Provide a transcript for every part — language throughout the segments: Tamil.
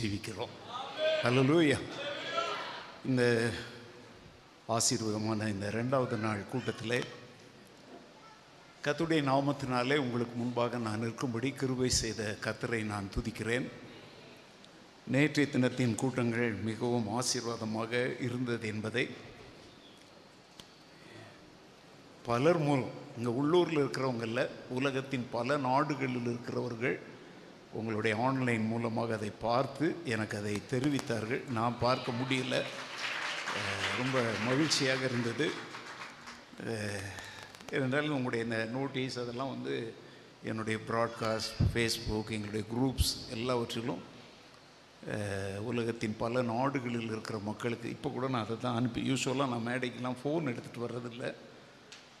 ஜீவிக்கிறோம். ஹalleluya. இந்த ஆசீர்வாதமான இந்த ரெண்டாவது நாள் கூட்டத்தில் கத்துடைய நாமத்தினாலே உங்களுக்கு முன்பாக நான் இருக்கும்படி கிருபை செய்த கத்தரை நான் துதிக்கிறேன். நேற்றைய தினத்தின் கூட்டங்கள் மிகவும் ஆசீர்வாதமாக இருந்தது என்பதை பலர் மூலம் இங்கே உள்ளூரில் இருக்கிறவங்களில் உலகத்தின் பல நாடுகளில் இருக்கிறவர்கள் உங்களுடைய ஆன்லைன் மூலமாக அதை பார்த்து எனக்கு அதை தெரிவித்தார்கள். நான் பார்க்க முடியல. ரொம்ப மகிழ்ச்சியாக இருந்தது. அஹ், இருந்தாலும் உங்களுடைய இந்த நோட்டீஸ் அதெல்லாம் வந்து என்னுடைய ப்ராட்காஸ்ட் ஃபேஸ்புக் எங்களுடைய குரூப்ஸ் எல்லாவற்றிலும் உலகத்தின் பல நாடுகளில் இருக்கிற மக்களுக்கு இப்போ கூட நான் அதை தான் அனுப்பி யூஸ்வலாக நான் மேடைக்கெலாம் ஃபோன் எடுத்துகிட்டு வர்றதில்லை.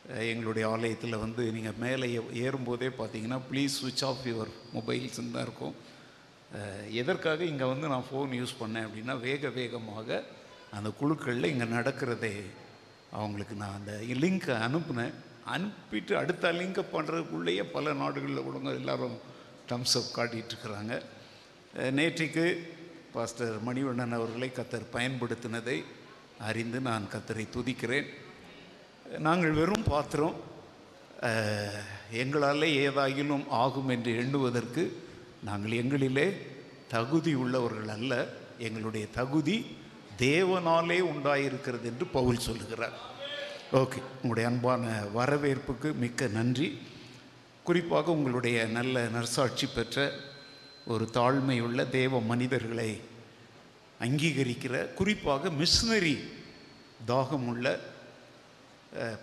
எங்களுடைய ஆலயத்தில் வந்து நீங்கள் மேலே ஏ- ஏறும்போதே பார்த்தீங்கன்னா ப்ளீஸ் சுவிட்ச் ஆஃப் யுவர் மொபைல்ஸ்ன்னு தான் இருக்கும். எதற்காக இங்கே வந்து நான் ஃபோன் யூஸ் பண்ணேன் அப்படின்னா வேக வேகமாக அந்த குழுக்களில் இங்கே நடக்கிறதே அவங்களுக்கு நான் அந்த லிங்க்கை அனுப்புனேன். அனுப்பிட்டு அடுத்த லிங்கை பண்ணுறதுக்குள்ளேயே பல நாடுகளில் உள்ளவங்க எல்லாரும் டம்ஸ் அப் காட்டிகிட்டு இருக்கிறாங்க. நேற்றைக்கு பாஸ்டர் மணிவண்ணன் அவர்களை கத்தர் பயன்படுத்தினதை அறிந்து நான் கத்தரை துதிக்கிறேன். நாங்கள் வெறும் பாத்திரம் எங்களாலே ஏதாயிலும் ஆகும் என்று எண்ணுவதற்கு நாங்கள் எங்களிலே தகுதி உள்ளவர்கள் அல்ல. எங்களுடைய தகுதி தேவனாலே உண்டாயிருக்கிறது என்று பவுல் சொல்லுகிறார். ஓகே உங்களுடைய அன்பான வரவேற்புக்கு மிக்க நன்றி. குறிப்பாக உங்களுடைய நல்ல நர்சாட்சி பெற்ற ஒரு தாழ்மையுள்ள தேவ மனிதர்களை அங்கீகரிக்கிற குறிப்பாக மிஷினரி தாகமுள்ள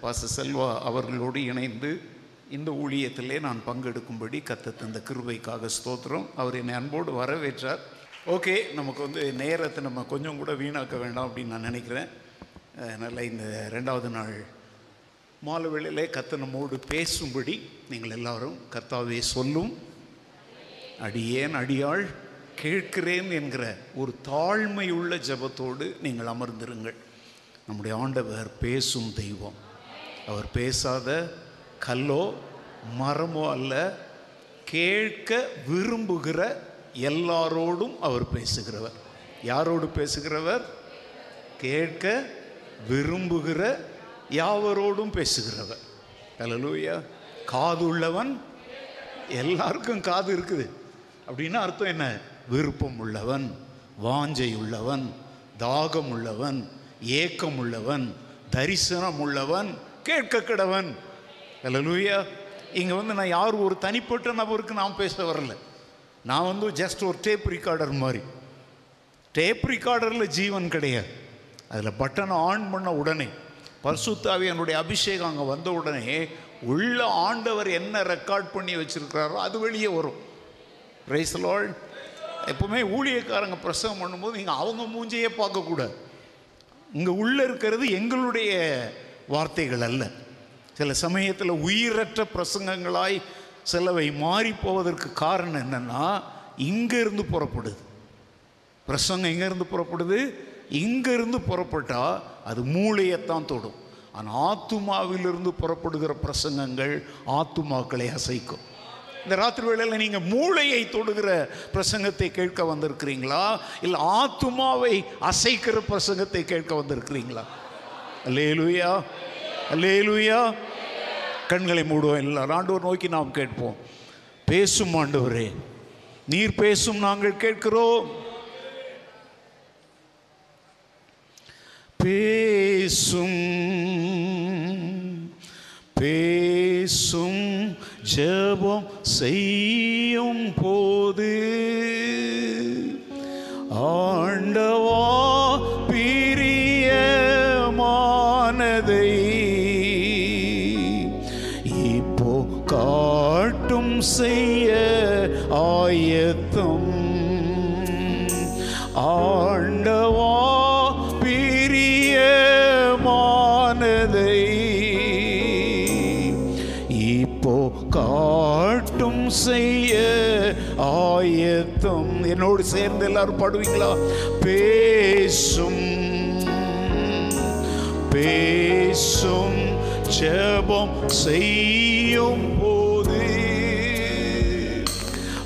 பாச செல்வா அவர்களோடு இணைந்து இந்த ஊழியத்திலே நான் பங்கெடுக்கும்படி கத்த தந்த கிருபைக்காக ஸ்தோத்திரம். அவர் என்னை அன்போடு வரவேற்றார். ஓகே நமக்கு வந்து நேரத்தை நம்ம கொஞ்சம் கூட வீணாக்க வேண்டாம் அப்படின்னு நான் நினைக்கிறேன். நல்ல இந்த ரெண்டாவது நாள் மாலை வேளையிலே கத்த நம்மோடு பேசும்படி நீங்கள் எல்லாரும் கர்த்தாவே சொல்லும். அடியேன் அடியாள் கேட்கிறேன் என்கிற ஒரு தாழ்மையுள்ள ஜெபத்தோடு நீங்கள் அமர்ந்திருங்கள். நம்முடைய ஆண்டவர் பேசும் தெய்வம். அவர் பேசாத கல்லோ மரமோ அல்ல கேட்க விரும்புகிற எல்லாரோடும் அவர் பேசுகிறவர். யாரோடு பேசுகிறவர்? கேட்க விரும்புகிற யாவரோடும் பேசுகிறவர். ஹalleluya காது உள்ளவன் எல்லாருக்கும் காது இருக்குது. அப்படின்னா அர்த்தம் என்ன? விருப்பம் உள்ளவன் வாஞ்சை உள்ளவன் தாகம் உள்ளவன் ஏக்கம் உள்ளவன் தரிசனம் உள்ளவன் கேட்க கிடவன் லூயா இங்கே வந்து நான் யார் ஒரு தனிப்பட்ட நபருக்கு நான் பேச வரல. நான் வந்து ஜஸ்ட் ஒரு டேப் ரிகார்டர் மாதிரி. டேப் ரிகார்டரில் ஜீவன் கிடையாது. அதில் பட்டனை ஆன் பண்ண உடனே பர்சுத்தாவி என்னுடைய அபிஷேகம் அங்கே வந்த உடனே உள்ள ஆண்டவர் என்ன ரெக்கார்ட் பண்ணி வச்சுருக்கிறாரோ அது வெளியே வரும். ரைஸ்லால் எப்பவுமே ஊழியக்காரங்க பிரசவம் பண்ணும்போது நீங்கள் அவங்க மூஞ்சையே பார்க்கக்கூடாது. இங்கே உள்ளே இருக்கிறது எங்களுடைய வார்த்தைகள் அல்ல. சில சமயத்தில் உயிரற்ற பிரசங்கங்களாய் சிலவை மாறி போவதற்கு காரணம் என்னன்னா இங்கேருந்து புறப்படுது. பிரசங்கம் எங்கேருந்து புறப்படுது? இங்கேருந்து புறப்பட்டால் அது மூளையைத்தான் தொடும். ஆனால் ஆத்துமாவிலிருந்து புறப்படுகிற பிரசங்கங்கள் ஆத்துமாக்களை அசைக்கும். இந்த ராத்திரி வேளையில் நீங்கள் மூளையை தொடுகிற பிரசங்கத்தை கேட்க வந்திருக்கிறீங்களா? இல்லை ஆத்துமாவை அசைக்கிற பிரசங்கத்தை கேட்க வந்திருக்கிறீங்களா? அல்லேலுயா. அல்லேலுயா. கண்களை மூடுவோம். இல்லை ஆண்டவர் நோக்கி நாம் கேட்போம். பேசும் ஆண்டவரே நீர் பேசும் நாங்கள் கேட்கிறோம். பேசும் பேசும் ஜபம் செய்யும் போது ஆண்டவா பிரியமானதை இப்போ காட்டும் செய்ய ஆயத்தம். ஆண்டவா செய்ய ஆயத்தம். என்னோடு சேர்ந்து எல்லாரும் பாடுவீங்களா? பேசும் பேசும் ஜெபம் செய்யும் போது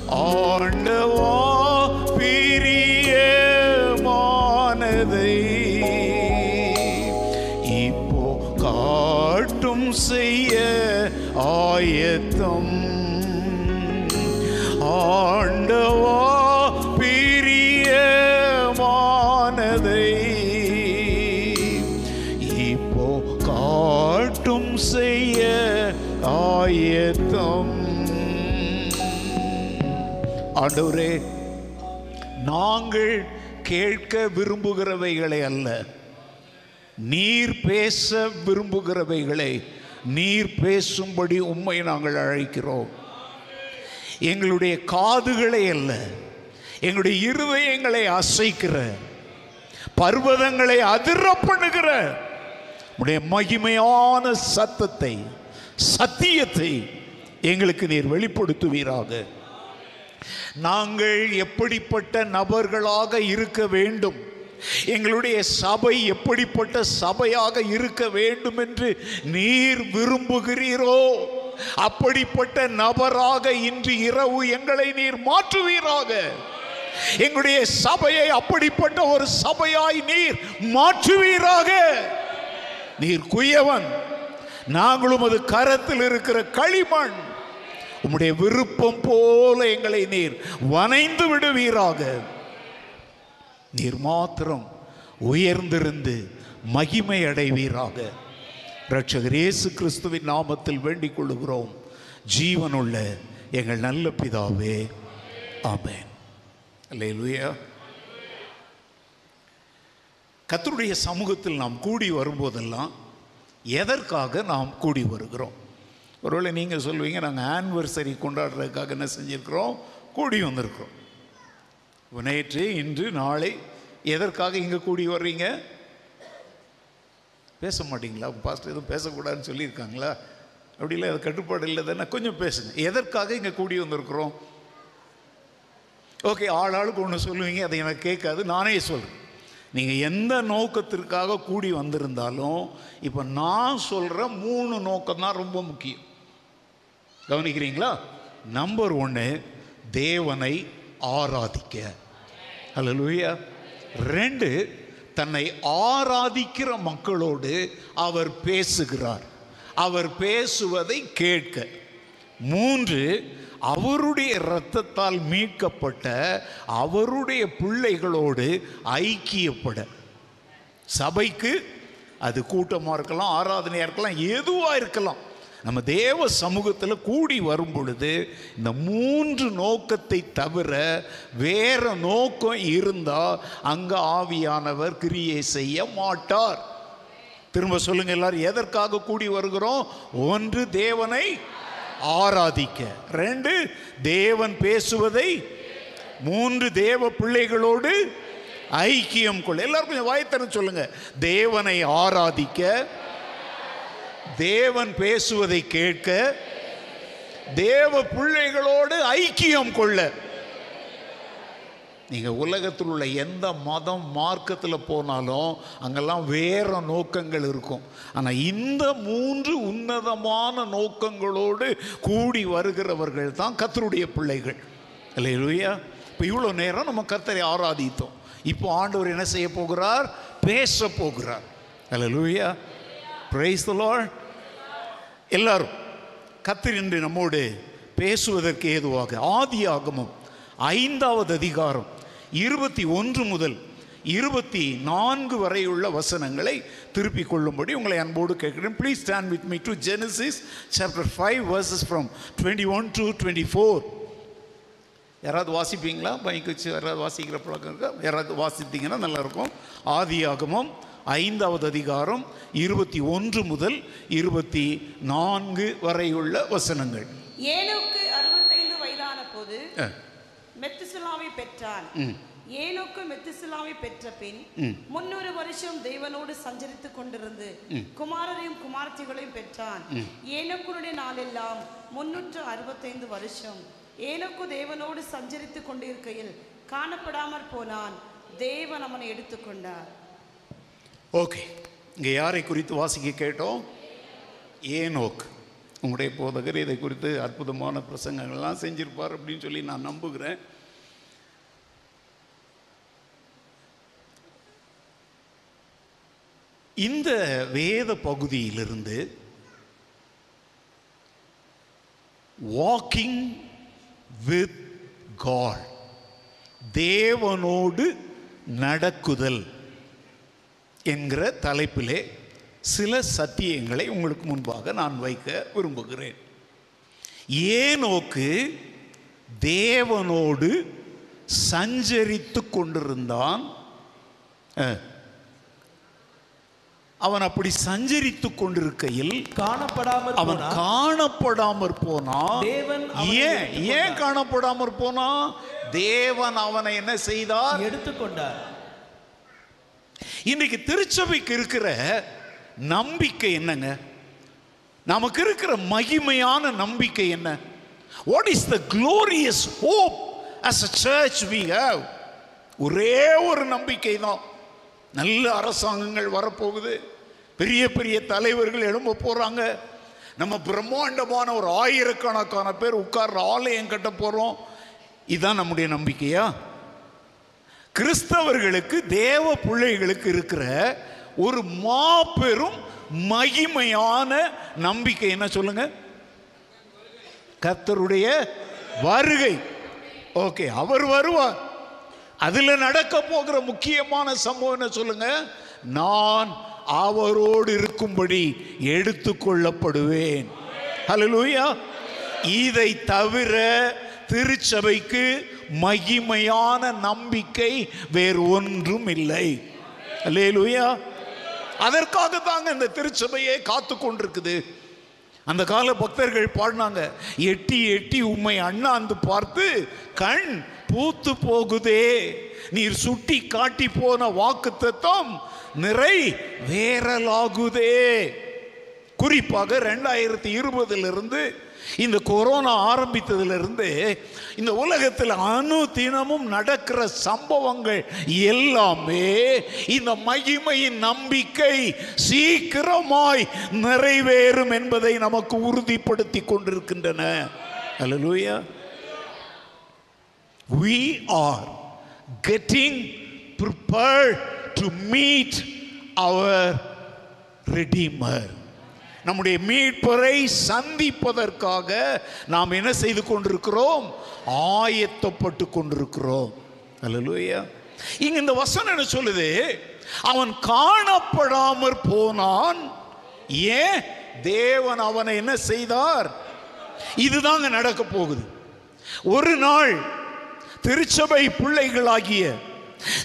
ஆண்டவா பிரியமானதை இப்போ காட்டும் செய்ய ஆயத்தம். ஆண்டவா பிரியமானதை. இப்போ காட்டும் செய்ய ஆயத்தம். ஆண்டவரே நாங்கள் கேட்க விரும்புகிறவைகளை அல்ல. நீர் பேச விரும்புகிறவைகளை நீர் பேசும்படி உண்மை நாங்கள் அழைக்கிறோம். எங்களுடைய காதுகளை அல்ல. எங்களுடைய இருதயங்களை அசைக்கிற பர்வதங்களை அதிர பண்ணுகிற உடைய மகிமையான சத்தத்தை சத்தியத்தை எங்களுக்கு நீர் வெளிப்படுத்துவீராக. நாங்கள் எப்படிப்பட்ட நபர்களாக இருக்க வேண்டும்? எங்களுடைய சபை எப்படிப்பட்ட சபையாக இருக்க வேண்டும் என்று நீர் விரும்புகிறீரோ? அப்படிப்பட்ட நபராக இன்று இரவு எங்களை நீர் மாற்றுவீராக. எங்களுடைய சபையை அப்படிப்பட்ட ஒரு சபையாய் நீர் மாற்றுவீராக. நீர் குயவன். நாங்களும் அது கரத்தில் இருக்கிற களிமண். உம்முடைய விருப்பம் போல எங்களை நீர் வனைந்து விடுவீராக. நீர் மாத்திரம் உயர்ந்திருந்து மகிமை அடைவீராக. ரட்சகர் இயேசு கிறிஸ்துவின் நாமத்தில் வேண்டிக் கொள்ளுகிறோம் ஜீவனுள்ள எங்கள் நல்ல பிதாவே ஆமேன். அல்லேலூயா. கத்தருடைய சமூகத்தில் நாம் கூடி வரும்போதெல்லாம் எதற்காக நாம் கூடி வருகிறோம்? ஒருவேளை நீங்கள் சொல்லுவீங்க நாங்கள் ஆனிவர்சரி கொண்டாடுறதுக்காக என்ன செஞ்சுருக்கிறோம்? கூடி வந்திருக்கிறோம். நேற்று இன்று நாளை எதற்காக இங்கே கூடி வர்றீங்க? பேச மாட்டிங்களா பாஸ்டர் எதுவும் பேசக்கூடாதுன்னு சொல்லியிருக்காங்களா? அப்படி இல்லை அது கட்டுப்பாடு இல்லை தானே கொஞ்சம் பேசுங்க. எதற்காக இங்கே கூடி வந்திருக்கிறோம்? ஓகே ஆளாளுக்கு ஒன்று சொல்லுவீங்க அதை எனக்கு கேட்காது நானே சொல்கிறேன் நீங்கள் எந்த நோக்கத்திற்காக கூடி வந்திருந்தாலும் இப்போ நான் சொல்கிற மூணு நோக்கம் தான் ரொம்ப முக்கியம். கவனிக்கிறீங்களா? நம்பர் ஒன்று தேவனை ஆராதிக்க. ஹalleluya ரெண்டு தன்னை ஆராதிக்கிற மக்களோடு அவர் பேசுகிறார். அவர் பேசுவதை கேட்க. மூன்று அவருடைய இரத்தத்தால் மீட்கப்பட்ட அவருடைய பிள்ளைகளோடு ஐக்கியப்பட. சபைக்கு அது கூட்டமாக இருக்கலாம் ஆராதனையாக இருக்கலாம் எதுவாக இருக்கலாம். நம்ம தேவ சமூகத்தில் கூடி வரும் பொழுது இந்த மூன்று நோக்கத்தை தவிர வேற நோக்கம் இருந்தால் அங்கே ஆவியானவர் கிரியை செய்ய மாட்டார். திரும்ப சொல்லுங்க எல்லாரும் எதற்காக கூடி வருகிறோம்? ஒன்று தேவனை ஆராதிக்க. ரெண்டு தேவன் பேசுவதை மூன்று தேவ பிள்ளைகளோடு ஐக்கியம் கொள்ள எல்லாரும் கொஞ்சம் வாய்த்தன சொல்லுங்க. தேவனை ஆராதிக்க தேவன் பேசுவதை கேட்க தேவ பிள்ளைகளோடு ஐக்கியம் கொள்ள. நீங்க உலகத்தில் உள்ள எந்த மதம் மார்க்கத்தில் போனாலும் அங்கெல்லாம் வேற நோக்கங்கள் இருக்கும். ஆனால் இந்த மூன்று உன்னதமான நோக்கங்களோடு கூடி வருகிறவர்கள் தான் கத்தருடைய பிள்ளைகள். இல்லையா இப்போ இவ்வளோ நேரம் நம்ம கர்த்தரை ஆராதித்தோம். இப்போ ஆண்டவர் என்ன செய்ய போகிறார்? பேச போகிறார். அல்லேலூயா. பிரைஸ் த லார்ட் எல்லாரும் கத்தர் என்று நம்மோடு பேசுவதற்கு ஏதுவாக ஆதி ஆகமம் ஐந்தாவது அதிகாரம் இருபத்தி ஒன்று முதல் இருபத்தி நான்கு வரையுள்ள வசனங்களை திருப்பிக் கொள்ளும்படி உங்களை அன்போடு கேட்கிறேன். Please stand with me to Genesis chapter five verses from twenty one to twenty four யாராவது வாசிப்பீங்களா? பைக் வச்சு யாராவது வாசிக்கிற பழக்கம் இருக்கா? யாராவது வாசித்தீங்கன்னா நல்லாயிருக்கும் ஆதி ஆகமும் ஐந்தாவது அதிகாரம் இருபத்தி ஒன்று முதல் இருபத்தி நான்கு வரையுள்ள வசனங்கள். ஏனோக்கு அறுபத்தைந்து வயதான போது மெத்துசுலாவை பெற்றான். ஏனோக்கு மெத்துசுலாவை பெற்ற பின் முன்னூறு வருஷம் தேவனோடு சஞ்சரித்துக் கொண்டிருந்து குமாரரையும் குமாரத்திகளையும் பெற்றான். ஏனோக்குடைய நாளெல்லாம் முன்னூற்று அறுபத்தைந்து வருஷம். ஏனோக்கு தேவனோடு சஞ்சரித்துக் கொண்டிருக்கையில் காணப்படாமற் போனான். தேவன் அவனை எடுத்துக்கொண்டார். ஓகே இங்கே யாரை குறித்து வாசிக்க கேட்டோம்? ஏனோக் உங்களுடைய போதகர் இதை குறித்து அற்புதமான பிரசங்கங்கள்லாம் செஞ்சிருப்பார் அப்படின்னு சொல்லி நான் நம்புகிறேன். இந்த வேத பகுதியிலிருந்து வாக்கிங் வித் காட் தேவனோடு நடக்குதல். என்கிற தலைப்பிலே சில சத்தியங்களை உங்களுக்கு முன்பாக நான் வைக்க விரும்புகிறேன் ஏனோக்கு தேவனோடு சஞ்சரித்து கொண்டிருந்தான். அவன் அப்படி சஞ்சரித்து கொண்டிருக்கையில் காணப்படாமல் அவன். காணப்படாமற் போனான் தேவன் ஏன். ஏன் காணப்படாமற் போனான் தேவன் அவனை என்ன செய்தார் எடுத்துக்கொண்டார் இன்றைக்கு திருச்சபைக்கு இருக்கிற நம்பிக்கை என்னங்க? நமக்கு இருக்கிற மகிமையான நம்பிக்கை என்ன? What is the glorious hope as a church we have ஒரே ஒரு நம்பிக்கை தான். நல்ல அரசாங்கங்கள் வரப்போகுது. பெரிய பெரிய தலைவர்கள் எழும்ப போகிறாங்க நம்ம பிரம்மாண்டமான ஒரு ஆயிரக்கணக்கான பேர் உட்கார்ற ஆலயம் கட்ட போகிறோம் இதுதான் நம்முடைய நம்பிக்கையா? கிறிஸ்தவர்களுக்கு தேவ பிள்ளைகளுக்கு இருக்கிற ஒரு மாபெரும் மகிமையான நம்பிக்கை என்ன சொல்லுங்க? கர்த்தருடைய வருகை. ஓகே அவர் வருவார். அதில் நடக்க போகிற முக்கியமான சம்பவம் என்ன சொல்லுங்க? நான் அவரோடு இருக்கும்படி எடுத்துக்கொள்ளப்படுவேன். ஹalleluya இதை தவிர திருச்சபைக்கு மகிமையான நம்பிக்கை வேறு ஒன்றும் இல்லை. அல்லேலூயா. அதற்காக தாங்க இந்த திருச்சபையே காத்து கொண்டிருக்குது. அந்த கால பக்தர்கள் பாடினாங்க எட்டி எட்டி உம்மை அண்ணாந்து பார்த்து கண் பூத்து போகுதே. நீர் சுட்டி காட்டி போன வாக்கு தத்துவம் நிறை வேறலாகுதே குறிப்பாக ரெண்டாயிரத்தி இருபதுலேருந்து இந்த கொரோனா ஆரம்பித்ததுலேருந்தே இந்த உலகத்தில் அணு தினமும் நடக்கிற சம்பவங்கள் எல்லாமே இந்த மகிமையின் நம்பிக்கை சீக்கிரமாய் நிறைவேறும் என்பதை நமக்கு உறுதிப்படுத்தி கொண்டிருக்கின்றன. அல்லேலூயா we are getting prepared to meet our redeemer. நம்முடைய மீட்பரை சந்திப்பதற்காக நாம் என்ன செய்து கொண்டிருக்கிறோம்? ஆயத்தப்பட்டு கொண்டிருக்கிறோம். அல்லேலூயா. இங்க இந்த வசனம் என்ன சொல்லுது? அவன் காணப்படாமற் போனான். ஏன்? தேவன் அவனை என்ன செய்தார்? இதுதாங்க நடக்க போகுது. ஒரு நாள் திருச்சபை பிள்ளைகளாகிய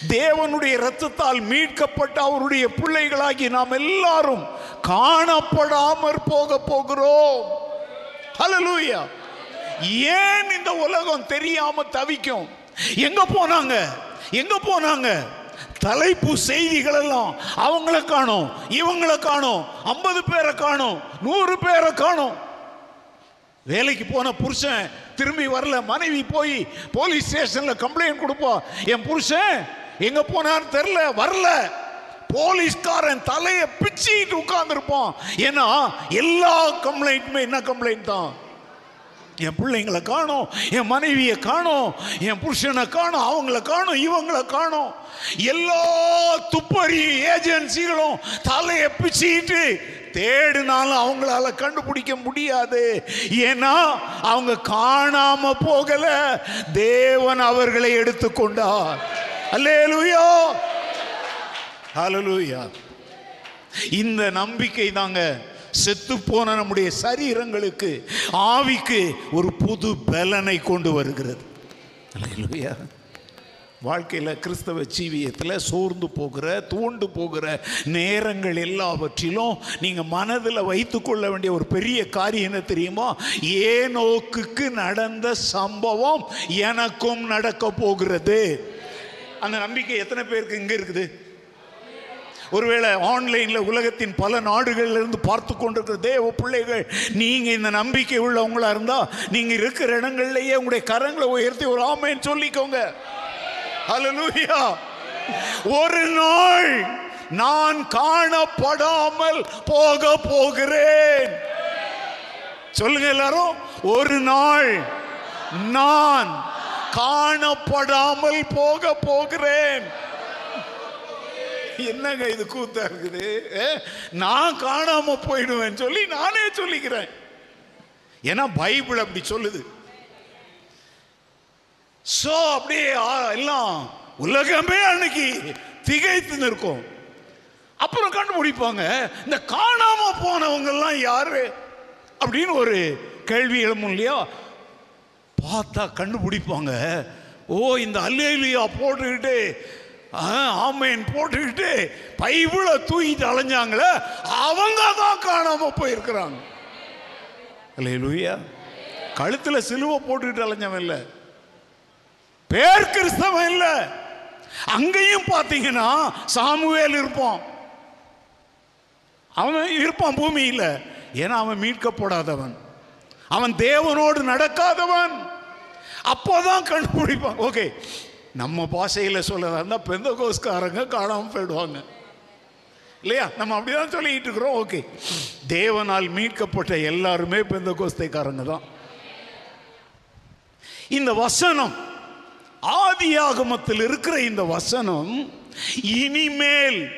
தேவனுடைய இரத்தத்தால் மீட்கப்பட்ட அவருடைய பிள்ளைகளாகி நாம் எல்லாரும் காணப்படாமற் போக போகிறோம். ஹலலூயா ஏன் இந்த உலகம் தெரியாம தவிக்கும்? எங்க போனாங்க? எங்க போனாங்க? தலைப்பு செய்திகள் எல்லாம் அவங்கள காணோம் இவங்கள காணோம் ஐம்பது பேரை காணோம் நூறு பேரை காணோம். வேலைக்கு போன புருஷன் திரும்பி வரல. மனைவி போய் போலீஸ் ஸ்டேஷனில் கம்ப்ளைண்ட் கொடுப்போம் என் புருஷன் எங்கே போனான்னு தெரில வரல. போலீஸ்காரன் தலையை பிச்சிட்டு உட்காந்துருப்போம் ஏன்னா எல்லா கம்ப்ளைண்ட்டுமே என்ன கம்ப்ளைண்ட் தான்? என் பிள்ளைங்களை காணும் என் மனைவியை காணோம் என் புருஷனை காணும் அவங்கள காணும் இவங்களை காணோம். எல்லா துப்பறி ஏஜென்சிகளும் தலையை பிச்சுக்கிட்டு தேடினாலும் அவங்களால கண்டுபிடிக்க முடியாது. ஏன்னா அவங்க காணாம போகல. தேவன் அவர்களை எடுத்துக்கொண்டார். அல்லேலூயா. ஹalleluya இந்த நம்பிக்கை தாங்க செத்து போன நம்முடைய சரீரங்களுக்கு ஆவிக்கு ஒரு புது பலனை கொண்டு வருகிறது. அல்லேலூயா. வாழ்க்கையில் கிறிஸ்தவ ஜீவியத்தில் சோர்ந்து போகிற தூண்டு போகிற நேரங்கள் எல்லாவற்றிலும் நீங்கள் மனதில் வைத்துக்கொள்ள வேண்டிய ஒரு பெரிய காரியம் என்ன தெரியுமா? ஏனோக்குக்கு நடந்த சம்பவம் எனக்கும் நடக்க போகிறது. அந்த நம்பிக்கை எத்தனை பேருக்கு இங்கே இருக்குது? ஒருவேளை ஆன்லைனில் உலகத்தின் பல நாடுகளிலிருந்து பார்த்து கொண்டிருக்கிற தேவ பிள்ளைகள் நீங்கள் இந்த நம்பிக்கை உள்ளவங்களாக இருந்தால் நீங்கள் இருக்கிற இடங்கள்லேயே உங்களுடைய கரங்களை உயர்த்தி ஒரு ஆமைன்னு சொல்லிக்கோங்க. ஹலலூயா ஒரு நாள் நான் காணப்படாமல் போக போகிறேன். சொல்லுங்க எல்லாரும் ஒரு நாள் நான் காணப்படாமல் போக போகிறேன். என்னங்க இது கூத்தா இருக்குது? நான் காணாம போயிடுவேன் சொல்லி நானே சொல்லிக்கிறேன். ஏன்னா பைபிள் அப்படி சொல்லுது. சோ அப்படியே ஆ, எல்லாம் உலகமே அன்னைக்கு திகைத்து நிற்கும். அப்புறம் கண்டுபிடிப்பாங்க இந்த காணாம போனவங்கெல்லாம் யாரு? அப்படின்னு ஒரு கேள்வி எழுப்பும் இல்லையா? பார்த்தா கண்டுபிடிப்பாங்க ஓ இந்த அல்லேலியா போட்டுக்கிட்டு ஆ, ஆமேன் போட்டுக்கிட்டு பைபிளை தூக்கிட்டு அலைஞ்சாங்களே அவங்க தான் காணாம போயிருக்கிறாங்க. அல்லேலூயா. கழுத்தில் சிலுவை போட்டுக்கிட்டு அலைஞ்சவன் இல்லை. பேர் கிறிஸ்தவம் இல்ல. அங்கேயும் பார்த்தீங்கன்னா சாமுவேல் இருப்பான். அவன் இருப்பான் பூமியில். ஏன்னா அவன் மீட்கப்படாதவன். அவன் தேவனோடு நடக்காதவன். அப்போதான் கண்டுபிடிப்பான். ஓகே நம்ம பாஷையில் சொல்லதா இருந்தால் பெந்த கோஸ்காரங்க காணாமல் போயிடுவாங்க. இல்லையா? நம்ம அப்படிதான் சொல்லிட்டு இருக்கிறோம். ஓகே தேவனால் மீட்கப்பட்ட எல்லாருமே பெந்த கோஸ்தைக்காரங்க தான். இந்த வசனம் ஆதியாகமத்தில் இருக்கிற இந்த வசனம் இனிமேல்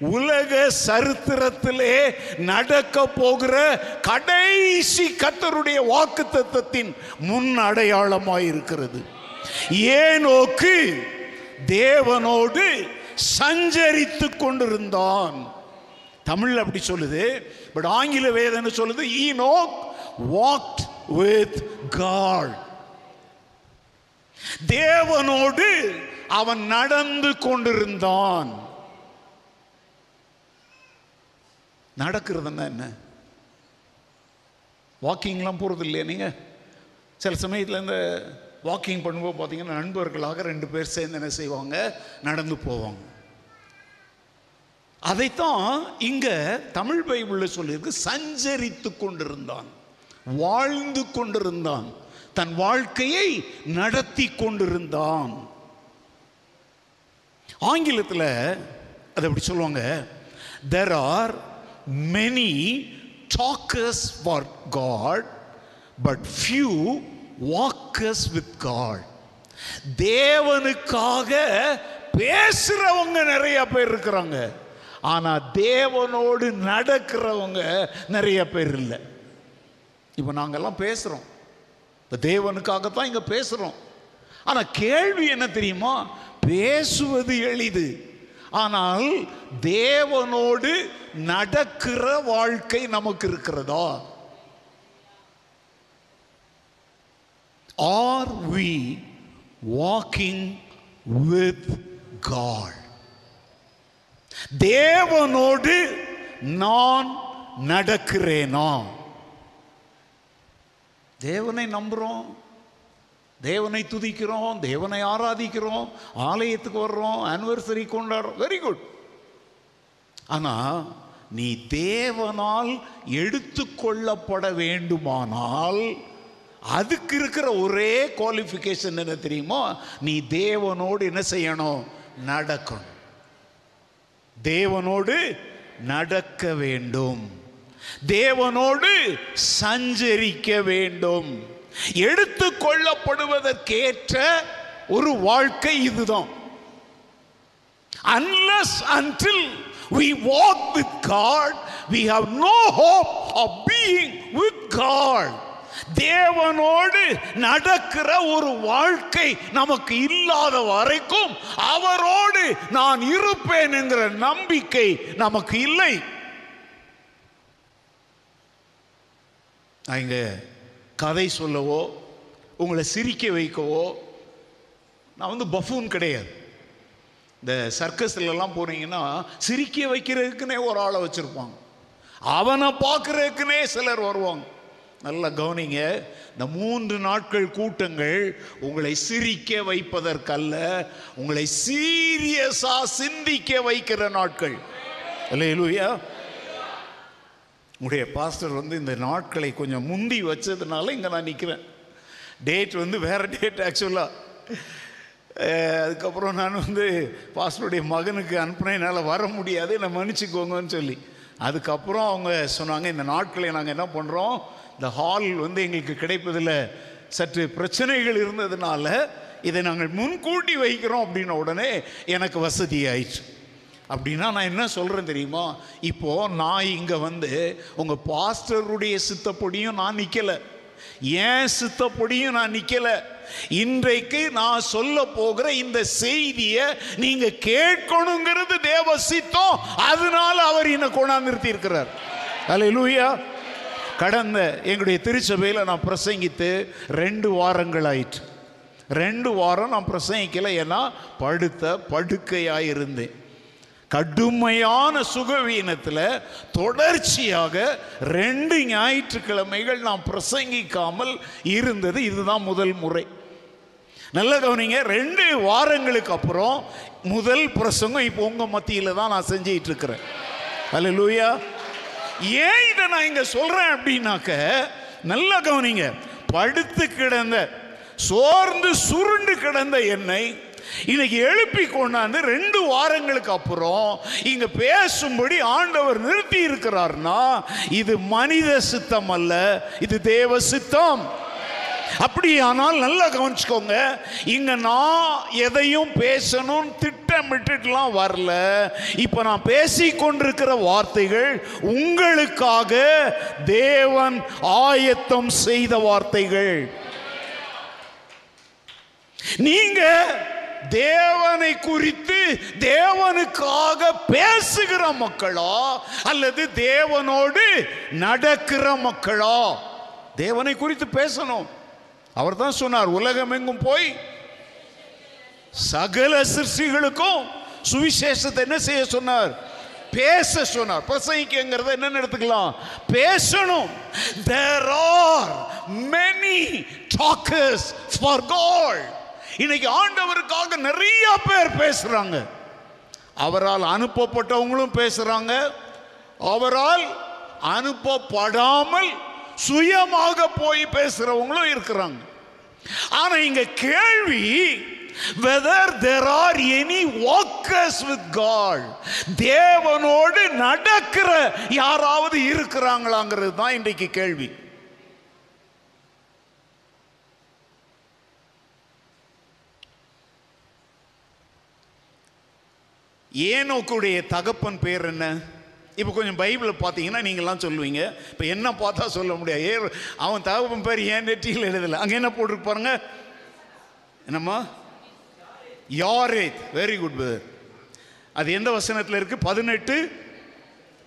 உலக சரித்திரத்திலே நடக்க போகிற கடைசி கத்தருடைய வாக்கு முன் அடையாளமாக இருக்கிறது. ஏனோக்கு தேவனோடு சஞ்சரித்து கொண்டிருந்தான். தமிழ் அப்படி சொல்லுது பட் ஆங்கில வேதனை சொல்லுது Enoch walked with God தேவனோடு அவன் நடந்து கொண்டிருந்தான். நடக்கிறதுன்னா என்ன? வாக்கிங்லாம் போகிறது இல்லையா நீங்கள் சில சமயத்தில் இந்த வாக்கிங் பண்ணும்போது பார்த்தீங்கன்னா நண்பர்களாக ரெண்டு பேர் சேர்ந்து என்ன செய்வாங்க? நடந்து போவாங்க. அதைத்தான் இங்கே தமிழ் பைபிளில் சொல்லியிருக்கு சஞ்சரித்து கொண்டிருந்தான் வாழ்ந்து கொண்டிருந்தான். தன் வாழ்க்கையை நடத்தி கொண்டிருந்தான். ஆங்கிலத்தில் அதை அப்படி சொல்லுவாங்க? There are many talkers for God but few walkers with God தேவனுக்காக பேசுறவங்க நிறைய பேர் இருக்கிறாங்க. ஆனால் தேவனோடு நடக்கிறவங்க நிறைய பேர் இல்லை. இப்போ நாங்கெல்லாம் பேசுகிறோம் இப்போ தேவனுக்காகத்தான் இங்கே பேசுகிறோம் ஆனால் கேள்வி என்ன தெரியுமா? பேசுவது எளிது. ஆனால் தேவனோடு நடக்கிற வாழ்க்கை நமக்கு இருக்கிறதா? Are we walking with God தேவனோடு நான் நடக்கிறேனா? தேவனை நம்புகிறோம் தேவனை துதிக்கிறோம் தேவனை ஆராதிக்கிறோம் ஆலயத்துக்கு வர்றோம் ஆனிவர்சரி கொண்டாடுறோம். வெரி குட் ஆனால் நீ தேவனால் எடுத்துக்கொள்ளப்பட வேண்டுமானால் அதுக்கு இருக்கிற ஒரே குவாலிஃபிகேஷன் என்ன தெரியுமா? நீ தேவனோடு என்ன செய்யணும்? நடக்கணும். தேவனோடு நடக்க வேண்டும். தேவனோடு சஞ்சரிக்க வேண்டும். எடுத்து கொள்ளப்படுவதற்கேற்ற ஒரு வாழ்க்கை இதுதான். Unless until we walk with God, we have no hope of being with God. தேவனோடு நடக்கிற ஒரு வாழ்க்கை நமக்கு இல்லாத வரைக்கும் அவரோடு நான் இருப்பேன் என்கிற நம்பிக்கை நமக்கு இல்லை. நான் இங்கே கதை சொல்லவோ உங்களை சிரிக்க வைக்கவோ நான் வந்து பஃபூன் கிடையாது. இந்த சர்க்கஸ்லலாம் போனீங்கன்னா சிரிக்க வைக்கிறதுக்குன்னே ஒரு ஆளை வச்சுருப்பாங்க. அவனை பார்க்குறதுக்குன்னே சிலர் வருவாங்க. நல்லா கவனிங்க இந்த மூன்று நாட்கள் கூட்டங்கள் உங்களை சிரிக்க வைப்பதற்கல்ல உங்களை சீரியஸாக சிந்திக்க வைக்கிற நாட்கள். இல்லையா உடைய பாஸ்டர் வந்து இந்த நாட்களை கொஞ்சம் முந்தி வச்சதுனால இங்கே நான் நிற்கிறேன் டேட் வந்து வேறு டேட் ஆக்சுவலாக அதுக்கப்புறம் நான் வந்து பாஸ்டருடைய மகனுக்கு அனுப்புனேன் என்னால் வர முடியாது என்னை மன்னிச்சுக்கோங்கன்னு சொல்லி. அதுக்கப்புறம் அவங்க சொன்னாங்க இந்த நாட்களை நாங்கள் என்ன பண்ணுறோம் இந்த ஹால் வந்து எங்களுக்கு கிடைப்பதில் சற்று பிரச்சனைகள் இருந்ததுனால இதை நாங்கள் முன்கூட்டி வைக்கிறோம் அப்படின்ன உடனே எனக்கு வசதி ஆயிடுச்சு அப்படின்னா நான் என்ன சொல்கிறேன் தெரியுமா? இப்போது நான் இங்கே வந்து உங்கள் பாஸ்டருடைய சித்தப்படியும் நான் நிற்கலை ஏன் சித்தப்படியும் நான் நிற்கலை இன்றைக்கு நான் சொல்ல போகிற இந்த செய்தியை நீங்க கேட்கணுங்கிறது தேவ சித்தம். அதனால அவர் என்னை கொண்டாந்து நிறுத்தி இருக்கிறார். லூயா கடந்த எங்களுடைய திருச்சபையில் நான் பிரசங்கித்து ரெண்டு வாரங்கள் ஆயிற்று ரெண்டு வாரம் நான் பிரசங்கிக்கல. ஏன்னா படுத்த படுக்கையாக இருந்தேன் கடுமையான சுகவீனத்தில் தொடர்ச்சியாக ரெண்டு ஞாயிற்றுக்கிழமைகள் நான் பிரசங்கிக்காமல் இருந்தது இதுதான் முதல் முறை. நல்ல கவனிங்க ரெண்டு வாரங்களுக்கு அப்புறம் முதல் பிரசங்கம் இப்போ உங்கள் மத்தியில் தான் நான் செஞ்சிட்டு இருக்கிறேன் அல்ல லூயா ஏன் இதை நான் இங்கே சொல்கிறேன் அப்படின்னாக்க நல்லா கவனிங்க படுத்து கிடந்த சோர்ந்து சுருண்டு கிடந்த என்னை இன்னைக்கு எழுப்பி கொண்டாந்து ரெண்டு வாரங்களுக்கு அப்புறம் இங்க பேசும்படி ஆண்டவர் நிறுத்தி இருக்கிறார்னா இது மனித சித்தம் அல்ல இது தேவ சித்தம். அப்படியானால் நல்லா கவனிச்சுக்கோங்க இங்க நான் எதையும் பேசணும் திட்டமிட்டுலாம் வரல. இப்ப நான் பேசி கொண்டிருக்கிற வார்த்தைகள் உங்களுக்காக தேவன் ஆயத்தம் செய்த வார்த்தைகள். நீங்க தேவனை குறித்து தேவனுக்காக பேசுகிற மக்களா அல்லது தேவனோடு நடக்கிற மக்களா? தேவனை குறித்து பேசணும். அவர் தான் சொன்னார் உலகம் எங்கும் போய் சகல சிருஷ்டிகளுக்கும் சுவிசேஷத்தை என்ன செய்ய சொன்னார்? பேச சொன்னார். பிரசங்கிக்கங்கிறத என்ன எடுத்துக்கலாம். பேசணும். There are many talkers for God. இன்னைக்கு ஆண்டவருக்காக நிறைய பேர் பேசுறாங்க. அவரால் அனுப்பப்பட்டவங்களும் பேசுறாங்க. அவரால் அனுப்பப்படாமல் சுயமாக போய் பேசுறவங்களும் இருக்கிறாங்க. ஆனா இங்க கேள்வி whether there are any walkers with God தேவனோடு நடக்கிற யாராவது இருக்கிறாங்களாங்கிறது தான் இன்றைக்கு கேள்வி. ஏனோக்குடைய தகப்பன் பேர் என்ன? இப்போ கொஞ்சம் பைபிளை பார்த்தீங்கன்னா நீங்கள்லாம் சொல்லுவீங்க. இப்போ என்ன பார்த்தா சொல்ல முடியாது. ஏ அவன் தகப்பன் பேர் ஏன் நெற்றியில் எழுதலை? அங்கே என்ன போட்டிருக்கு பாருங்க. என்னம்மா? யாரேத். வெரி குட் பிரதர் அது எந்த வசனத்தில் இருக்குது பதினெட்டு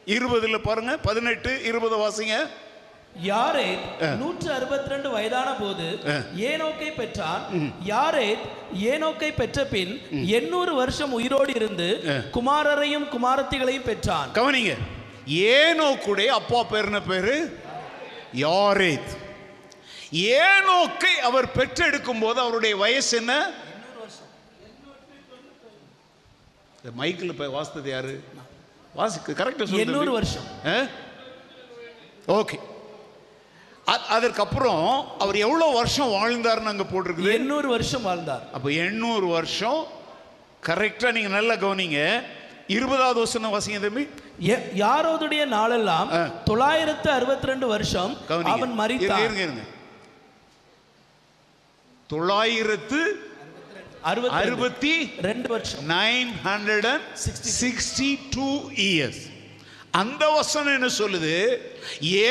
இருபதில் பாருங்கள் பதினெட்டு இருபது வாசிங்க. யாரேத் நூற்று அறுபத்தி ரெண்டு வயதான போது ஏனோக்கை பெற்றான். யாரேத் ஏனோக்கை பெற்ற பின் எண்ணூறு வருஷம் உயிரோடு இருந்து குமாரரையும் குமாரத்திகளையும் பெற்றான். கவனிங்க. ஏனோக்குடைய அப்பா பேர் என்ன பேரு? யாரேத். ஏனோக்கை அவர் பெற்றெடுக்கும் போது அவருடைய வயசு என்ன? மைக்கில் இப்போ வாசித்தது யாரு? வாசிக்கு கரெக்டாக எண்ணூறு வருஷம். ஓகே. அதற்கப்புறம் அவர் எவ்வளோ வருஷம் வாழ்ந்தாருன்னு அங்கே போட்டிருக்குது? எண்ணூறு வருஷம் வாழ்ந்தார். அப்போ எண்ணூறு வருஷம். கரெக்டாக நீங்கள் நல்லா கவனிங்க. இருபதாவது வருஷம் வாசிங்க தம்பி. யாரோதுடைய நாளெல்லாம். தொள்ளாயிரத்து அறுபத்தி ரெண்டு வருஷம் அவன் மரித்தான். இருங்க இருங்க தொள்ளாயிரத்து அறுபத்தி ரெண்டு வருஷம். Nine hundred and sixty two years. அந்த வசனம் என்ன சொல்லுது?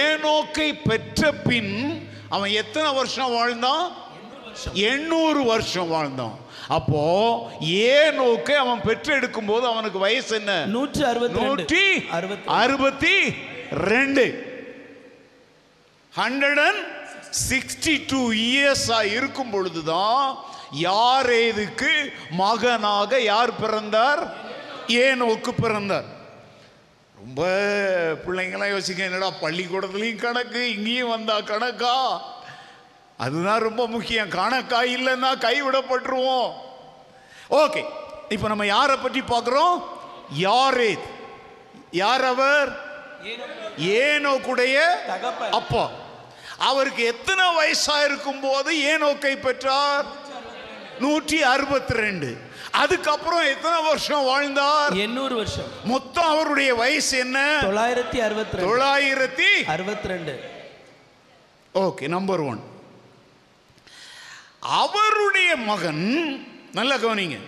ஏனோக்கை பெற்ற பின் அவன் எத்தனை வருஷம் வாழ்ந்தான்? எண்ணூறு வருஷம் வாழ்ந்தான். அப்போ ஏனோக்கை அவன் பெற்றெடுக்கும் போது அவனுக்கு வயசு என்ன? நூற்று அறுபத்தி நூற்றி அறுபத்தி ரெண்டு. ஹண்ட்ரட் அண்ட் சிக்ஸ்டி டூ இயர்ஸா இருக்கும் பொழுதுதான் யாரேதுக்கு மகனாக யார் பிறந்தார்? ஏனோக்கு பிறந்தார். ரொம்ப பிள்ளைங்களாம் யோசிக்க என்னடா பள்ளிக்கூடத்துலையும் கணக்கு இங்கேயும் வந்தா கணக்கா? அதுதான் ரொம்ப முக்கியம். கணக்கா இல்லைன்னா கைவிடப்பட்டுருவோம். ஓகே இப்போ நம்ம யாரை பற்றி பார்க்குறோம்? யாரேத். யார் அவர்? ஏனோக்குடைய தகப்பன். அப்பா. அவருக்கு எத்தனை வயசா இருக்கும் போது ஏனோக்கை பெற்றார்? நூற்றி அறுபத்தி ரெண்டு. அதுக்கப்புறம் எத்தனை வருஷம் வாழ்ந்தார்? எண்ணூறு வருஷம். மொத்தம் அவருடைய வயசு என்ன? தொள்ளாயிரத்தி அறுபத்தி தொள்ளாயிரத்தி அறுபத்தி ரெண்டு ஓகே நம்பர் ஒன் அவருடைய மகன் நல்லா கவனிங்க.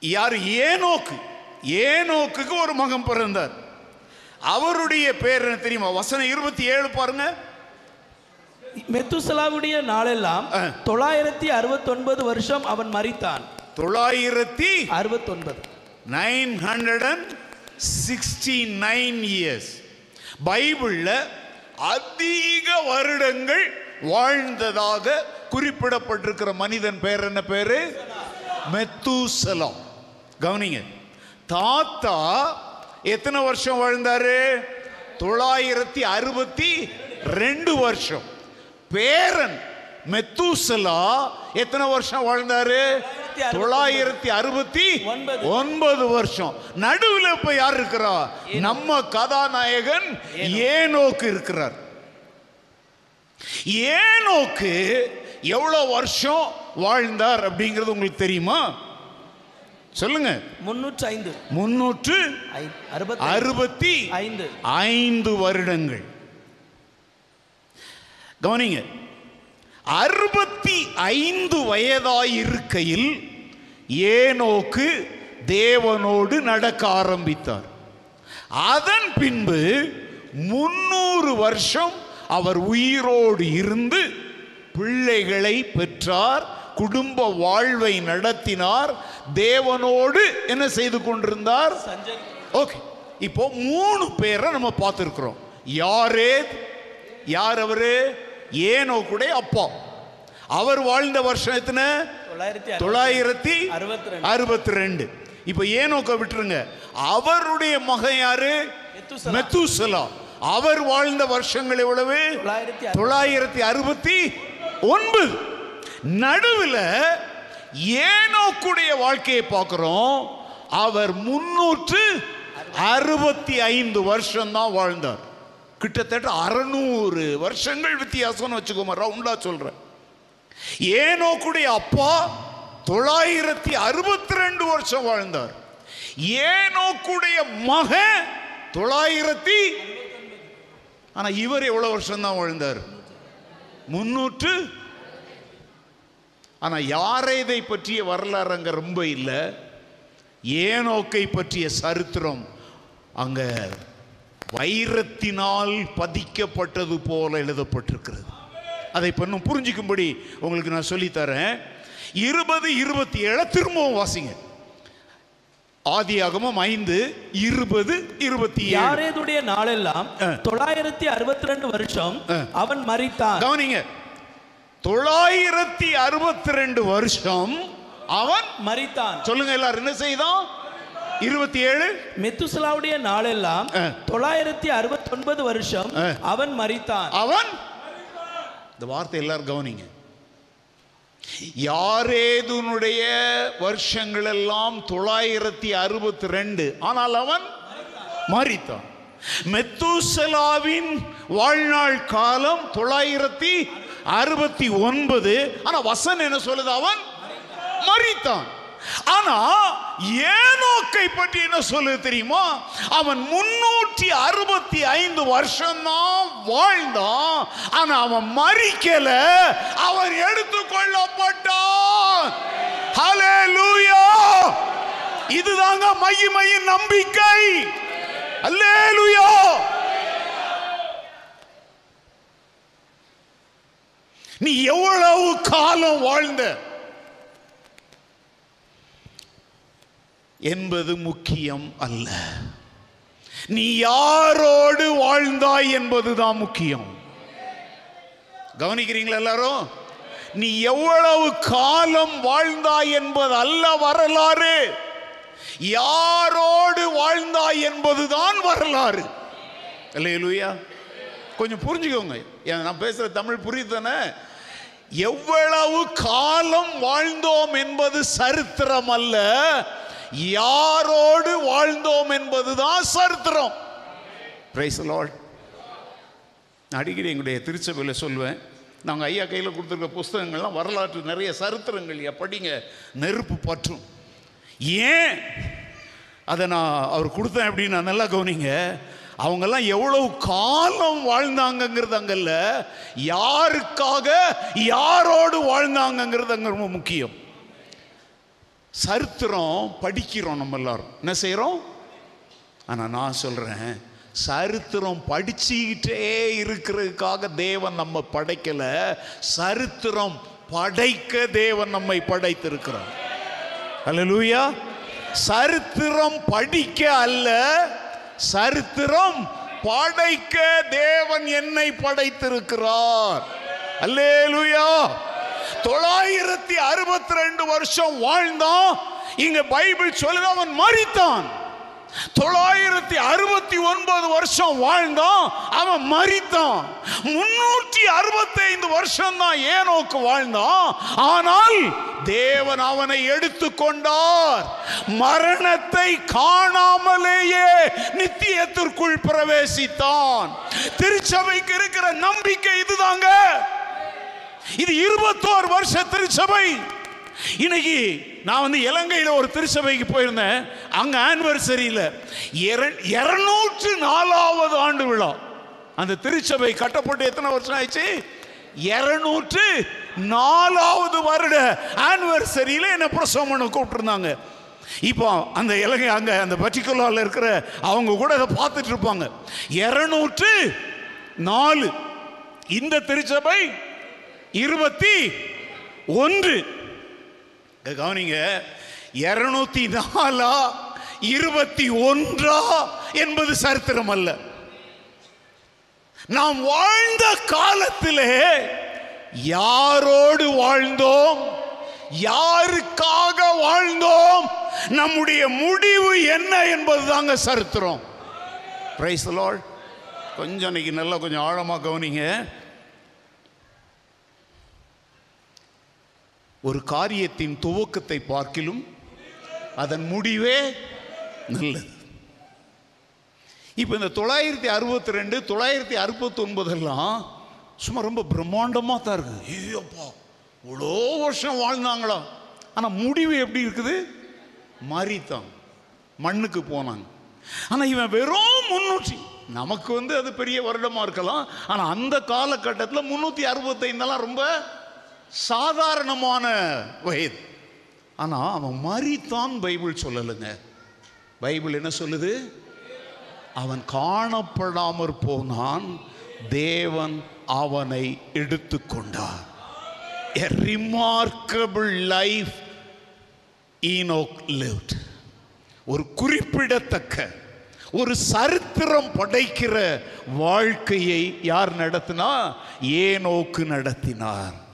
யார்? ஏனோக்கு. ஏனோக்குக்கு ஒரு மகன் பிறந்தார். அவருடைய பேர் என்ன தெரியுமா? வசனம் இருபத்தி ஏழு பாருங்க. மெத்துசலாவுடைய நாளெல்லாம். தொள்ளாயிரத்தி அறுபத்தொன்பது வருஷம் அவன் மரித்தான் தொள்ளாயிரத்தி அறுபத்தொன்பது. Nine hundred and sixty nine years பைபிளில் அதிக வருடங்கள் வாழ்ந்ததாக குறிப்பிடப்பட்டிருக்கிற மனிதன் பேர் என்ன பேரு? மெத்தூசலம். கவனிங்க. தாத்தா எத்தனை வருஷம் வாழ்ந்தாரு? தொள்ளாயிரத்தி அறுபத்தி ரெண்டு வருஷம். பேரன் மெத்தூசலா எத்தனை வருஷம் வாழ்ந்தாரு? தொள்ளாயிரத்தி அறுபத்தி ஒன்பது. ஒன்பது வருஷம். நடுவில் இப்ப யார் இருக்கிறா? நம்ம கதாநாயகன் ஏனோக்கு இருக்கிறார். ஏனோக்கு எவ்வளவு வருஷம் வாழ்ந்தார் அப்படிங்கிறது உங்களுக்கு தெரியுமா? சொல்லுங்க. முன்னூற்றி ஐந்து. முன்னூற்று அறுபத்தி ஐந்து. ஐந்து வருடங்கள். கவனிங்க. அறுபத்தி ஐந்து வயதாயிருக்கையில் ஏனோக்கு தேவனோடு நடக்க ஆரம்பித்தார். அதன் பின்பு முன்னூறு வருஷம் அவர் உயிரோடு இருந்து பிள்ளைகளை பெற்றார் குடும்ப வாழ்வை நடத்தினார் தேவனோடு என்ன செய்து கொண்டிருந்தார்? ஓகே. இப்போ மூணு பேரை நம்ம பார்த்துருக்குறோம். யாரே யார் அவரு? ஏனோக்குடைய அப்பா. அவர் வாழ்ந்த வருஷம் எத்தனை? தொள்ளாயிரத்தி அறுபத்தி ரெண்டு. இப்போ ஏனோக்க விட்டுருங்க. அவருடைய மகன் யாரு? மெத்துசலா. அவர் வாழ்ந்த வருஷங்கள் எவ்வளவு? தொள்ளாயிரத்தி தொள்ளாயிரத்தி அறுபத்தி ஒன்பது. நடுவில் ஏனோக்குடைய வாழ்க்கையை பார்க்கிறோம். அவர் முன்னூற்று அறுபத்தி ஐந்து வருஷம் தான் வாழ்ந்தார். கிட்டத்தட்ட அறுநூறு வருஷங்கள் வித்தியாசம்னு வச்சுக்கோங்க ரவுண்டா சொல்றேன். ஏனோக்குடைய அப்பா தொள்ளாயிரத்தி அறுபத்தி ரெண்டு வருஷம் வாழ்ந்தார். ஏனோக்குடைய மகன் தொள்ளாயிரத்தி ஆனா இவர் எவ்வளவு வருஷம் தான் வாழ்ந்தார்? முன்னூற்று ஆனா யாரை இதை பற்றிய வரலாறு அங்க ரொம்ப இல்லை. ஏனோக்கை பற்றிய சரித்திரம் அங்க வைரத்தினால் பதிக்கப்பட்டது போல எழுதப்பட்டிருக்கிறது. அதை இப்ப இன்னும் புரிஞ்சுக்கும்படி உங்களுக்கு நான் சொல்லித்தரேன். இருபது இருபத்தி ஏழு திரும்பவும் வாசிங்க. ஆதியாகமம் ஐந்து இருபது இருபத்தி யாரேதுடைய நாளெல்லாம். தொள்ளாயிரத்தி அறுபத்தி ரெண்டு வருஷம். அவன் மரித்தான். கவனிங்க. தொள்ளாயிரத்தி அறுபத்தி ரெண்டு வருஷம் அவன் மரித்தான். சொல்லுங்க எல்லாரும் என்ன செய்தான்? இருபத்தி ஏழு? மெத்துசலாவுடைய நாளெல்லாம். தொள்ளாயிரத்தி அறுபத்தி ஒன்பது வருஷம். அவன் மரித்தான். அவன்? இந்த வார்த்தை எல்லாரும் கவனிங்க. யாரேதுனுடைய வருஷங்கள் எல்லாம் தொள்ளாயிரத்தி அறுபத்தி ரெண்டு. ஆனால் அவன் மரித்தான். மெத்தூசலாவின் வாழ்நாள் காலம் தொள்ளாயிரத்தி அறுபத்தி ஒன்பது. ஆனா வசன் என்ன சொல்லுது? அவன் மரித்தான். ஆனா ஏனோக்கை பற்றி என்ன சொல்லு தெரியுமா? அவன் முன்னூற்றி அறுபத்தி ஐந்து வருஷம்தான் வாழ்ந்தான். ஆனா அவன் மறிக்கல. அவன் எடுத்துக்கொள்ளப்பட்டான் ஹalleluya! இதுதாங்க மகிமையின் நம்பிக்கை. அல்லேலூயா நீ எவ்வளவு காலம் வாழ்ந்த? என்பது முக்கியம் அல்ல. நீ யாரோடு வாழ்ந்தாய் என்பதுதான் முக்கியம். கவனிக்கிறீங்களா எல்லாரும்? நீ எவ்வளவு காலம் வாழ்ந்தாய் என்பது அல்ல வரலாறு. யாரோடு வாழ்ந்தாய் என்பதுதான் வரலாறு. இல்லையா கொஞ்சம் புரிஞ்சுக்கோங்க. ஏன் நான் பேசுற தமிழ் புரியுது தானே? எவ்வளவு காலம் வாழ்ந்தோம் என்பது சரித்திரம் அல்ல. யாரோடு வாழ்ந்தோம் என்பதுதான் சரித்திரம். பிரைஸ் அடிக்கடி எங்களுடைய திருச்சபையில் சொல்வேன் நாங்கள் ஐயா கையில் கொடுத்துருக்க புஸ்தகங்கள்லாம் வரலாற்று நிறைய சரித்திரங்கள் படிங்க நெருப்பு பற்றும். ஏன்? அதை நான் அவர் கொடுத்தேன் அப்படின்னு நான் நல்லா கவனிங்க அவங்கெல்லாம் எவ்வளவு காலம் வாழ்ந்தாங்கங்கிறது அங்கல்ல யாருக்காக யாரோடு வாழ்ந்தாங்கங்கிறது அங்கே ரொம்ப முக்கியம். சரித்திரம் படிக்கிறோம் நம்ம எல்லாரும். என்ன செய்கிறோம் ஆனால் நான் சொல்கிறேன் சரித்திரம் படிச்சுக்கிட்டே இருக்கிறதுக்காக தேவன் நம்ம படைக்கல சரித்திரம் படைக்க தேவன் நம்மை படைத்திருக்கிறார். அல்லேலூயா சரித்திரம் படிக்க அல்ல சரித்திரம் படைக்க தேவன் என்னை படைத்திருக்கிறார். அல்லேலூயா தொள்ளாயிரத்தி அறுபத்தி ரெண்டு வருஷம் வாழ்ந்தான். இங்க பைபிள் சொல்லுது அவன் மறித்தான் தொள்ளாயிரத்தி அறுபத்தி ஒன்பது வருஷம் வாழ்ந்தான் அவன் மறித்தான் முன்னூற்றி அறுபத்தி ஐந்து வருஷம் தான் ஏனோக்கு வாழ்ந்தான். ஆனால் தேவன் அவனை எடுத்துக்கொண்டார் மரணத்தை காணாமலேயே நித்தியத்திற்குள் பிரவேசித்தான். திருச்சபைக்கு இருக்கிற நம்பிக்கை இதுதாங்க. இது இருபத்தோரு வருஷ திருச்சபை. இன்னைக்கு நான் வந்து இலங்கையில் ஒரு திருச்சபைக்கு போயிருந்தேன். அங்கே ஆனிவர்சரியில் இருநூற்று நாலாவது ஆண்டு விழா. அந்த திருச்சபை கட்டப்பட்டு எத்தனை வருஷம் ஆயிடுச்சு? இருநூற்று நாலாவது வருட ஆனிவர்சரியில் என்ன பிரசவம் பண்ண கூப்பிட்டுருந்தாங்க. இப்போ அந்த இலங்கை அங்கே அந்த பர்டிகுலரில் இருக்கிற அவங்க கூட அதை பார்த்துட்டு இருப்பாங்க. இருநூற்று நாலு. இந்த திருச்சபை இருபத்தி ஒன்று. கவனிங்க இருநூத்தி நாலா இருபத்தி ஒன்றா என்பது சரித்திரம் அல்ல. நாம் வாழ்ந்த காலத்திலே யாரோடு வாழ்ந்தோம்? யாருக்காக வாழ்ந்தோம்? நம்முடைய முடிவு என்ன என்பது தாங்க சரித்திரம் பிரைஸ் கொஞ்சம் இன்னைக்கு நல்லா கொஞ்சம் ஆழமாக கவனிங்க. ஒரு காரியத்தின் துவக்கத்தை பார்க்கிலும் அதன் முடிவே நல்லது. இப்போ இந்த தொள்ளாயிரத்தி அறுபத்தி ரெண்டு தொள்ளாயிரத்தி அறுபத்தி ஒன்பதெல்லாம் சும்மா ரொம்ப பிரம்மாண்டமாக தான் இருக்குது. ஐயோப்பா இவ்வளோ வருஷம் வாழ்ந்தாங்களா? ஆனால் முடிவு எப்படி இருக்குது? மாறித்தான் மண்ணுக்கு போனாங்க ஆனால் இவன் வெறும் முன்னூற்றி. நமக்கு வந்து அது பெரிய வருடமாக இருக்கலாம். ஆனால் அந்த காலகட்டத்தில் முந்நூற்றி அறுபத்தைந்தெல்லாம் ரொம்ப சாதாரணமான வயது ஆனால் அவன் மறித்தான் பைபிள் சொல்லலைங்க. பைபிள் என்ன சொல்லுது? அவன் காணப்படாமற் போனான் தேவன் அவனை எடுத்துக்கொண்டார் a remarkable life Enoch lived ஒரு குறிப்பிடத்தக்க ஒரு சரித்திரம் படைக்கிற வாழ்க்கையை யார் நடத்தினா? ஏனோக்கு நடத்தினார்.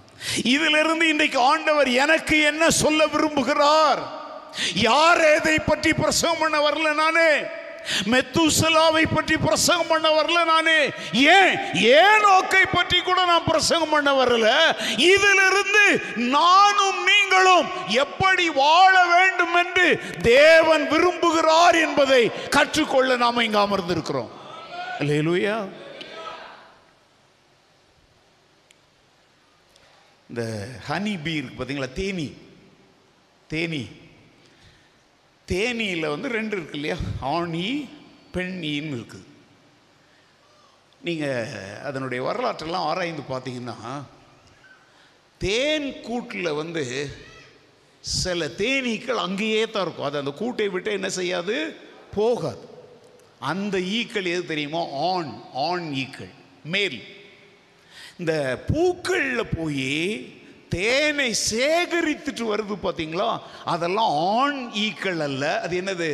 இதிலிருந்து இன்றைக்கு ஆண்டவர் எனக்கு என்ன சொல்ல விரும்புகிறார்? யார் எதை பற்றி பிரசவம் பண்ண வரல நானே? மெத்துசலாவை பற்றி பிரசங்கம் பண்ண வரல நானே? ஏன்? ஏன் நோக்கை பற்றி கூட நான் பிரசங்கம் பண்ண வரல. இதிலிருந்து நானும் நீங்களும் எப்படி வாழ வேண்டும் என்று தேவன் விரும்புகிறார் என்பதை கற்றுக்கொள்ள நாம் இங்க அமர்ந்திருக்கிறோம். அல்லேலூயா. இந்த ஹனி பீ இருக்குது பார்த்தீங்களா தேனி. தேனி. தேனியில் வந்து ரெண்டு இருக்கு இல்லையா? ஆணி ஈ பெண் ஈன்னு இருக்குது நீங்கள் அதனுடைய வரலாற்றெல்லாம் ஆராய்ந்து பார்த்தீங்கன்னா தேன் கூட்டில் வந்து சில தேனீக்கள் அங்கேயே தான் இருக்கும். அது அந்த கூட்டை விட்டு என்ன செய்யாது? போகாது. அந்த ஈக்கள் எது தெரியுமோ? ஆண் ஆண் ஈக்கள். மேல். இந்த பூக்களில் போய் தேனை சேகரித்துட்டு வருது பார்த்தீங்களா அதெல்லாம் ஆண் ஈக்கள் அல்ல. அது என்னது?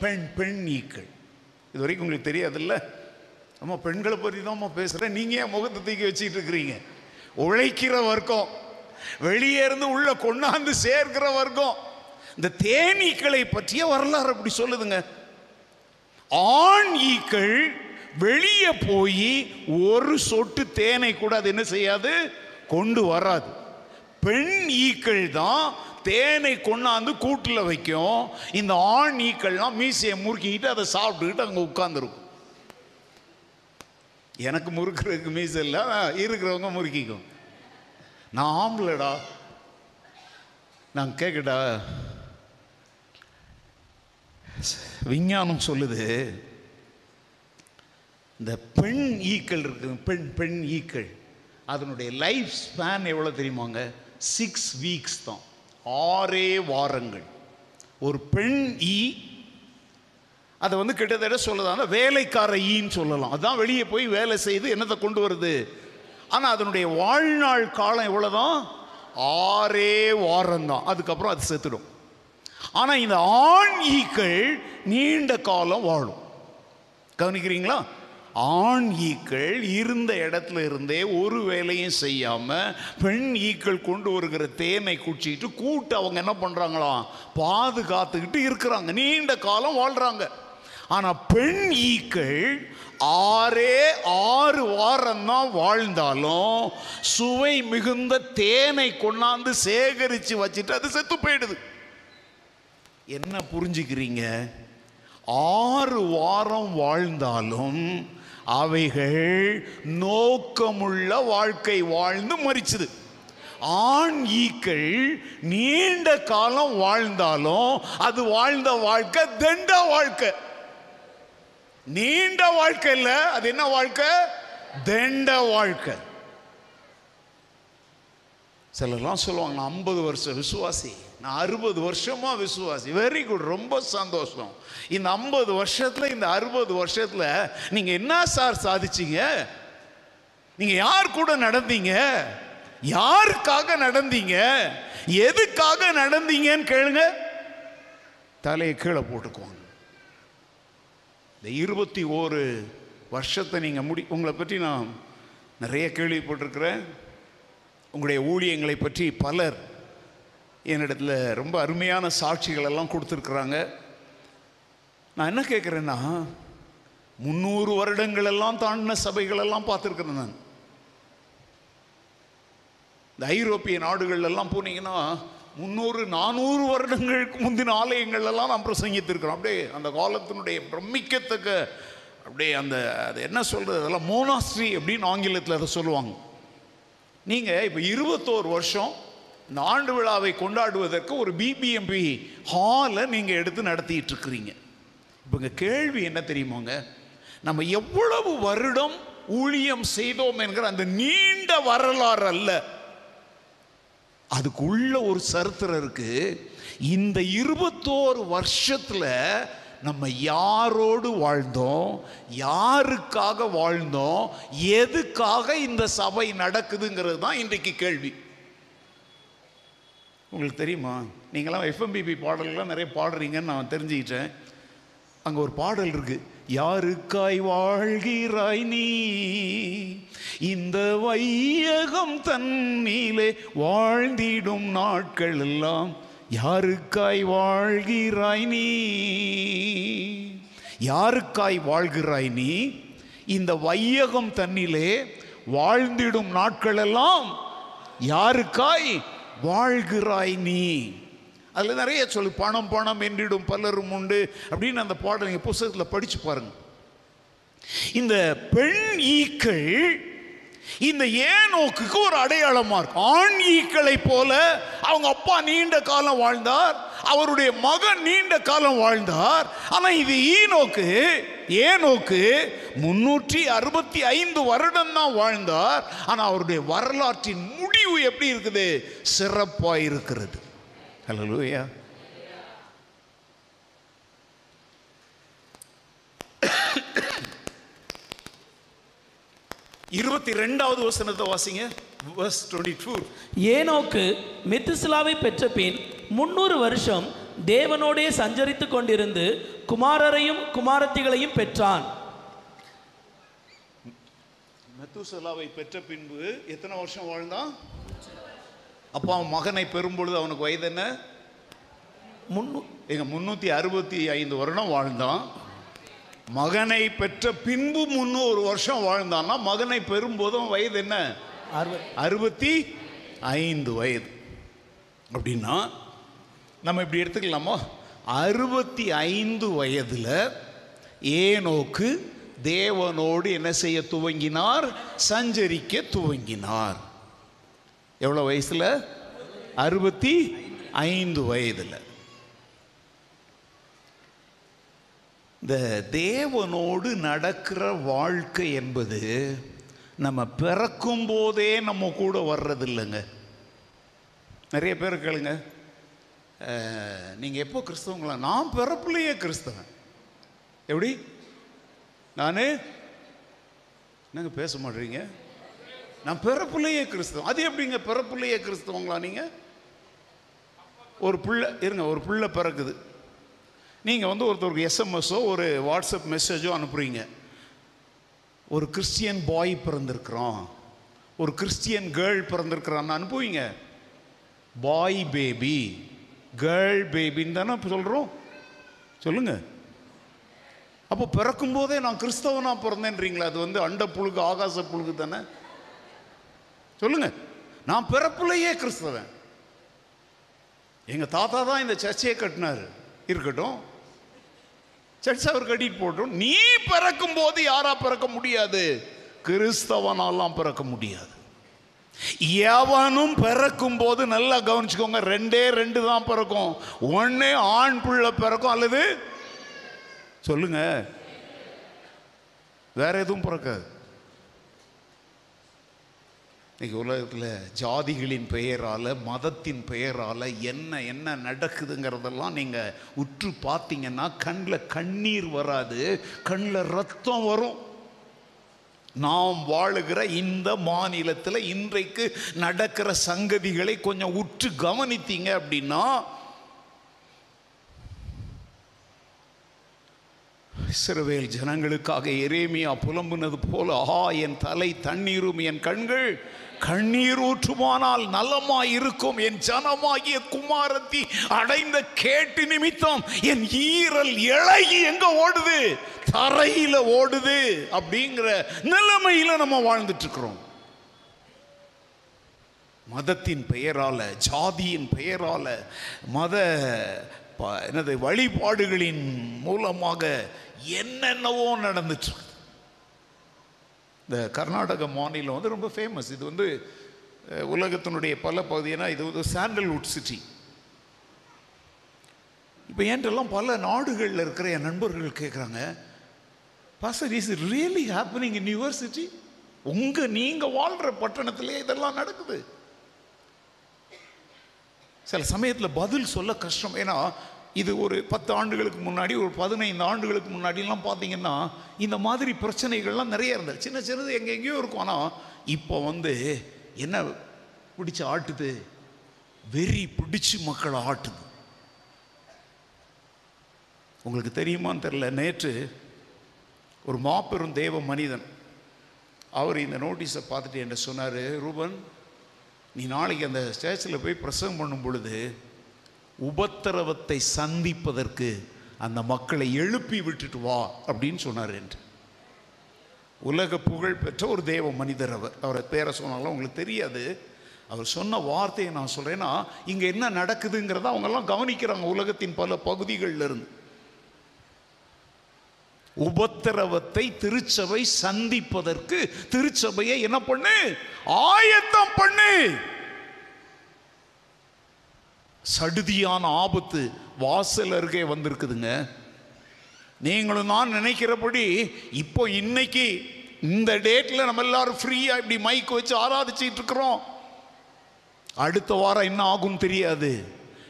பெண் பெண் ஈக்கள். இது வரைக்கும் உங்களுக்கு தெரியாதுல்ல? ஆமாம் பெண்களை பற்றி தான்மா பேசுகிறேன் நீங்கள் ஏன் முகத்தை தூக்கி வச்சுட்டு இருக்கிறீங்க? உழைக்கிற வர்க்கம். வெளியே இருந்து உள்ளே கொண்டாந்து சேர்க்கிற வர்க்கம். இந்த தேனீக்களை பற்றிய வரலாறு அப்படி சொல்லுதுங்க. ஆண் ஈக்கள் வெளியே போய் ஒரு சொட்டு தேனை கூட அது என்ன செய்யாது? கொண்டு வராது. பெண் ஈக்கள் தான் தேனை கொண்டாந்து கூட்டில் வைக்கும். இந்த ஆண் ஈக்கள்லாம் மீசையை முறுக்கிக்கிட்டு அதை சாப்பிட்டுக்கிட்டு அங்கே உட்காந்துருக்கும் எனக்கு முறுக்கிறதுக்கு மீசை இல்லை இருக்கிறவங்க முறுக்கிக்கும். நான் ஆம்பளடா. நான் கேட்கடா விஞ்ஞானம் சொல்லுது இந்த பெண் ஈக்கள் இருக்குது பெண் பெண் ஈக்கள். அதனுடைய லைஃப் ஸ்பேன் எவ்வளோ தெரியுமாங்க? சிக்ஸ் வீக்ஸ் தான். ஆறே வாரங்கள். ஒரு பெண் ஈ அதை வந்து கிட்டத்தட்ட சொல்லதான வேலைக்கார ஈன்னு சொல்லலாம். அதான் வெளியே போய் வேலை செய்து என்னத்தை கொண்டு வருது? ஆனால் அதனுடைய வாழ்நாள் காலம் எவ்வளோதான் ஆறே வாரம் தான் அதுக்கப்புறம் அது செத்துடும். ஆனால் இந்த ஆண் ஈக்கள் நீண்ட காலம் வாழும். கவனிக்கிறீங்களா? ஆண் ஈக்கள் இருந்த இடத்துல இருந்தே ஒரு வேலையும் செய்யாமல் பெண் ஈக்கள் கொண்டு வருகிற தேனை குடிச்சிக்கிட்டு கூட்டு அவங்க என்ன பண்ணுறாங்களாம் பாதுகாத்துக்கிட்டு இருக்கிறாங்க. நீண்ட காலம் வாழ்கிறாங்க ஆனால் பெண் ஈக்கள் ஆறே ஆறு வாரம் தான் வாழ்ந்தாலும் சுவை மிகுந்த தேனை கொண்டாந்து சேகரித்து வச்சுட்டு அது செத்து போயிடுது. என்ன புரிஞ்சுக்கிறீங்க? ஆறு வாரம் வாழ்ந்தாலும் அவைகள் நோக்கமுள்ள வாழ்க்கை வாழ்ந்து மறிச்சது ஆண் ஈக்கள் நீண்ட காலம் வாழ்ந்தாலும் அது வாழ்ந்த வாழ்க்கை தண்ட வாழ்க்கை. நீண்ட வாழ்க்கை இல்லை அது என்ன வாழ்க்கை? தண்ட வாழ்க்கை. சிலர்லாம் சொல்லுவாங்க ஐம்பது வருஷம் விசுவாசி. நான் அறுபது வருஷமா விசுவாசி. வெரி குட் ரொம்ப சந்தோஷம். இந்த ஐம்பது வருஷத்துல இந்த அறுபது வருஷத்துல நீங்க என்ன சார் சாதிச்சீங்க? நீங்க யார் கூட நடந்தீங்க? யாருக்காக நடந்தீங்க? எதுக்காக நடந்தீங்கன்னு கேளுங்க. தலையை கீழே போட்டுக்குவாங்க. இந்த இருபத்தி ஓரு வருஷத்தை நீங்கள் முடி உங்களை பற்றி நான் நிறைய கேள்விப்பட்டிருக்கிறேன். உங்களுடைய ஊழியங்களை பற்றி பலர் என்னிடத்தில் ரொம்ப அருமையான சாட்சிகள் எல்லாம் கொடுத்துருக்குறாங்க. நான் என்ன கேட்குறேன்னா முந்நூறு வருடங்கள் எல்லாம் தாண்டின சபைகள் எல்லாம் பார்த்துருக்குறேன் நான். இந்த ஐரோப்பிய நாடுகள் எல்லாம் போனீங்கன்னா முந்நூறு நானூறு வருடங்களுக்கு முந்தின ஆலயங்கள் எல்லாம் நாம் பிரசங்கித்திருக்கிறோம் அப்படியே அந்த காலத்தினுடைய பிரமிக்கத்தக்க அப்படியே அந்த அது என்ன சொல்கிறது அதெல்லாம் மோனாஸ்ட்ரி அப்படின்னு ஆங்கிலத்தில் அதை சொல்லுவாங்க. நீங்கள் இப்போ இருபத்தோரு வருஷம் இந்த ஆண்டு விழாவை கொண்டாடுவதற்கு ஒரு பிபிஎம்பி ஹாலை நீங்கள் எடுத்து நடத்திட்டு இருக்கிறீங்க இப்போ இங்கே கேள்வி என்ன தெரியுமாங்க? நம்ம எவ்வளவு வருடம் ஊழியம் செய்தோம் என்கிற அந்த நீண்ட வரலாறு அல்ல. அதுக்குள்ள ஒரு சரித்திரம் இருக்கு. இந்த இருபத்தோரு வருஷத்தில் நம்ம யாரோடு வாழ்ந்தோம்? யாருக்காக வாழ்ந்தோம்? எதுக்காக இந்த சபை நடக்குதுங்கிறது தான் இன்றைக்கு கேள்வி. உங்களுக்கு தெரியுமா? நீங்களாம் எஃப்எம்பிபி பாடல்கள்லாம் நிறைய பாடுறீங்கன்னு நான் தெரிஞ்சுக்கிட்டேன். அங்கே ஒரு பாடல் இருக்கு. யாருக்காய் வாழ்கிறாய் நீ? இந்த வையகம் தன்னிலே வாழ்ந்திடும் நாட்கள் எல்லாம் யாருக்காய் வாழ்கிறாய் நீ? யாருக்காய் வாழ்கிறாய் நீ? இந்த வையகம் தன்னிலே வாழ்ந்திடும் நாட்களெல்லாம் யாருக்காய் வாழ்கிறாய் நீ. அதில் நிறைய சொல்லு பணம் பணம் என்றிடும் பலரும் உண்டு. அப்படின்னு அந்த பாடல் நீங்கள் புஸ்தகத்தில் படித்து பாருங்கள் இந்த பெண் ஈக்கள் இந்த ஏனோக்குக்கு ஒரு அடையாளமா இருக்கும் ஆண் ஈக்களை போல அவங்க அப்பா நீண்ட காலம் வாழ்ந்தார் அவருடைய மகன் நீண்ட காலம் வாழ்ந்தார். ஆனா இது ஈனோக்கு ஏனோக்கு முன்னூற்றி அறுபத்தி ஐந்து வருடம் தான் வாழ்ந்தார். ஆனா அவருடைய வரலாற்றின் முடிவு எப்படி இருக்குது? சிறப்பா இருக்கிறது. ஹalleluya. இருபத்தி ரெண்டாவது வசனத்தை வாசிங்க. Verse 22 ஏனோக்கு மெத்துசிலாவை பெற்ற பின் முன்னூறு வருஷம் தேவனோடே சஞ்சரித்து கொண்டிருந்து குமாரரையும் குமாரத்திகளையும் பெற்றான். மெத்துசலாவை பெற்ற பின்பு எத்தனை வருஷம் வாழ்ந்தான்? அப்பா அவன் மகனை பெறும்பொழுது அவனுக்கு வயது என்ன? முன்னூ எங்க முன்னூத்தி அறுபத்தி ஐந்து வருடம் வாழ்ந்தான். மகனை பெற்ற பின்பு முன்னூறு வருஷம் வாழ்ந்தான்னா மகனை பெறும்போதும் வயது என்ன? அறுபது. அறுபத்தி ஐந்து வயது. அப்படின்னா நம்ம இப்படி எடுத்துக்கலாமா? அறுபத்தி ஐந்து வயதுல ஏனோக்கு தேவனோடு என்ன செய்ய துவங்கினார்? சஞ்சரிக்க துவங்கினார். எவ்வளோ வயசில்? அறுபத்தி ஐந்து வயதில். இந்த தேவனோடு நடக்கிற வாழ்க்கை என்பது நம்ம பிறக்கும் போதே நம்ம கூட வர்றது இல்லைங்க நிறைய பேர் கேளுங்க. நீங்கள் எப்போ கிறிஸ்தவங்களா? நான் பிறப்புலையே கிறிஸ்தவன். எப்படி? நான்? என்னங்க பேச மாட்டீங்க நான் பிறப்புலையே கிறிஸ்தவன். அது எப்படிங்க பிறப்புலையே கிறிஸ்தவங்களா நீங்கள் ஒரு பிள்ளை இருங்க ஒரு பிள்ளை பிறக்குது. நீங்கள் வந்து ஒருத்தருக்கு எஸ்எம்எஸோ ஒரு வாட்ஸ்அப் மெசேஜோ அனுப்புகிறீங்க ஒரு கிறிஸ்டியன் பாய் பிறந்திருக்கிறோம் ஒரு கிறிஸ்டியன் கேர்ள் பிறந்திருக்கிறான்னு அனுப்புவீங்க. பாய் பேபி கேர்ள் பேபின்னு தானே இப்போ சொல்கிறோம் சொல்லுங்கள் அப்போ பிறக்கும்போதே நான் கிறிஸ்தவனாக பிறந்தேன்றீங்களா அது வந்து அண்ட புழுகு ஆகாச புழுகு தானே? சொல்லுங்கள் நான் பிறப்புலையே கிறிஸ்தவன். எங்கள் தாத்தா தான் இந்த சர்ச்சையை கட்டினார். இருக்கட்டும். சர்ச் அவர் கட்டிட்டு போட்டோம் நீ பிறக்கும் போது யாரா பிறக்க முடியாது? கிறிஸ்தவனாலாம் பிறக்க முடியாது. எவனும் பிறக்கும் போது நல்லா கவனிச்சுக்கோங்க ரெண்டே ரெண்டு தான் பிறக்கும். ஒன்று ஆண் பிள்ளை பிறக்கும் அல்லது சொல்லுங்க. வேற எதுவும் பிறக்காது. இன்னைக்கு உலகத்தில் ஜாதிகளின் பெயரால் மதத்தின் பெயரால் என்ன என்ன நடக்குதுங்கிறதெல்லாம் நீங்கள் உற்று பார்த்தீங்கன்னா கண்ணில் கண்ணீர் வராது கண்ணில் ரத்தம் வரும். நாம் வாழுகிற இந்த மாநிலத்தில் இன்றைக்கு நடக்கிற சங்கதிகளை கொஞ்சம் உற்று கவனித்தீங்க அப்படின்னா இஸ்ரவேல் ஜனங்களுக்காக எரேமியா புலம்புனது போல ஆஹா என் தலை தண்ணீரும் என் கண்கள் கண்ணீர் ஊற்றுமானால் நலமாய் இருக்கும் என் ஜனமாகிய குமாரத்தி அடைந்த கேட்டு நிமித்தம் என் ஈரல் இழகி எங்க ஓடுது? தரையில ஓடுது அப்படிங்கிற நிலைமையில நம்ம வாழ்ந்துட்டு இருக்கிறோம் மதத்தின் பெயரால ஜாதியின் பெயரால மத ப- என்னது வழிபாடுகளின் மூலமாக என்னென்னவோ நடந்துட்டு இந்த கர்நாடக மாநிலம் வந்து ரொம்ப ஃபேமஸ் இது வந்து உலகத்தினுடைய பல பகுதினா இது வந்து சாண்டல்வுட் சிட்டி இப்போ ஏன்றெல்லாம் பல நாடுகளில் இருக்கிற என் நண்பர்கள் கேட்குறாங்க pastor is really happening in your city உங்கள் நீங்கள் வாழ்கிற பட்டணத்திலே இதெல்லாம் நடக்குது. சில சமயத்தில் பதில் சொல்ல கஷ்டம். ஏன்னா இது ஒரு பத்து ஆண்டுகளுக்கு முன்னாடி ஒரு பதினைந்து ஆண்டுகளுக்கு முன்னாடிலாம் பார்த்தீங்கன்னா இந்த மாதிரி பிரச்சனைகள்லாம் நிறைய இருந்தது. சின்ன சின்னது எங்கெங்கேயோ இருக்கும். ஆனால் இப்போ வந்து என்ன பிடிச்சி ஆட்டுது? வெறி பிடிச்சி மக்களை ஆட்டுது. உங்களுக்கு தெரியுமான்னு தெரில நேற்று ஒரு மாபெரும் தேவ மனிதன் அவர் இந்த நோட்டீஸை பார்த்துட்டு என்ன சொன்னார் ரூபன் நீ நாளைக்கு அந்த ஸ்டேஜில் போய் பிரசங்கம் பண்ணும் பொழுது உபத்திரவத்தை சந்திப்பதற்கு அந்த மக்களை எழுப்பி விட்டுட்டு வா அப்படின்னு சொன்னார் என்று. உலக புகழ் பெற்ற ஒரு தேவ மனிதர் அவர். அவரை பேரை சொன்னாலும் உங்களுக்கு தெரியாது. அவர் சொன்ன வார்த்தையை நான் சொல்கிறேன்னா இங்கே என்ன நடக்குதுங்கிறத அவங்கெல்லாம் கவனிக்கிறாங்க உலகத்தின் பல பகுதிகளில் இருந்து. உபத்திரவத்தை திருச்சபை சந்திப்பதற்கு திருச்சபையை என்ன பண்ணு? ஆயத்தம் பண்ணு. சடுதியான ஆபத்து வாசல் அருகே வந்திருக்குதுங்க. நீங்களும் நான் நினைக்கிறபடி இப்போ இன்னைக்கு இந்த டேட்டில் நம்ம எல்லாரும் ஃப்ரீயாக இப்படி மைக் வச்சு ஆராதிச்சிட்டு இருக்கிறோம். அடுத்த வாரம் என்ன ஆகும்னு தெரியாது.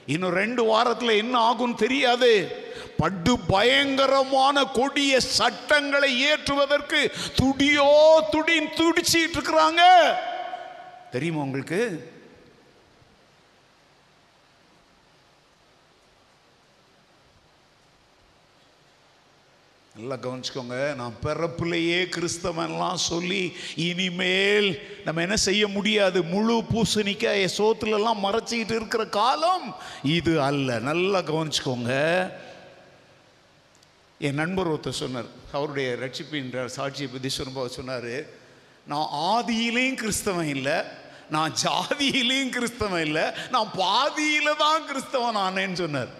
இன்னும் ரெண்டு வாரத்தில் என்ன ஆகும்னு தெரியாது. படு பயங்கரமான கொடிய சட்டங்களை ஏற்றுவதற்கு துடியோ துடின் துடிச்சிட்டு இருக்கிறாங்க. தெரியுமா உங்களுக்கு? நல்லா கவனிச்சுக்கோங்க. நான் பிறப்புலையே கிறிஸ்தவன்லாம் சொல்லி இனிமேல் நம்ம என்ன செய்ய முடியாது? முழு பூசணிக்காய சோத்துலலாம் மறைச்சிக்கிட்டு இருக்கிற காலம் இது அல்ல. நல்லா கவனிச்சுக்கோங்க. என் நண்பர் ஒருத்தர் சொன்னார். அவருடைய ரட்சிப்பின்ற சாட்சியை பற்றி சொல்லும்போது சொன்னார் நான் ஆதியிலையும் கிறிஸ்தவன் இல்லை நான் ஜாதியிலையும் கிறிஸ்தவன் இல்லை நான் பாதியில தான் கிறிஸ்தவன் ஆனேன்னு சொன்னார்.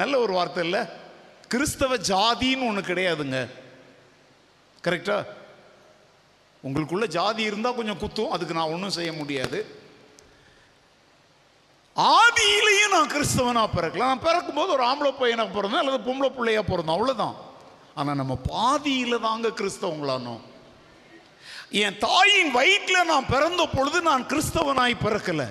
நல்ல ஒரு வார்த்தை இல்லை? கிறிஸ்தவ ஜாதின்னு ஒன்று கிடையாதுங்க. கரெக்டா உங்களுக்குள்ள ஜாதி இருந்தால் கொஞ்சம் குத்தும் அதுக்கு நான் ஒன்றும் செய்ய முடியாது. ஆதியிலையும் நான் கிறிஸ்தவனாக பிறக்கலாம். நான் பிறக்கும்போது ஒரு ஆம்பளை பையனாக பிறந்தேன் அல்லது பொம்பளை பிள்ளையாக பிறந்தோம் அவ்வளோதான் ஆனால் நம்ம பாதியில் தாங்க கிறிஸ்தவங்களானோம். என் தாயின் வயிற்றுல நான் பிறந்த பொழுது நான் கிறிஸ்தவனாய் பிறக்கலை.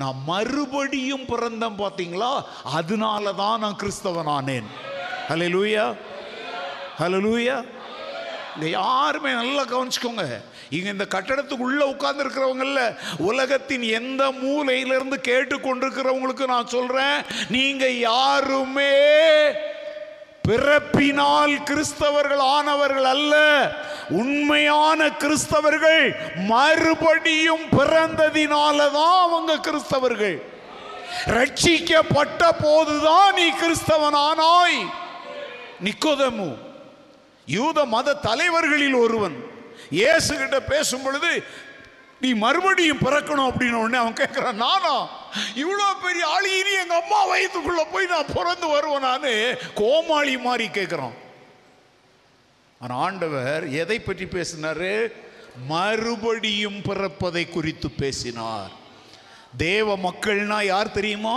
நான் மறுபடியும் பிறந்தேன் பார்த்தீங்களா அதனால தான் நான் கிறிஸ்தவனானேன். ஹலலூயா ஹலலூயா இங்கே யாருமே நல்லா கவனிச்சுக்கோங்க. இங்கே இந்த கட்டடத்துக்கு உள்ள உலகத்தின் எந்த மூலையிலிருந்து கேட்டுக்கொண்டிருக்கிறவங்களுக்கு நான் சொல்கிறேன் நீங்கள் யாருமே பிறப்பினால் கிறிஸ்தவர்கள் ஆனவர்கள் அல்ல உண்மையான கிறிஸ்தவர்கள் மறுபடியும் பிறந்ததினால தான் அவங்க கிறிஸ்தவர்கள். ரட்சிக்கப்பட்ட போதுதான் நீ கிறிஸ்தவன் ஆனாய் நிக்கோதமு யூத மத தலைவர்களில் ஒருவன் இயேசு கிட்ட பேசும் பொழுது நீ மறுபடியும் பிறக்கணும் அப்படின்னு உடனே அவன் கேட்கிறான். நானா? இவ்வளோ பெரிய ஆளியினி எங்கள் எங்க அம்மா வயிற்றுக்குள்ள போய் நான் பிறந்து வருவேனான்னு கோமாளி மாதிரி கேட்குறான். ஆனால் ஆண்டவர் எதை பற்றி பேசினார்? மறுபடியும் பிறப்பதை குறித்து பேசினார். தேவ மக்கள்னா யார் தெரியுமா?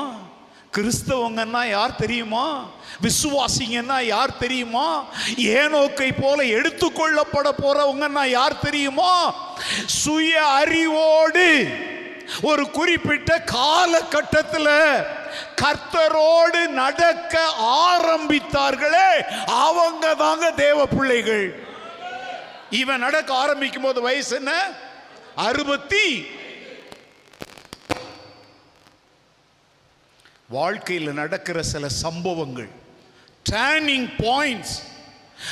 கிறிஸ்தவங்கன்னா யார் தெரியுமா? விசுவாசிங்கன்னா யார் தெரியுமா? ஏனோக்கை போல எடுத்துக்கொள்ளப்பட போறவங்கன்னா யார் தெரியுமா? சுய அறிவோடு. ஒரு குறிப்பிட்ட காலகட்டத்தில் கர்த்தரோடு நடக்க ஆரம்பித்தார்களே அவங்க தாங்க தேவ பிள்ளைகள். இவன் நடக்க ஆரம்பிக்கும் போது வயசு என்ன? அறுபத்தி வாழ்க்கையில் நடக்கிற சில சம்பவங்கள். டேர்னிங் பாயிண்ட்ஸ்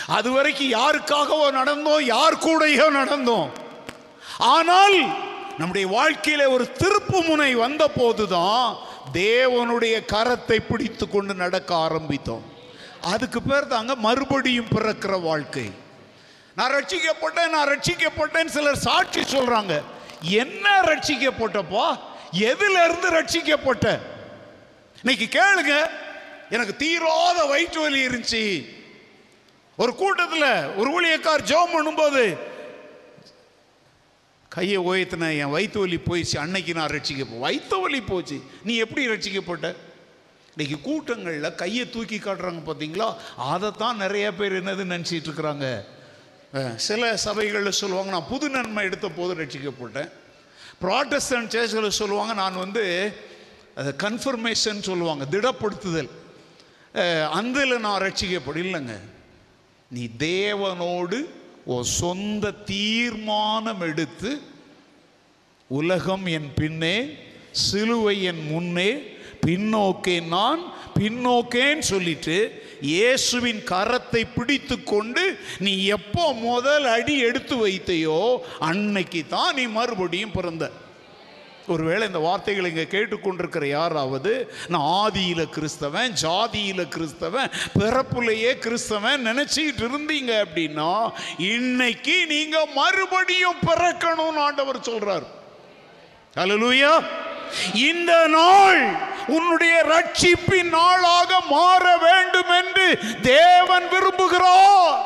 அது வரைக்கும் யாருக்காகவோ நடந்தோம் யார் கூடயோ நடந்தோம் ஆனால் நம்முடைய வாழ்க்கையில் ஒரு திருப்பு முனை வந்த போதுதான் தேவனுடைய கரத்தை பிடித்து கொண்டு நடக்க ஆரம்பித்தோம். அதுக்கு பேர் தாங்க மறுபடியும் பிறக்கிற வாழ்க்கை. நான் ரட்சிக்கப்பட்டேன் நான் ரட்சிக்கப்பட்டேன் சிலர் சாட்சி சொல்றாங்க. என்ன ரட்சிக்கப்பட்டப்பா? எதுல இருந்து ரட்சிக்கப்பட்ட? இன்னைக்கு கேளுங்க. எனக்கு தீராத வயிற்று வலி இருந்துச்சு. ஒரு கூட்டத்தில் ஒரு ஊழியக்கார் ஜோம் பண்ணும்போது கையை உயர்த்தின என் வயிற்று வலி போயிடுச்சு. அன்னைக்கு நான் ரட்சிக்க வயிற்று வலி போச்சு. நீ எப்படி ரட்சிக்கப்பட்ட? இன்னைக்கு கூட்டங்களில் கையை தூக்கி காட்டுறாங்க பார்த்தீங்களா அதைத்தான் நிறைய பேர் என்னதுன்னு நினச்சிட்டு இருக்கிறாங்க. சில சபைகளில் சொல்லுவாங்க நான் புது நன்மை எடுத்த போது ரட்சிக்கப்பட்டேன். ப்ராட்டஸ்டன் சேர்ச்சில் சொல்லுவாங்க நான் வந்து அது கன்ஃபர்மேஷன் சொல்லுவாங்க திடப்படுத்துதல். அந்தில் நான் ரட்சிக்கப்படும் இல்லைங்க. நீ தேவனோடு ஓ சொந்த தீர்மானம் எடுத்து உலகம் என் பின்னே சிலுவை என் முன்னே பின்னோக்கே நான் பின்னோக்கேன்னு சொல்லிட்டு இயேசுவின் கரத்தை பிடித்து கொண்டு நீ எப்போ முதல் அடி எடுத்து வைத்தையோ அன்னைக்கு தான் நீ மறுபடியும் பிறந்த. ஒருவேளை இந்த வார்த்தைகளை இங்கே கேட்டுக்கொண்டிருக்கிற யாராவது நான் ஆதியில கிறிஸ்தவன் ஜாதியில கிறிஸ்தவன் பிறப்புலையே கிறிஸ்தவன் நினச்சிக்கிட்டு இருந்தீங்க அப்படின்னா இன்னைக்கு நீங்கள் மறுபடியும் பிறக்கணும்னு ஆண்டவர் சொல்கிறார் ஹalleluya. இந்த நாள் உன்னுடைய ரட்சிப்பின் நாளாக மாற வேண்டும் என்று தேவன் விரும்புகிறார்.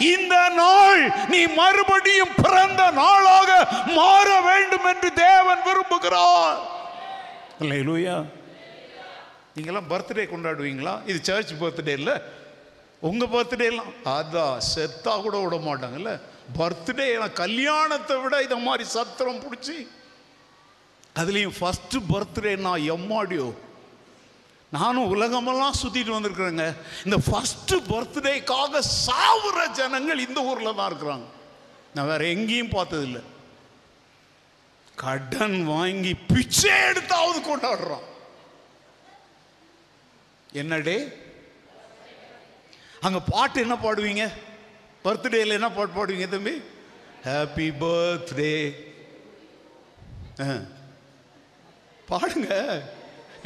இந்த நாள் நீ மறுபடியும் பிறந்த நாளாக மாற வேண்டும் என்று தேவன் விரும்புகிறார். ஹalleluya நீங்களாம் பர்த்டே கொண்டாடுவீங்களா? இது சர்ச் பர்த்டே இல்லை. உங்க பர்த்டே எல்லாம். அதான் செத்தா கூட விட மாட்டாங்கல்ல. பர்த்டே கல்யாணத்தை விட இதை மாதிரி சத்திரம் பிடிச்சி. அதுலேயும் ஃபஸ்ட்டு பர்த்டே நான் எம்மாடியோ நானும் உலகமெல்லாம் சுற்றிட்டு வந்திருக்கிறேங்க. இந்த ஃபஸ்ட்டு பர்த்டேக்காக சாவுற ஜனங்கள் இந்த ஊரில் தான் இருக்கிறாங்க. நான் வேற எங்கேயும் பார்த்ததில்ல. கடன் வாங்கி பிச்சை எடுத்தாவது கொண்டாடுறோம் என்னடே? அங்கே பாட்டு என்ன பாடுவீங்க? பர்த்டேல என்ன பாட்டு பாடுவீங்க தம்பி? ஹாப்பி பர்த்டே பாடுங்க.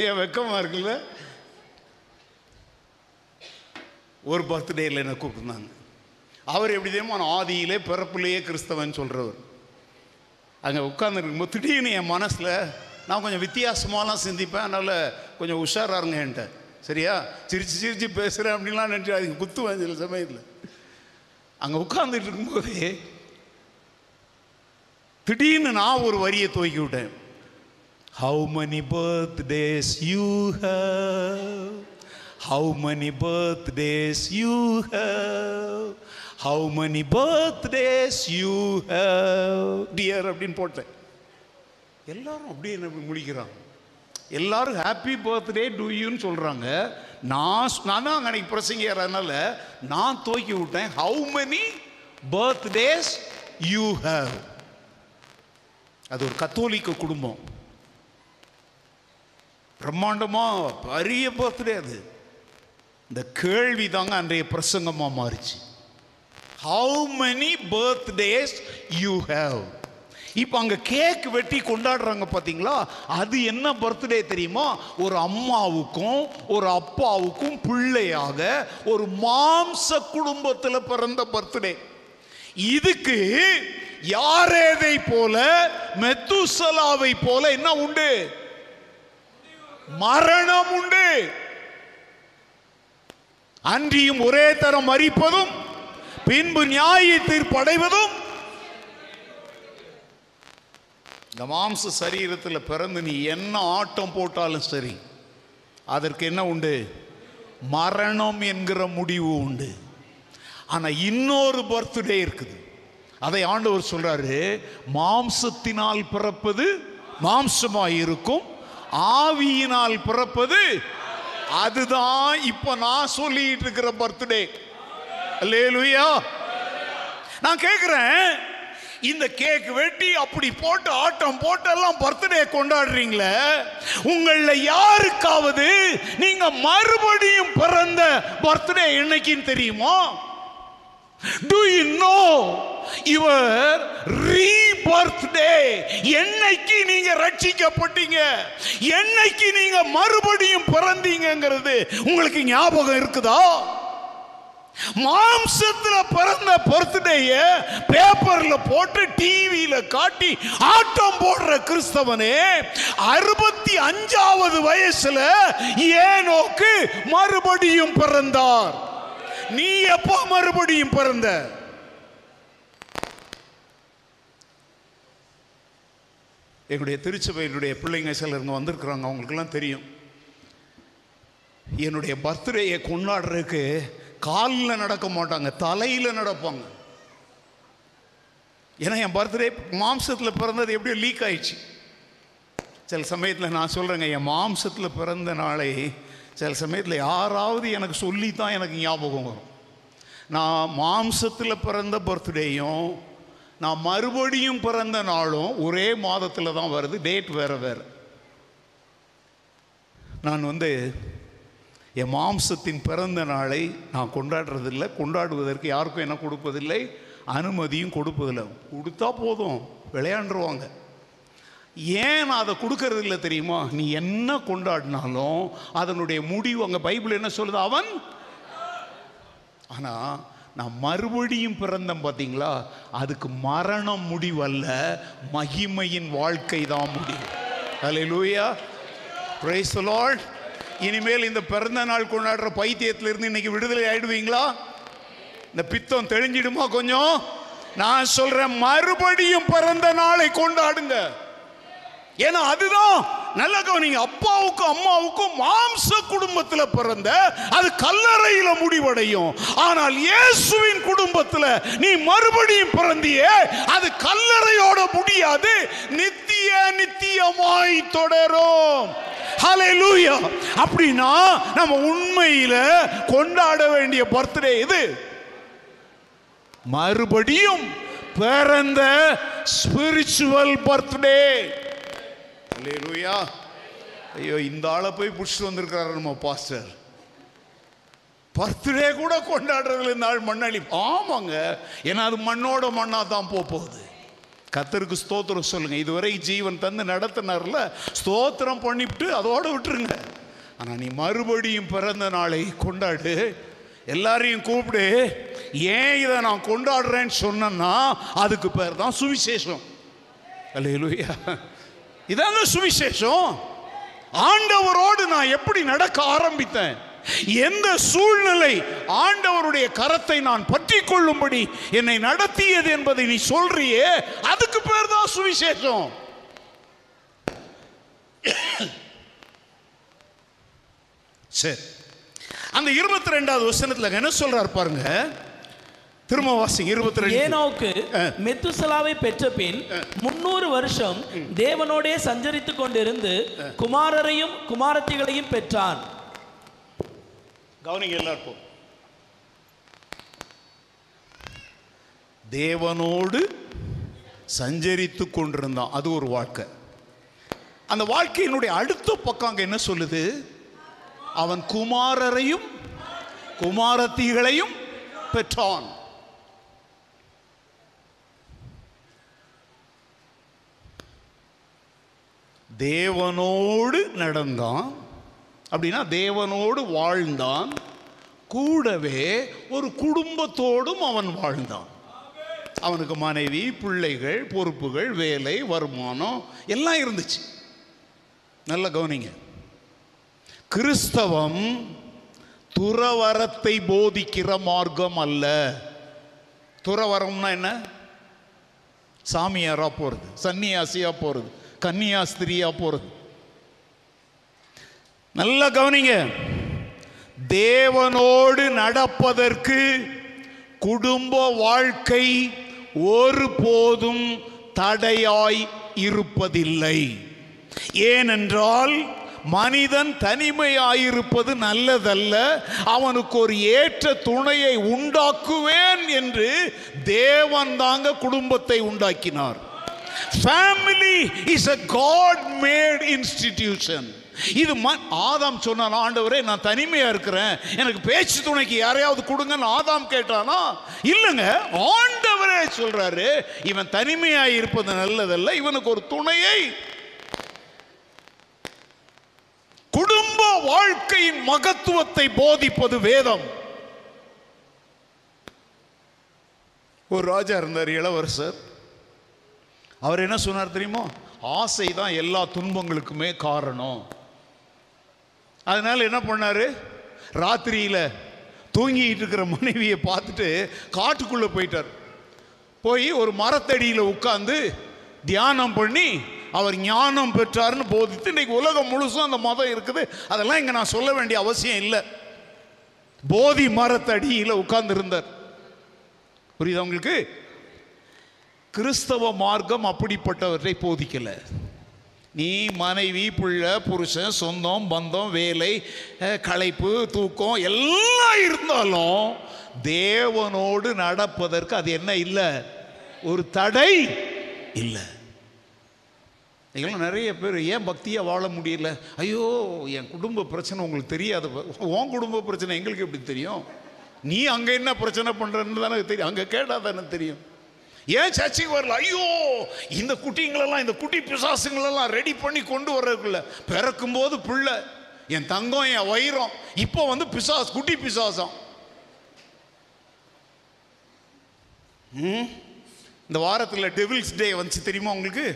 ஏன் வெக்கமாக இருக்குல்ல? ஒரு பர்த்டேயில் என்னை கூப்பிட்டுருந்தாங்க. அவர் எப்படி தெரியுமா நான் ஆதியிலே பிறப்புலேயே கிறிஸ்தவன் சொல்கிறவர் அங்கே உட்காந்துருக்கும்போது திடீர்னு என் மனசில் நான் கொஞ்சம் வித்தியாசமாலாம் சிந்திப்பேன். அதனால் கொஞ்சம் உஷாராக இருங்க என்கிட்ட. சரியா? சிரிச்சு சிரிச்சு பேசுகிறேன் அப்படின்லாம் நினச்சி அதுக்கு குத்துவேன் சில சமயத்தில். அங்கே உட்காந்துட்டு இருக்கும்போதே திடீர்னு நான் ஒரு வரியை துவக்கி விட்டேன். How many birthdays you have How many birthdays you have? How many birthdays you have? Dear அப்படின்னு போட்டேன். எல்லாரும் அப்படியே என்ன முடிக்கிறாங்க? எல்லாரும் ஹாப்பி பர்த்டே டு யூன்னு சொல்கிறாங்க நான் நான் தான் அன்னைக்கு பிரசங்க அதனால நான் தூக்கி விட்டேன். How many birthdays you have? அது ஒரு கத்தோலிக்க குடும்பம். பிரம்மாண்டமாக பெரிய பர்த்டே அது. இந்த கேள்வி தாங்க அன்றைய பிரசங்கமாக மாறிச்சு. How many birthdays you have இப்போ அங்கே கேக் வெட்டி கொண்டாடுறாங்க பார்த்தீங்களா அது என்ன பர்த்டே தெரியுமா? ஒரு அம்மாவுக்கும் ஒரு அப்பாவுக்கும் பிள்ளையாக ஒரு மாம்ச குடும்பத்தில் பிறந்த பர்த்டே இதுக்கு யாரேதை போல மெத்துசலாவை போல என்ன உண்டு? மரணம் உண்டு. அன்றியும் ஒரே தரம் மறிப்பதும் பின்பு நியாய தீர்ப்படைவதும் இந்த மாம்ச சரீரத்தில் பிறந்து நீ என்ன ஆட்டம் போட்டாலும் சரி அதற்கு என்ன உண்டு? மரணம் என்கிற முடிவு உண்டு. ஆனால் இன்னொரு பர்த்டே இருக்குது. அதை ஆண்டவர் சொல்றாரு மாம்சத்தினால் பிறப்பது மாம்சமாய் இருக்கும் ஆவியினால் பிறப்பது அதுதான் இப்போ நான் சொல்லிட்டு இருக்கிற பர்த்டே லேலுயா நான் கேட்குறேன் இந்த கேக் வெட்டி அப்படி போட்டு ஆட்டம் போட்டு எல்லாம் பர்த்டே கொண்டாடுறீங்களே உங்களில் யாருக்காவது நீங்க மறுபடியும் பிறந்த பர்த்டே என்னைக்குன்னு தெரியுமா? Do you know your rebirthday என்னைக்கு நீங்க ரட்சிக்கப்பட்டீங்க? என்னைக்கு நீங்க மறுபடியும் பிறந்தீங்கங்கிறது உங்களுக்கு ஞாபகம் இருக்குதா? மாம்சத்தில் பிறந்த பர்த்டேய பேப்பர்ல போட்டு டிவியில காட்டி ஆட்டம் போடுற கிறிஸ்தவனே அறுபத்தி அஞ்சாவது வயசுல ஏனோக்கு மறுபடியும் பிறந்தார். நீ எப்போ மறுபடியும் பிறந்த? எங்களுடைய திருச்சபையினுடைய பிள்ளைங்க சிலருங்க வந்திருக்கிறாங்க. அவங்களுக்கெல்லாம் தெரியும். என்னுடைய பர்த்டேயை கொண்டாடுறதுக்கு காலில் நடக்க மாட்டாங்க தலையில் நடப்பாங்க. ஏன்னா என் பர்த்டே மாம்சத்தில் பிறந்தது எப்படியோ லீக் ஆயிடுச்சு. சில சமயத்தில் நான் சொல்கிறேங்க என் மாம்சத்தில் பிறந்த நாளை சில சமயத்தில் யாராவது எனக்கு சொல்லி தான் எனக்கு ஞாபகம் வரும். நான் மாம்சத்தில் பிறந்த பர்த்டேயும் நான் மறுபடியும் பிறந்த நாளும் ஒரே மாதத்தில் தான் வருது டேட் வேறு வேறு. நான் வந்து என் மாம்சத்தின் பிறந்த நாளை நான் கொண்டாடுறதில்லை. கொண்டாடுவதற்கு யாருக்கும் என்ன கொடுப்பதில்லை. அனுமதியும் கொடுப்பதில்லை. கொடுத்தா போதும் விளையாண்டுருவாங்க. ஏன் நான் அதை கொடுக்கறது இல்லை தெரியுமா? நீ என்ன கொண்டாடினாலும் அதனுடைய முடிவு அங்கே பைபிள் என்ன சொல்லுது? அவன்? ஆனால் நான் மறுபடியும் பிறந்தேன் பார்த்தீங்களா? அதுக்கு மரணம் முடிவல்ல மகிமையின் வாழ்க்கை தான் முடிவு. அல்லேலூயா லூயா பிரேசலால் இனிமேல் இந்த பிறந்த நாள் கொண்டாடுற பைத்தியத்திலிருந்து இன்னைக்கு விடுதலை ஆயிடுவீங்களா? இந்த பித்தம் தெளிஞ்சிடுமா கொஞ்சம்? நான் சொல்றேன் மறுபடியும் பிறந்த நாளை கொண்டாடுங்க. ஏன்னா அதுதான் நல்ல கவனிங்க அப்பாவுக்கும் அம்மாவுக்கும் மாம்ச குடும்பத்தில் பிறந்த அது கல்லறையில முடிவடையும். ஆனால் இயேசுவின் குடும்பத்துல நீ மறுபடியும் பிறந்தியே அது கல்லறையோட முடியாது நித்திய நித்தியமாய் தொடரும். ஹலெலூயா அப்படின்னா நம்ம உண்மையில கொண்டாட வேண்டிய பர்த்டே இது. மறுபடியும் பிறந்த ஸ்பிரிச்சுவல் பர்த்டே அல்லேலூயா ஐயோ இந்த ஆளை போய் பிடிச்சிட்டு வந்திருக்கிறாரு நம்ம பாஸ்டர் பர்த்டே கூட கொண்டாடுறதுல இந்த ஆள் மண்ணளி. ஆமாங்க. ஏன்னா அது மண்ணோட மண்ணா தான் போக போகுது. கத்தருக்கு ஸ்தோத்திரம் சொல்லுங்கள் இதுவரை ஜீவன் தந்து நடத்தினார்ல ஸ்தோத்திரம் பண்ணிவிட்டு அதோடு விட்டுருங்க. ஆனால் நீ மறுபடியும் பிறந்த நாளை கொண்டாடு. எல்லாரையும் கூப்பிடு. ஏன் இதை நான் கொண்டாடுறேன்னு சொன்னேன்னா அதுக்கு பேர் தான் சுவிசேஷம். அல்லையா இதாங்க சுவிசேஷம். ஆண்டவரோடு நான் எப்படி நடக்க ஆரம்பித்தேன்? எந்த சூழ்நிலை ஆண்டவருடைய கரத்தை நான் பற்றி கொள்ளும்படி என்னை நடத்தியது என்பதை நீ சொல்றியே அதுக்கு பேர் தான் சுவிசேஷம். சரி. அந்த இருபத்தி ரெண்டாவது வசனத்தில் என்ன சொல்றாரு பாருங்க? திரும்ப வாசிங்க இருபத்தி ரெண்டு. ஏனோக்கு மெத்துசலாவை பெற்ற பின் முன்னூறு வருஷம் தேவனோடே சஞ்சரித்துக் கொண்டிருந்து குமாரரையும் குமாரத்திகளையும் பெற்றான். கவனிங்க எல்லாருக்கும். தேவனோடு சஞ்சரித்து கொண்டிருந்தான். அது ஒரு வாழ்க்கை. அந்த வாழ்க்கையினுடைய அடுத்த பக்கம் அங்க என்ன சொல்லுது? அவன் குமாரரையும் குமாரத்திகளையும் பெற்றான். தேவனோடு நடந்தான். அப்படின்னா தேவனோடு வாழ்ந்தான். கூடவே ஒரு குடும்பத்தோடும் அவன் வாழ்ந்தான். அவனுக்கு மனைவி பிள்ளைகள் பொறுப்புகள் வேலை வருமானம் எல்லாம் இருந்துச்சு. நல்ல கவனிங்க. கிறிஸ்தவம் துறவரத்தை போதிக்கிற மார்க்கம் அல்ல. துறவரம்னா என்ன? சாமியாராக போகிறது சன்னியாசியாக போகிறது கன்னியாஸ்திரியா போறது. நல்லா கவனிங்க. தேவனோடு நடப்பதற்கு குடும்ப வாழ்க்கை ஒருபோதும் தடையாய் இருப்பதில்லை. ஏனென்றால் மனிதன் தனிமையாயிருப்பது நல்லதல்ல. அவனுக்கு ஒரு ஏற்ற துணையை உண்டாக்குவேன் என்று தேவன் தாங்க குடும்பத்தை உண்டாக்கினார். Family is a God made institution இது ம- ஆதாம் சொன்னான் ஆண்டவரே நான் தனிமையா இருக்கிறேன். எனக்கு பேச்சு துணைக்கு யாரையாவது கொடுங்கன்னு ஆதாம் கேட்டானா? இல்லைங்க ஆண்டவரே சொல்றாரு இவன் தனிமையா இருப்பது நல்லதல்ல இவனுக்கு ஒரு துணையை குடும்ப வாழ்க்கையின் மகத்துவத்தை போதிப்பது வேதம். ஒரு ராஜா இருந்தார் இளவரசர். அவர் என்ன சொன்னார் தெரியுமா? ஆசை தான் எல்லா துன்பங்களுக்குமே காரணம். அதனால என்ன பண்ணார்? ராத்திரியில் தூங்கிட்டு இருக்கிற மனைவியை பார்த்துட்டு காட்டுக்குள்ளே போயிட்டார். போய் ஒரு மரத்தடியில் உட்காந்து தியானம் பண்ணி அவர் ஞானம் பெற்றாருன்னு போதித்து இன்னைக்கு உலகம் முழுசும் அந்த மதம் இருக்குது. அதெல்லாம் இங்கே நான் சொல்ல வேண்டிய அவசியம் இல்லை. போதி மரத்தடியில் உட்கார்ந்து இருந்தார் புரியுதா உங்களுக்கு? கிறிஸ்தவ மார்க்கம் அப்படிப்பட்டவற்றை போதிக்கலை. நீ மனைவி பிள்ள புருஷன் சொந்தம் பந்தம் வேலை களைப்பு தூக்கம் எல்லாம் இருந்தாலும் தேவனோடு நடப்பதற்கு அது என்ன இல்லை? ஒரு தடை இல்லை. நீங்களும் நிறைய பேர் ஏன் பக்தியாக வாழ முடியல? ஐயோ என் குடும்ப பிரச்சனை உங்களுக்கு தெரியாது. உன் குடும்ப பிரச்சனை எங்களுக்கு எப்படி தெரியும்? நீ அங்கே என்ன பிரச்சனை பண்ணுறன்னு தானே தெரியும். அங்கே கேட்டால் தானே தெரியும். ஏன் சர்ச்சைக்கு வரல? ஐயோ இந்த குட்டிங்களெல்லாம் இந்த குட்டி பிசாசுங்களெல்லாம் ரெடி பண்ணி கொண்டு வர்றதுக்குள்ள பிறக்கும்போது பிள்ளை என் தங்கம் என் வைரம் இப்போ வந்து பிசாஸ் குட்டி பிசாசம். ம்? இந்த வாரத்தில் டெவில்ஸ் டே வந்துச்சு தெரியுமா உங்களுக்கு?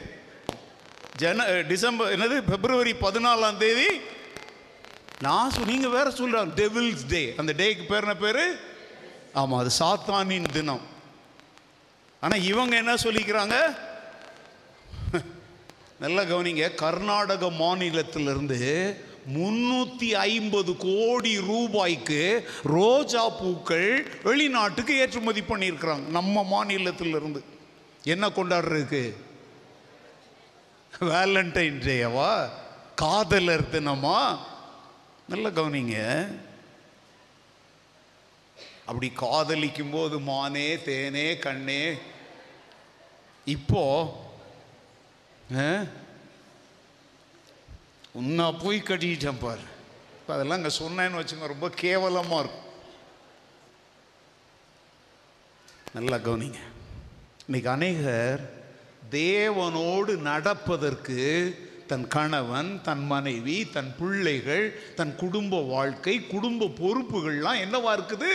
ஜன டிசம்பர் என்னது? பிப்ரவரி பதினாலாம் தேதி? நான் சொல் நீங்கள் வேற சொல்கிறாங்க டெவில்ஸ் டே அந்த டேக்கு பேர் என்ன பேர்? ஆமாம் அது சாத்தானின் தினம். ஆனால் இவங்க என்ன சொல்லிக்கிறாங்க? நல்லா கவனிங்க. கர்நாடக மாநிலத்திலிருந்து முன்னூற்றி ஐம்பது கோடி ரூபாய்க்கு ரோஜா பூக்கள் வெளிநாட்டுக்கு ஏற்றுமதி பண்ணியிருக்கிறாங்க. நம்ம மாநிலத்திலிருந்து. என்ன கொண்டாடுறதுக்கு? வேலண்டைன் டேவா காதலர் தினமா நல்ல கவனிங்க. அப்படி காதலிக்கும் போது மானே தேனே கண்ணே இப்போ ஆ? போய் கட்டிக்கிட்டேன் பாரு. இப்போ அதெல்லாம் அங்கே சொன்னேன்னு வச்சுங்க ரொம்ப கேவலமாக இருக்கும். நல்லா கவனிங்க. இன்னைக்கு அநேகர் தேவனோடு நடப்பதற்கு தன் கணவன் தன் மனைவி தன் பிள்ளைகள் தன் குடும்ப வாழ்க்கை குடும்ப பொறுப்புகள்லாம் என்னவா இருக்குது?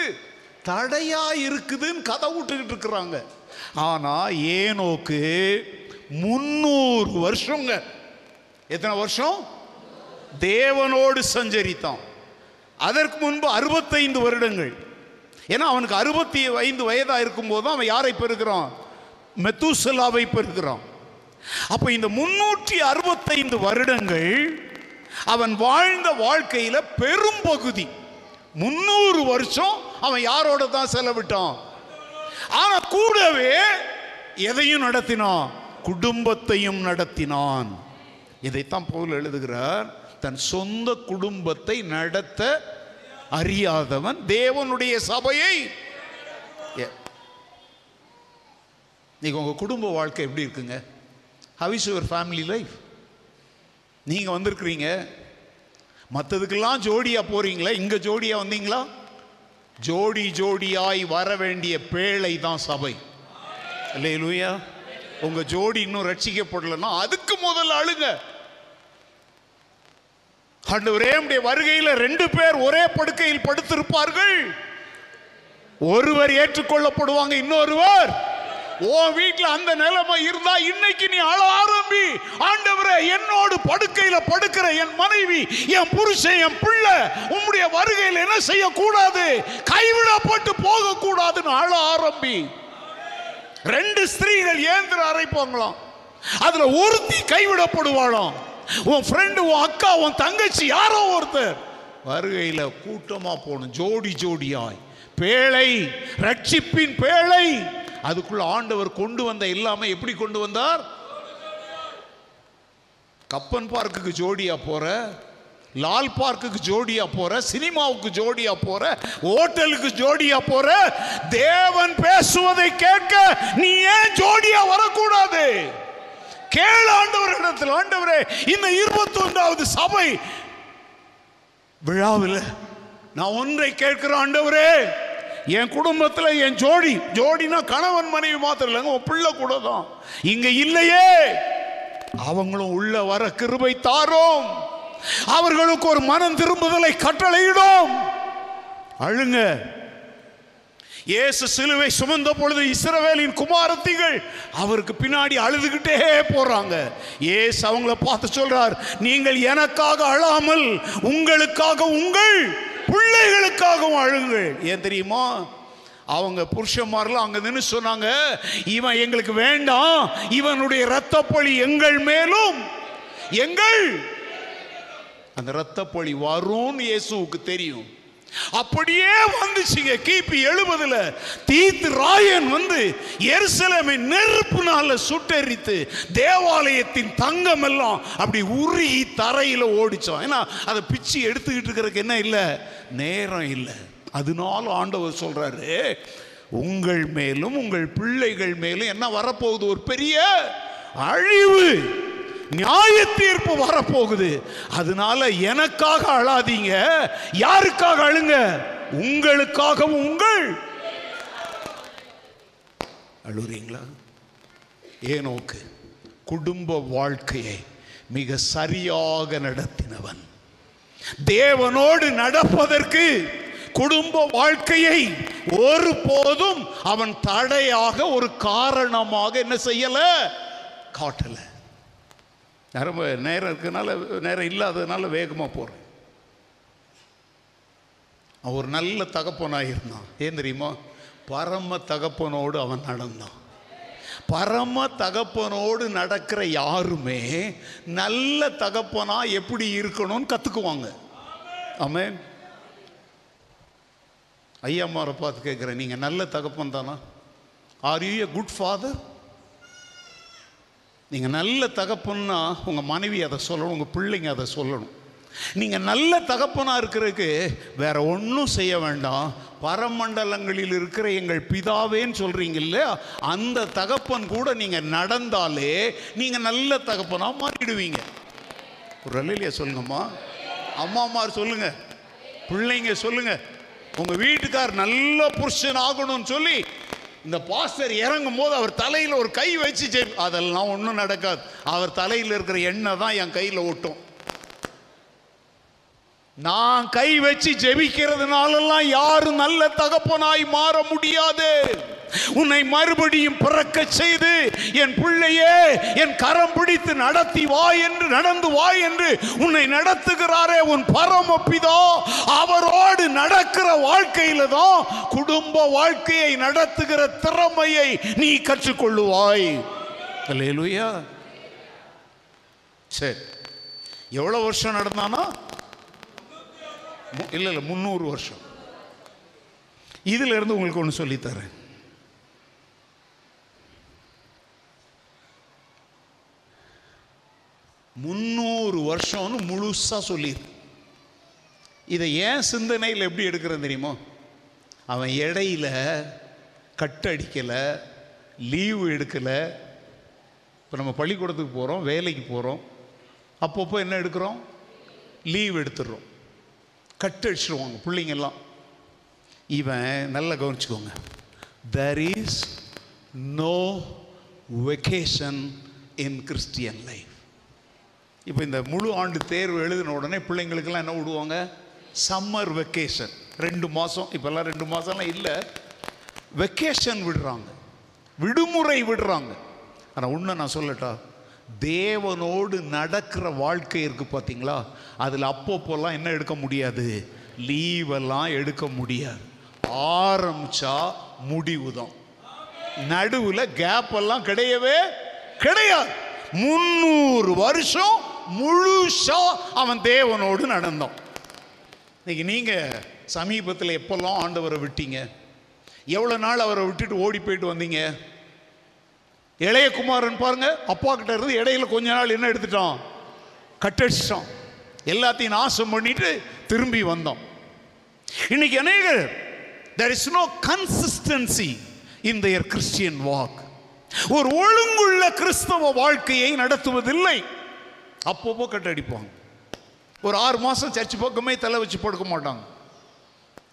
தடையா இருக்குதுன்னு கதை விட்டுக்கிட்டு இருக்கிறாங்க. ஆனா ஏனோக்கு முன்னூறு வருஷங்க. எத்தனை வருஷம்? தேவனோடு சஞ்சரித்தான். அதற்கு முன்பு அறுபத்தைந்து வருடங்கள். ஏன்னா அவனுக்கு அறுபத்தி ஐந்து வயதாக இருக்கும்போது அவன் யாரை பெறுகிறான்? மெத்தூசலாவை பெறுகிறான். அப்போ இந்த முன்னூற்றி அறுபத்தைந்து வருடங்கள் அவன் வாழ்ந்த வாழ்க்கையில் பெரும்பகுதி முன்னூறு வருஷம் அவன் யாரோட தான் செலவிட்டான்? ஆனா கூடவே எதையும் நடத்தினான்? குடும்பத்தையும் நடத்தினான். இதைத்தான் பவுல் எழுதுகிறார் தன் சொந்த குடும்பத்தை நடத்த அறியாதவன் தேவனுடைய சபையை. ஏ- நீங்க உங்க குடும்ப வாழ்க்கை எப்படி இருக்குங்க? How is your family life நீங்க வந்திருக்கிறீங்க மற்றதுக்கெல்லாம் ஜோடியா போறீங்களா? இங்க ஜோடியா வந்தீங்களா? ஜோடி ஜோடியாய் வர வேண்டிய பேழை தான் சபை. இல்லையா உங்க ஜோடி இன்னும் ரட்சிக்கப்படலைன்னா அதுக்கு முதல்ல அழுங்க. ஆண்டவரே உம்முடைய வருகையில ரெண்டு பேர் ஒரே படுக்கையில் படுத்திருப்பார்கள். ஒருவர் ஏற்றுக்கொள்ளப்படுவாங்க இன்னொருவர் ஓ வீட்டில் அந்த நிலைமை இருந்தா இன்னைக்கு நீ அழ ஆரம்பி ஆண்டவரே என்னோடு படுக்கையில் படுக்கிற என் மனைவி என் புருஷன் என் பிள்ளை உம்முடைய வருகையில் என்ன செய்யக்கூடாது? கைவிடப்பட்டு போகக்கூடாதுன்னு அழ ஆரம்பி. ரெண்டு ஸ்திரீகள் ஏந்திர அரைப்பாங்களாம். அதுல ஒருத்தி கைவிடப்படுவாளாம். உன் ஃப்ரெண்டு உன் அக்கா உன் தங்கச்சி யாரோ ஒருத்தர். வருகையில் கூட்டமாக போகணும். ஜோடி ஜோடியாய். பேழை ரட்சிப்பின் பேழை. அதுக்குள்ள ஆண்டவர் கொண்டு வந்த எல்லாமே எப்படி கொண்டு வந்தார்? கப்பன் பார்க்குக்கு ஜோடியா போற லால் பார்க்குக்கு ஜோடியா போற சினிமாவுக்கு ஜோடியா போற ஹோட்டலுக்கு ஜோடியா போற தேவன் பேசுவதை கேட்க நீ ஏன் ஜோடியா வரக்கூடாது? கேள் ஆண்டவர் இடத்தில். ஆண்டவரே இந்த இருபத்தி ஒன்றாவது சபை விழாவில் நான் ஒன்றை கேட்கிறேன் ஆண்டவரே என் குடும்பத்தில் என் ஜோடி ஜோடினா கணவன் மனைவி மாத்திரம் இல்லைங்க உன் பிள்ளை கூட தான். இங்க இல்லையே. அவங்களும் உள்ள வர கிருபை தாரோம். அவர்களுக்கு ஒரு மனம் திரும்புதலை கட்டளையிடும். அழுங்க. இயேசு சிலுவை சுமந்த பொழுது இஸ்ரவேலின் குமாரத்திகள் அவருக்கு பின்னாடி அழுதுகிட்டே போறாங்க. ஏசு அவங்கள பார்த்து சொல்றார் நீங்கள் எனக்காக அழாமல் உங்களுக்காக உங்கள் பிள்ளைகளுக்காகவும் அழுங்கள் ஏன் தெரியுமா? அவங்க புருஷன்மாரெல்லாம் அங்கே நின்று சொன்னாங்க இவன் எங்களுக்கு வேண்டாம். இவனுடைய இரத்தப்பழி எங்கள் மேலும். எங்கள்? அந்த இரத்தப்பழி வரும்னு இயேசுவுக்கு தெரியும். அப்படியே வந்துச்சுங்க. கிபி எழுபதுல தீத்து ராயன் வந்து எருசலேமை நெருப்புனால சுட்டெரித்து தேவாலயத்தின் தங்கம் எல்லாம் அப்படி உருகி தரையில ஓடிச்சோம் ஏன்னா அதை பிச்சு எடுத்துக்கிட்டு இருக்கிறதுக்கு என்ன இல்லை? நேரம் இல்லை. அதனால ஆண்டவர் சொல்றாரு உங்கள் மேலும் உங்கள் பிள்ளைகள் மேலும் என்ன வரப்போகுது? ஒரு பெரிய அழிவு. நியாய தீர்ப்பு வரப்போகுது. அதனால எனக்காக அழாதீங்க. யாருக்காக அழுங்க? உங்களுக்காகவும் உங்கள். அழுறீங்களா? ஏனோக்கு குடும்ப வாழ்க்கையை மிக சரியாக நடத்தினவன். தேவனோடு நடப்பதற்கு குடும்ப வாழ்க்கையை ஒருபோதும் அவன் தடையாக ஒரு காரணமாக என்ன செய்யல? காட்டல. நேரம் நேரம் இருக்கனால நேரம் இல்லாததுனால வேகமாக போகிறேன் அவன் ஒரு நல்ல தகப்பனாக இருந்தான். ஏன் தெரியுமா? பரம தகப்பனோடு அவன் நடந்தான். பரம தகப்பனோடு நடக்கிற யாருமே நல்ல தகப்பனா எப்படி இருக்கணும்னு கற்றுக்குவாங்க ஆமே ஐயா அம்மாவை பார்த்து கேட்குறேன் நீங்கள் நல்ல தகப்பன் தானா? Are you a good father நீங்கள் நல்ல தகப்பன்னா உங்கள் மனைவி அதை சொல்லணும் உங்கள் பிள்ளைங்க அதை சொல்லணும். நீங்கள் நல்ல தகப்பனாக இருக்கிறதுக்கு வேற ஒன்றும் செய்ய வேண்டாம். பரமண்டலங்களில் இருக்கிற எங்கள் பிதாவேன்னு சொல்கிறீங்க இல்லையா? அந்த தகப்பன் கூட நீங்கள் நடந்தாலே நீங்கள் நல்ல தகப்பனாக மாறிடுவீங்க. ஒரு இல்லையா சொல்லுங்கம்மா. அம்மாமார் சொல்லுங்க. பிள்ளைங்க சொல்லுங்க. உங்கள் வீட்டுக்கார் நல்ல புருஷன் ஆகணும்னு சொல்லி இந்த பாஸ்டர் இறங்கும் போது அவர் தலையில் ஒரு கை வச்சு அதெல்லாம் ஒன்றும் நடக்காது. அவர் தலையில் இருக்கிற எண்ணெய் தான் என் கையில் ஓட்டும் நான் கை வச்சு ஜெபிக்கிறதுனாலெல்லாம் யாரும் நல்ல தகப்பனாய் மாற முடியாது. உன்னை மறுபடியும் பிறக்க செய்து என் பிள்ளையே என் கரம் பிடித்து நடத்தி வா என்று நடந்து வா என்று உன்னை நடத்துகிறாரே உன் பரமப்பிதோ அவரோடு நடக்கிற வாழ்க்கையில தான் குடும்ப வாழ்க்கையை நடத்துகிற திறமையை நீ கற்றுக்கொள்ளுவாய். சரி. எவ்வளோ வருஷம் நடந்தானா? இல்லை இல்லை முந்நூறு வருஷம். இதுல இருந்து உங்களுக்கு ஒன்று சொல்லித்தரேன். முந்நூறு வருஷம்னு முழுசா சொல்லிடு இதை ஏன் சிந்தனையில் எப்படி எடுக்கிறேன் தெரியுமோ? அவன் இடையில கட்டடிக்கலை லீவு எடுக்கலை. இப்போ நம்ம பள்ளிக்கூடத்துக்கு போகிறோம் வேலைக்கு போகிறோம் அப்பப்போ என்ன எடுக்கிறோம்? லீவ் எடுத்துடுறோம். கட்டடிச்சிருவாங்க பிள்ளைங்கெல்லாம். இவன் நல்லா கவனிச்சுக்கோங்க. There is no vacation in Christian life இப்போ இந்த முழு ஆண்டு தேர்வு எழுதின உடனே பிள்ளைங்களுக்கெல்லாம் என்ன விடுவாங்க? சம்மர் வெக்கேஷன் ரெண்டு மாதம் இப்போல்லாம் ரெண்டு மாதம்லாம் இல்லை. வெக்கேஷன் விடுறாங்க. விடுமுறை விடுறாங்க. ஆனால் உண்மை நான் சொல்லட்டா? தேவனோடு நடக்கிற வாழ்க்கை இருக்கு பார்த்தீங்களா அதில் அப்பப்போலாம் என்ன எடுக்க முடியாது? லீவெல்லாம் எடுக்க முடியாது. ஆரம்பிச்சா முடிவு தான் நடுவில் கேப்பெல்லாம் கிடையவே கிடையாது. முந்நூறு வருஷம் முழுசா அவன் தேவனோடு நடந்தான். இன்னைக்கு நீங்கள் சமீபத்தில் எப்போல்லாம் ஆண்டவரை விட்டீங்க? எவ்வளோ நாள் அவரை விட்டுட்டு ஓடி போயிட்டு வந்தீங்க? இளைய குமாரன் பாருங்க அப்பா கிட்ட இருந்து இடையில கொஞ்ச நாள் என்ன எடுத்துட்டோம் கட்டடிச்சிட்டோம் எல்லாத்தையும் நாசம் பண்ணிட்டு திரும்பி வந்தோம் இன்னைக்கு அநேகர் there is no consistency in their Christian walk ஒரு ஒழுங்குள்ள கிறிஸ்தவ வாழ்க்கையை நடத்துவதில்லை. அப்பப்போ கட்டடிப்பாங்க. ஒரு ஆறு மாதம் சர்ச் பக்கமே தலை வச்சு படுக்க மாட்டாங்க.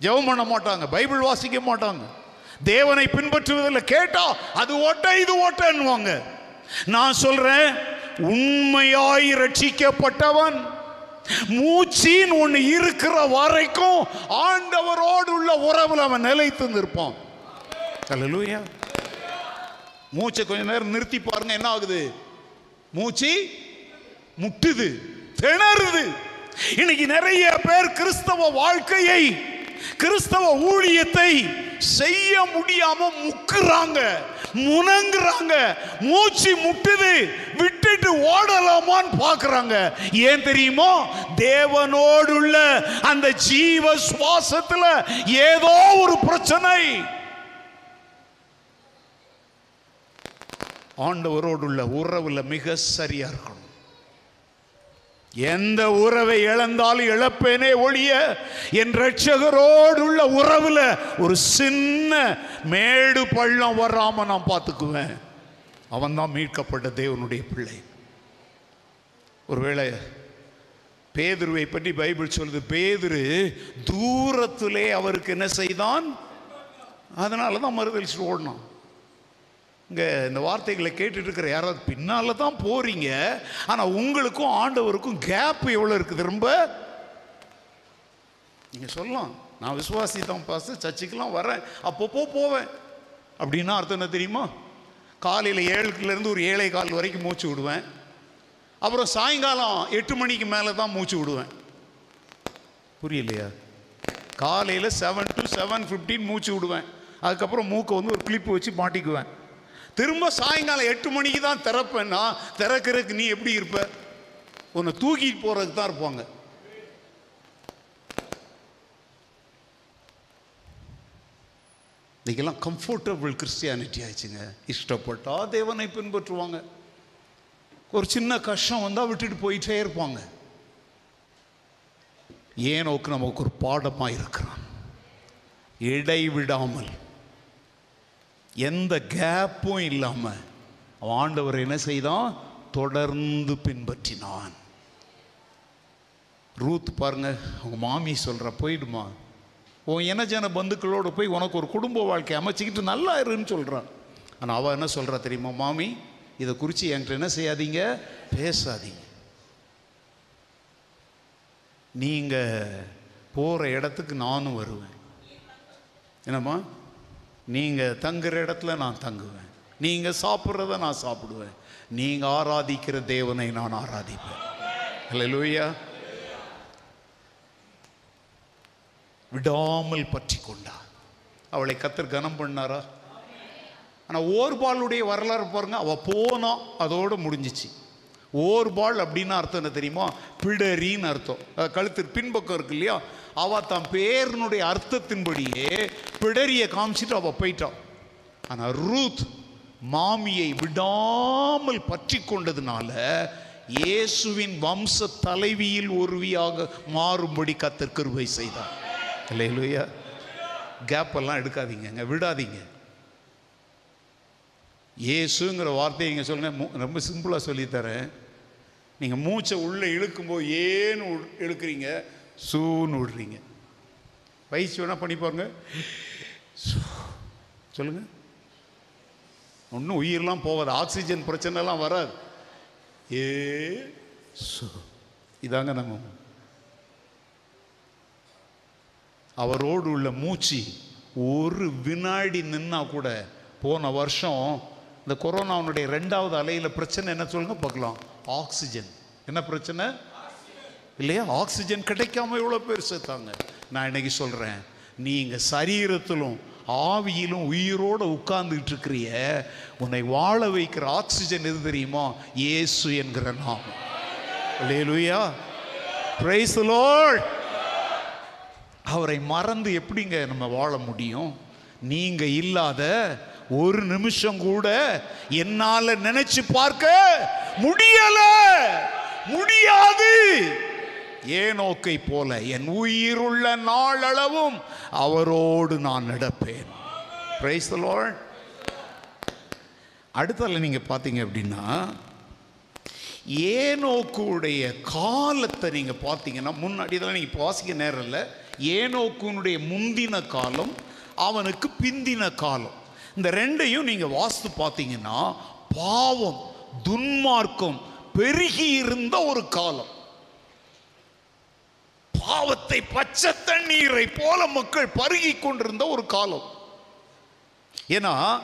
ஜெபம் பண்ண மாட்டாங்க. பைபிள் வாசிக்க மாட்டாங்க. தேவனை பின்பற்றுவதில் கேட்டா அது ஓட்ட இது ஓட்டன்னுவாங்க. நான் சொல்றேன் உண்மையாய் ரட்சிக்கப்பட்டவன் மூச்சின் ஒன்று இருக்கிற வரைக்கும் ஆண்டவரோடு உள்ள உறவில் அவன் நிலைத்து நிற்பான். அல்லேலூயா மூச்சை கொஞ்ச நேரம் நிறுத்தி பாருங்க என்ன ஆகுது? மூச்சு முட்டுது திணறுது. இன்னைக்கு நிறைய பேர் கிறிஸ்தவ வாழ்க்கையை கிறிஸ்தவ ஊழியத்தை செய்ய முடியாம முக்குறாங்க முணங்குறாங்க மூச்சு முட்டுது விட்டுட்டு ஓடலாமான்னு பாக்குறாங்க. ஏன் தெரியுமா? தேவனோடுள்ள அந்த ஜீவ சுவாசத்துல ஏதோ ஒரு பிரச்சனை. ஆண்டவரோடுள்ள உறவுல மிக சரியா இருக்கணும். எந்த உறவை இழந்தாலும் இழப்பேனே ஒழிய என் ரட்சகரோடுள்ள உறவுல ஒரு சின்ன மேடு பள்ளம் வராம நான் பார்த்துக்குவேன். அவன் தான் மீட்கப்பட்ட தேவனுடைய பிள்ளை. ஒருவேளை பேதுருவை பற்றி பைபிள் சொல்லுது பேதுரு தூரத்திலே அவருக்கு என்ன செய்தான்? அதனால தான் மறுதல் ஓடினான். இங்கே இந்த வார்த்தைகளை கேட்டுட்டு இருக்கிற யாராவது பின்னால தான் போறீங்க. ஆனால் உங்களுக்கும் ஆண்டவருக்கும் கேப் எவ்வளோ இருக்குது ரொம்ப? நீங்கள் சொல்லலாம். நான் விசுவாசி தான் பாஸ் சர்ச்சுக்கெல்லாம் வரேன் அப்பப்போ போவேன். அப்படின்னா அர்த்தம் என்ன தெரியுமா? காலையில் ஏழுக்குலேருந்து ஒரு ஏழை கால் வரைக்கும் மூச்சு விடுவேன். அப்புறம் சாயங்காலம் எட்டு மணிக்கு மேலே தான் மூச்சு விடுவேன். புரியலையா? காலையில் செவன் டு செவன் ஃபிஃப்டீன் மூச்சு விடுவேன். அதுக்கப்புறம் மூக்கை வந்து ஒரு கிளிப்பு வச்சு மாட்டிக்குவேன். திரும்ப சாயங்காலம் எட்டு மணிக்கு தான் திறப்பேன்னா திறக்கிறதுக்கு நீ எப்படி இருப்ப? உன்னை தூக்கிட்டு போகிறதுக்கு தான் இருப்பாங்க. இன்றைக்கெல்லாம் கம்ஃபர்டபுள் கிறிஸ்டியானிட்டி ஆயிடுச்சுங்க. இஷ்டப்பட்டா தேவனை பின்பற்றுவாங்க. ஒரு சின்ன கஷ்டம் வந்தால் விட்டுட்டு போயிட்டே இருப்பாங்க. ஏனோக்கு நமக்கு ஒரு பாடமாக இருக்கிறான்? இடைவிடாமல். எந்த கேப்பும் இல்லாமல் அவன் ஆண்டவர் என்ன செய்தான்? தொடர்ந்து பின்பற்றினான். ரூத் பாருங்க அவங்க மாமி சொல்ற போயிடுமா? உன் இனஜன பந்துக்களோடு போய் உனக்கு ஒரு குடும்ப வாழ்க்கை அமைச்சிக்கிட்டு நல்லா இருன்னு சொல்கிறான் ஆனால் அவள் என்ன சொல்கிறா தெரியுமா மாமி? இதை குறித்து என்கிட்ட என்ன செய்யாதீங்க? பேசாதீங்க. நீங்கள் போகிற இடத்துக்கு நானும் வருவேன். என்னம்மா? நீங்கள் தங்குற இடத்துல நான் தங்குவேன். நீங்கள் சாப்பிட்றத நான் சாப்பிடுவேன். நீங்கள் ஆராதிக்கிற தேவனை நான் ஆராதிப்பேன். அல்லேலூயா விடாமல் பற்றி கொண்டா அவளை கத்தர் கனம் பண்ணாரா? ஆனால் ஓர்பாலுடைய வரலாறு பாருங்க அவள் போனா அதோடு முடிஞ்சிச்சு. ஓர்பால் அப்படின்னு அர்த்தம் என்ன தெரியுமா? பிடரின்னு அர்த்தம். கழுத்து பின்பக்கம் இருக்கு இல்லையா? அவ தன் பேரினுடைய அர்த்தத்தின்படியே பிடரியை காமிச்சிட்டு அவள் போயிட்டான் ஆனால் ரூத் மாமியை விடாமல் பற்றி கொண்டதுனால இயேசுவின் வம்ச தலைவியில் ஒருவியாக மாறும்படி கத்தர் கிருபை செய்தார். இல்லையா கேப்பெல்லாம் எடுக்காதீங்க விடாதீங்க. இயேசுங்கிற வார்த்தையை இங்கே சொல்லுங்கள் ரொம்ப சிம்பிளாக சொல்லித்தரேன் நீங்கள் மூச்சை உள்ளே இழுக்கும்போது ஏன்னு உள்- இழுக்கிறீங்க சூன்னு விடுறீங்க. பயிற்சி வேணால் பண்ணி பாருங்க. சொல்லுங்கள் ஒன்றும் உயிரெலாம் போகாது ஆக்சிஜன் பிரச்சனைலாம் வராது. ஏ சு. இதாங்க நம்ம அவரோடு உள்ள மூச்சு ஒரு வினாடி நின்னா கூட போன வருஷம் இந்த கொரோனாவுடைய ரெண்டாவது அலையில் பிரச்சனை என்ன சொல்லுங்க பார்க்கலாம். ஆக்சிஜன். என்ன பிரச்சனை? இல்லையா? ஆக்சிஜன் கிடைக்காம எவ்வளோ பேர் சேர்த்தாங்க? நான் இன்னைக்கு சொல்றேன் நீங்க சரீரத்திலும் ஆவியிலும் உயிரோட உட்கார்ந்துட்டு இருக்கிறிய உன்னை வாழ வைக்கிற ஆக்சிஜன் எது தெரியுமா? இயேசு என்கிற நாமம். அல்லேலூயா. பிரைஸ் லார்ட் அவரை மறந்து எப்படிங்க நம்ம வாழ முடியும்? நீங்க இல்லாத ஒரு நிமிஷம் கூட என்னால நினைச்சு பார்க்க முடியல. முடியாது. ஏனோக்கை போல என் உயிருள்ள நாளளவும் அவரோடு நான் நடப்பேன். அடுத்தால தி நீங்க பார்த்தீங்க அப்படின்னா ஏனோக்குடைய காலத்தை நீங்க பார்த்தீங்கன்னா முன்னாடி இதெல்லாம் நீங்க வாசிக்க நேரம் இல்லை. ஏனோக்குனுடைய முந்தின காலம் அவனுக்கு பிந்தின காலம். இந்த ரெண்டையும் நீங்கள் வாஸ்து பார்த்தீங்கன்னா பாவம் துன்மார்க்கம் பெருகி இருந்த ஒரு காலம். பாவத்தை பச்சை தண்ணீரை போல மக்கள் பருகி கொண்டிருந்த ஒரு காலம். ஏன்னா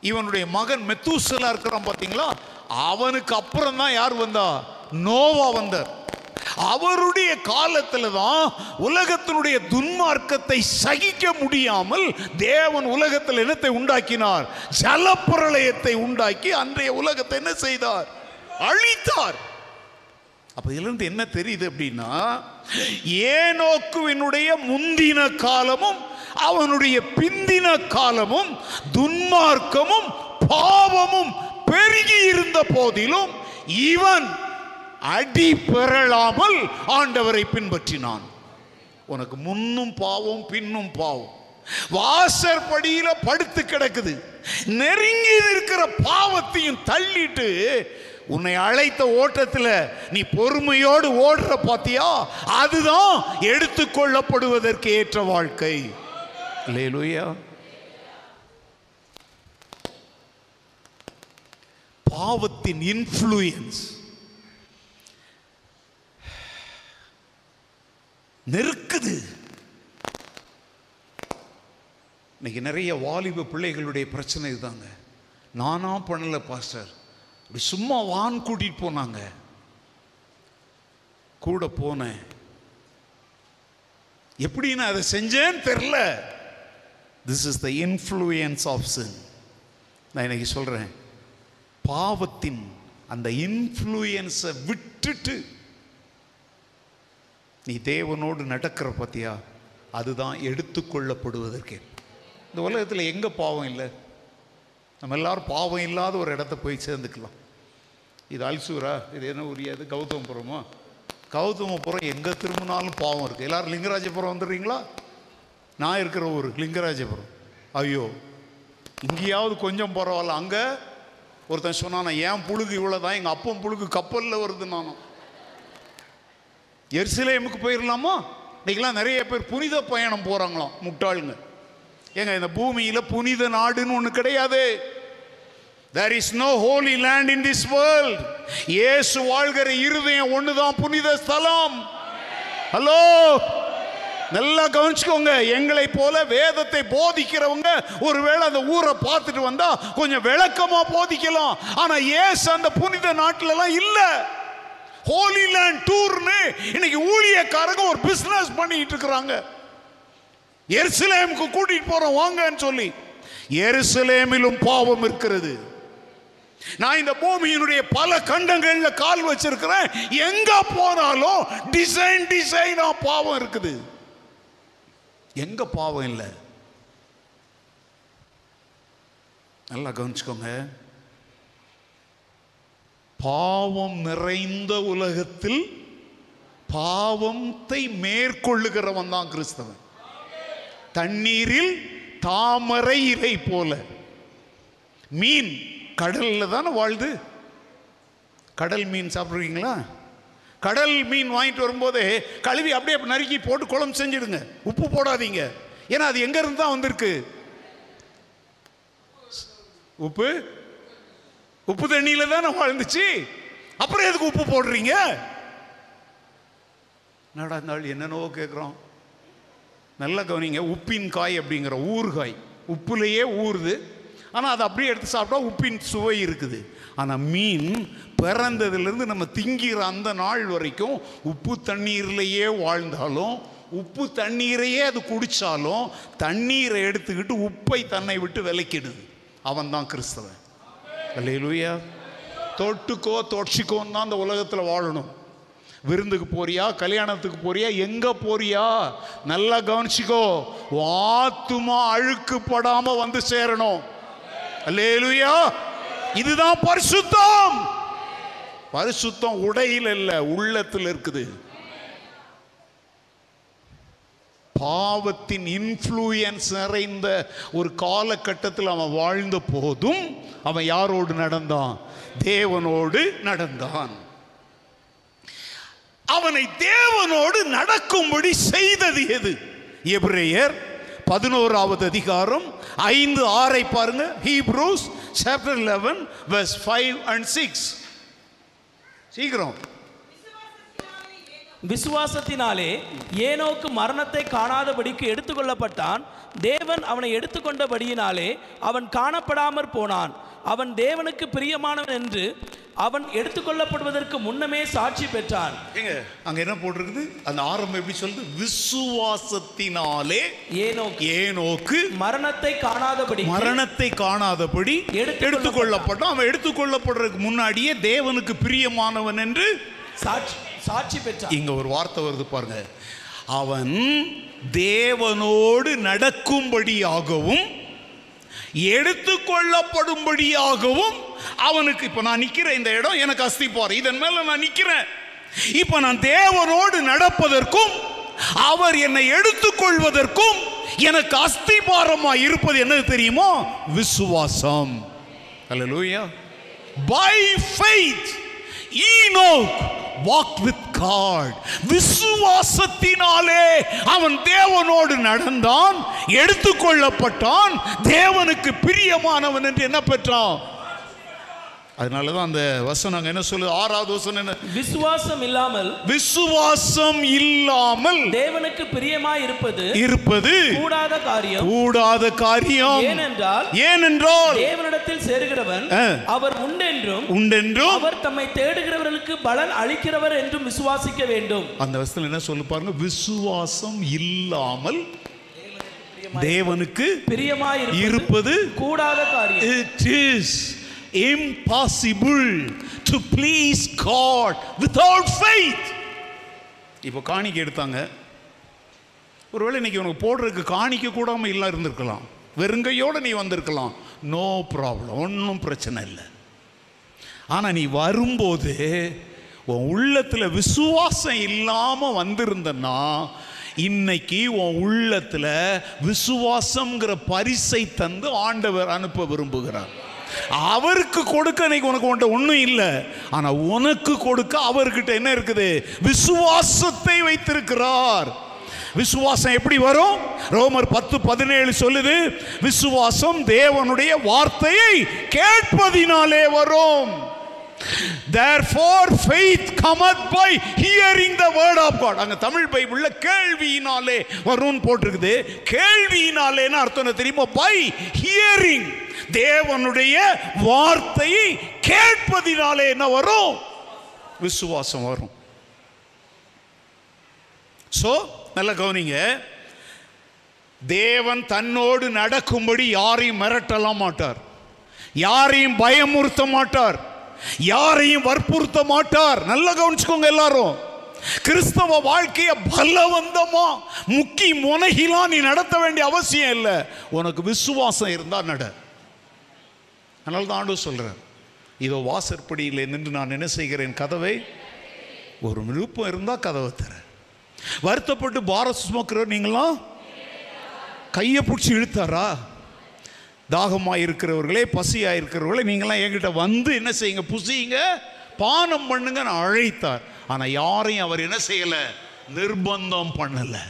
இவனுடைய மகன் மெத்தூசலா இருக்கிறான் பார்த்தீங்களா? அவனுக்கு அப்புறம் தான் யார் வந்தா? நோவா வந்தார். அவருடைய காலத்தில் தான் உலகத்தினுடைய துன்மார்க்கத்தை சகிக்க முடியாமல் தேவன் உலகத்தில் என்னத்தை உண்டாக்கினார்? ஜலப்பிரளயத்தை உண்டாக்கி அன்றைய உலகத்தை என்ன செய்தார்? அழித்தார். அப்போ இதுலேருந்து என்ன தெரியுது அப்படின்னா ஏனோக்குவினுடைய முந்தின காலமும் அவனுடைய பிந்தின காலமும் துன்மார்க்கமும் பாவமும் பெருகி இருந்த போதிலும் இவன் அடி பெறலாமல் ஆண்டவரை பின்பற்றினான். உனக்கு முன்னும் பாவம் பின்னும் பாவம். வாசற்படியில படுத்து கிடக்குது. நெருங்கி இருக்கிற பாவத்தையும் தள்ளிட்டு உன்னை அழைத்த ஓட்டத்தில் நீ பொறுமையோடு ஓடுற பாத்தியா? அதுதான் எடுத்துக்கொள்ளப்படுவதற்கு ஏற்ற வாழ்க்கை. லேலுயா பாவத்தின் இன்ஃப்ளூயன்ஸ் நெருக்குது. இன்னைக்கு நிறைய வாலிப பிள்ளைகளுடைய பிரச்சனை இதுதாங்க. நானா பண்ணல பாஸ்டர். இப்படி சும்மா வான் கூட்டிட்டு போனாங்க. கூட போனேன். எப்படி நான் அதை செஞ்சேன்னு தெரில this is the influence of sin நான் இன்னைக்கு சொல்கிறேன் பாவத்தின் அந்த இன்ஃப்ளூயன்ஸை விட்டுட்டு நீ தேவனோடு நடக்கிற பார்த்தியா அதுதான் எடுத்துக்கொள்ளப்படுவதற்கு. இந்த உலகத்தில் எங்கே பாவம் இல்லை? நம்ம எல்லாரும் பாவம் இல்லாத ஒரு இடத்த போய் சேர்ந்துக்கலாம். இது அல்சூரா? இது என்ன உரியாது கௌதமபுரமா? கௌதமபுரம் எங்கே திரும்பினாலும் பாவம் இருக்குது எல்லோரும் லிங்கராஜபுரம் வந்துடுறீங்களா? நான் இருக்கிற ஊர் லிங்கராஜபுரம். ஐயோ இங்கேயாவது கொஞ்சம் பரவாயில்ல. அங்கே ஒருத்தன் சொன்னான் ஏன் புழுகு இவ்வளோ தான் எங்கள் அப்பன் புழுகு கப்பலில் வருது நானும் எருசலேமுக்கு போயிடலாமா இன்னைக்கெல்லாம் நிறைய பேர் புனித பயணம் போகிறாங்களாம் முட்டாளுங்க. ஏங்க இந்த பூமியில் புனித நாடுன்னு ஒன்று கிடையாது. There is no holy land in this world Yesu வாழ்கிற இருதயம் ஒன்று தான் புனித ஸ்தலம். ஹலோ நல்லா கவனிச்சுக்கோங்க எங்களை போல வேதத்தை போதிக்கிறவங்க ஒருவேளை அந்த ஊரை பார்த்துட்டு வந்தா கொஞ்சம் விளக்கமா போதிக்கலாம். ஆனா ஏசு அந்த புனித நாட்டிலலாம் இல்லை. ஹோலி லேண்ட் டூர்னு இன்னைக்கு ஊழியக்காரங்க ஒரு பிஸ்னஸ் பண்ணிட்டு இருக்கிறாங்க. எருசலேமுக்கு கூட்டிட்டு போறோம் வாங்கன்னு சொல்லி. எருசலேமிலும் பாவம் இருக்கிறது. நான் இந்த பூமியினுடைய பல கண்டங்களில் கால் வச்சிருக்கிறேன். எங்க போனாலும் டிசைன் டிசைனா பாவம் இருக்குது. எங்க பாவம் இல்லை? நல்லா கவனிச்சுக்கோங்க. பாவம் நிறைந்த உலகத்தில் பாவத்தை மேற்கொள்ளுகிறவன் தான் கிறிஸ்தவன். தண்ணீரில் தாமரை இலை போல. மீன் கடல்ல தானே வாழ்து கடல் மீன் சாப்பிட்றீங்களா கடல் மீன் வாங்கிட்டு வரும்போதே கழுவி அப்படியே நறுக்கி போட்டு குழம்பு செஞ்சிடுங்க. உப்பு போடாதீங்க. ஏன்னா அது எங்கேருந்து தான் வந்திருக்கு? உப்பு? உப்பு தண்ணியில தானே வாழ்ந்துச்சு? அப்புறம் எதுக்கு உப்பு போடுறீங்க? என்னடா என்னென்னவோ கேட்குறோம் நல்லா கவனிங்க உப்பின் காய் அப்படிங்கிற ஊறுகாய். உப்புலேயே ஊறுது. ஆனால் அதை அப்படியே எடுத்து சாப்பிட்டா உப்பின் சுவை இருக்குது. ஆனால் மீன் பிறந்ததுலேருந்து நம்ம திங்கிற அந்த நாள் வரைக்கும் உப்பு தண்ணீர்லேயே வாழ்ந்தாலும் உப்பு தண்ணீரையே அது குடித்தாலும் தண்ணீரை எடுத்துக்கிட்டு உப்பை தன்னை விட்டு விலக்கிடுது. அவன் தான் கிறிஸ்தவன். அல்லையிலுயா தொட்டுக்கோ தொட்சிக்கோன்னு தான் அந்த உலகத்தில் வாழணும். விருந்துக்கு போறியா கல்யாணத்துக்கு போறியா எங்கே போறியா? நல்லா கவனிச்சிக்கோ ஆத்துமா அழுக்குப்படாமல் வந்து சேரணும். அல்லேலூயா இதுதான் பரிசுத்தம். பரிசுத்தம் உடையில் இல்லை உள்ளத்தில் இருக்குது. பாவத்தின் இன்ஃப்ளூயன்ஸ் நிறைந்த ஒரு காலகட்டத்தில் அவன் வாழ்ந்த போதும் அவன் யாரோடு நடந்தான்? தேவனோடு நடந்தான். அவனை தேவனோடு நடக்கும்படி செய்தது எது? எபிரேயர் பதினோராவது அதிகாரம் ஐந்து ஆறை பாருங்க. Hebrews chapter eleven verse five and six சீக்கிரம். விசுவாசத்தினாலே ஏனோக்கு மரணத்தை காணாதபடிக்கு எடுத்துக்கொள்ளப்பட்டான். தேவன் அவனை எடுத்துக்கொண்டபடியினாலே அவன் காணப்படாமற் போனான். அவன் தேவனுக்கு பிரியமானவன் என்று அவன் எடுத்துக்கொள்ளப்படுவதற்கு முன்னமே சாட்சி பெற்றான். அங்க என்ன போட்டிருக்குது? அந்த ஆரம்பம் எப்படி சொல்லுது? விசுவாசத்தினாலே ஏனோக்கு ஏனோக்கு மரணத்தை காணாதபடி மரணத்தை காணாதபடி எடுத்துக்கொள்ளப்பட்டான். எடுத்துக்கொள்ளப்பட்டான். அவன் எடுத்துக்கொள்ளப்படுறதுக்கு முன்னாடியே தேவனுக்கு பிரியமானவன் என்று சாட்சி. சாட்சி பெற்றான் இங்க ஒரு வார்த்தை வருது பாருங்க. அவன் தேவனோடு நடக்கும்படியாகவும் எடுத்துக்கொள்ளப்படும்படியாகவும் அவனுக்கு இப்ப நான் நிக்கிறேன் இந்த இடம் எனக்கு அஸ்திப்பார் இதன் மேல நான் நிக்கிறேன். இப்ப நான் தேவனோடு நடப்பதற்கும் அவர் என்னை எடுத்துக்கொள்வதற்கும் எனக்கு அஸ்திபாரமா இருப்பது என்னது தெரியுமோ? விசுவாசம். அல்லேலூயா by faith Enoch walk with God விசுவாசத்தினாலே அவன் தேவனோடு நடந்தான் எடுத்துக்கொள்ளப்பட்டான் தேவனுக்கு பிரியமானவன் என்று என்ன பெற்றான்? அதனால தான் அந்த வசனம் அங்க என்ன சொல்லுது? ஆறாவது வசனம் என்ன? விசுவாசம் இல்லாமல் விசுவாசம் இல்லாமல் தேவனுக்கு பிரியமாய் இருப்பது இருப்பது கூடாத காரியம். கூடாத காரியம். ஏனென்றால் ஏனென்றால் தேவனிடத்தில் சேருகிறவன். அவர் உண்டென்றும் உண்டென்றும் அவர் தம்மை தேடுகிறவர்களுக்கு பலன் அளிக்கிறவர் என்றும் விசுவாசிக்க வேண்டும். அந்த வசனத்தில் என்ன சொல்லு பாருங்க? விசுவாசம் இல்லாமல் தேவனுக்கு பிரியமாய் இருப்பது கூடாத காரியம். It is. Impossible to please God without faith இப்போ காணிக்கை எடுத்தாங்க. ஒருவேளை இன்னைக்கு உனக்கு போடுறதுக்கு காணிக்க கூடாமல் இல்லை இருந்திருக்கலாம். வெறுங்கையோடு நீ வந்திருக்கலாம். நோ ப்ராப்ளம் ஒன்றும் பிரச்சனை இல்லை. ஆனால் நீ வரும்போது உன் உள்ளத்தில் விசுவாசம் இல்லாமல் வந்திருந்தன்னா இன்னைக்கு உன் உள்ளத்தில் விசுவாசங்கிற பரிசை தந்து ஆண்டவர் அனுப்ப விரும்புகிறார். அவருக்கு கொடுக்க இன்னைக்கு உனக்கு உன்ட்ட ஒன்றும் இல்லை. ஆனால் உனக்கு கொடுக்க அவர்கிட்ட என்ன இருக்குது? விசுவாசத்தை வைத்திருக்கிறார். விசுவாசம் எப்படி வரும்? ரோமர் பத்து பதினேழு சொல்லுது விசுவாசம் தேவனுடைய வார்த்தையை கேட்பதினாலே வரும். Therefore faith cometh by hearing the word of god. அங்க தமிழ் பைபிள்ல கேள்வியினாலே வரும்னு போட்டிருக்குது. கேள்வியினாலேன்னு அர்த்தம் என்ன தெரியுமா? பை ஹியரிங் தேவனுடைய வார்த்தையை கேட்பதினாலே என்ன வரும்? விசுவாசம் வரும். சோ நல்ல கவனிங்க. தேவன் தன்னோடு நடக்கும்படி யாரையும் மிரட்டலாம் மாட்டார். யாரையும் பயமுறுத்த மாட்டார். யாரையும் வற்புறுத்த மாட்டார். நல்லா கவனிச்சுக்கோங்க எல்லாரும். கிறிஸ்தவ வாழ்க்கையை பலவந்தமா முக்கி முனகிலாம் நீ நடத்த வேண்டிய அவசியம் இல்லை. உனக்கு விசுவாசம் இருந்தா நட. அதனால தான் ஆண்டு சொல்றேன் இதோ வாசற்படியில் நின்று நான் என்ன செய்கிறேன் கதவை? ஒரு விருப்பம் இருந்தால் கதவை தர. வருத்தப்பட்டு பாரஸ் சுமக்கிற நீங்களாம்? கையை பிடிச்சி இழுத்தாரா? தாகமாக இருக்கிறவர்களே பசியாக இருக்கிறவர்களே நீங்களாம் என்கிட்ட வந்து என்ன செய்யுங்க புசியுங்க பானம் பண்ணுங்க நான் அழைத்தார். ஆனால் யாரையும் அவர் என்ன செய்யலை நிர்பந்தம் பண்ணலை.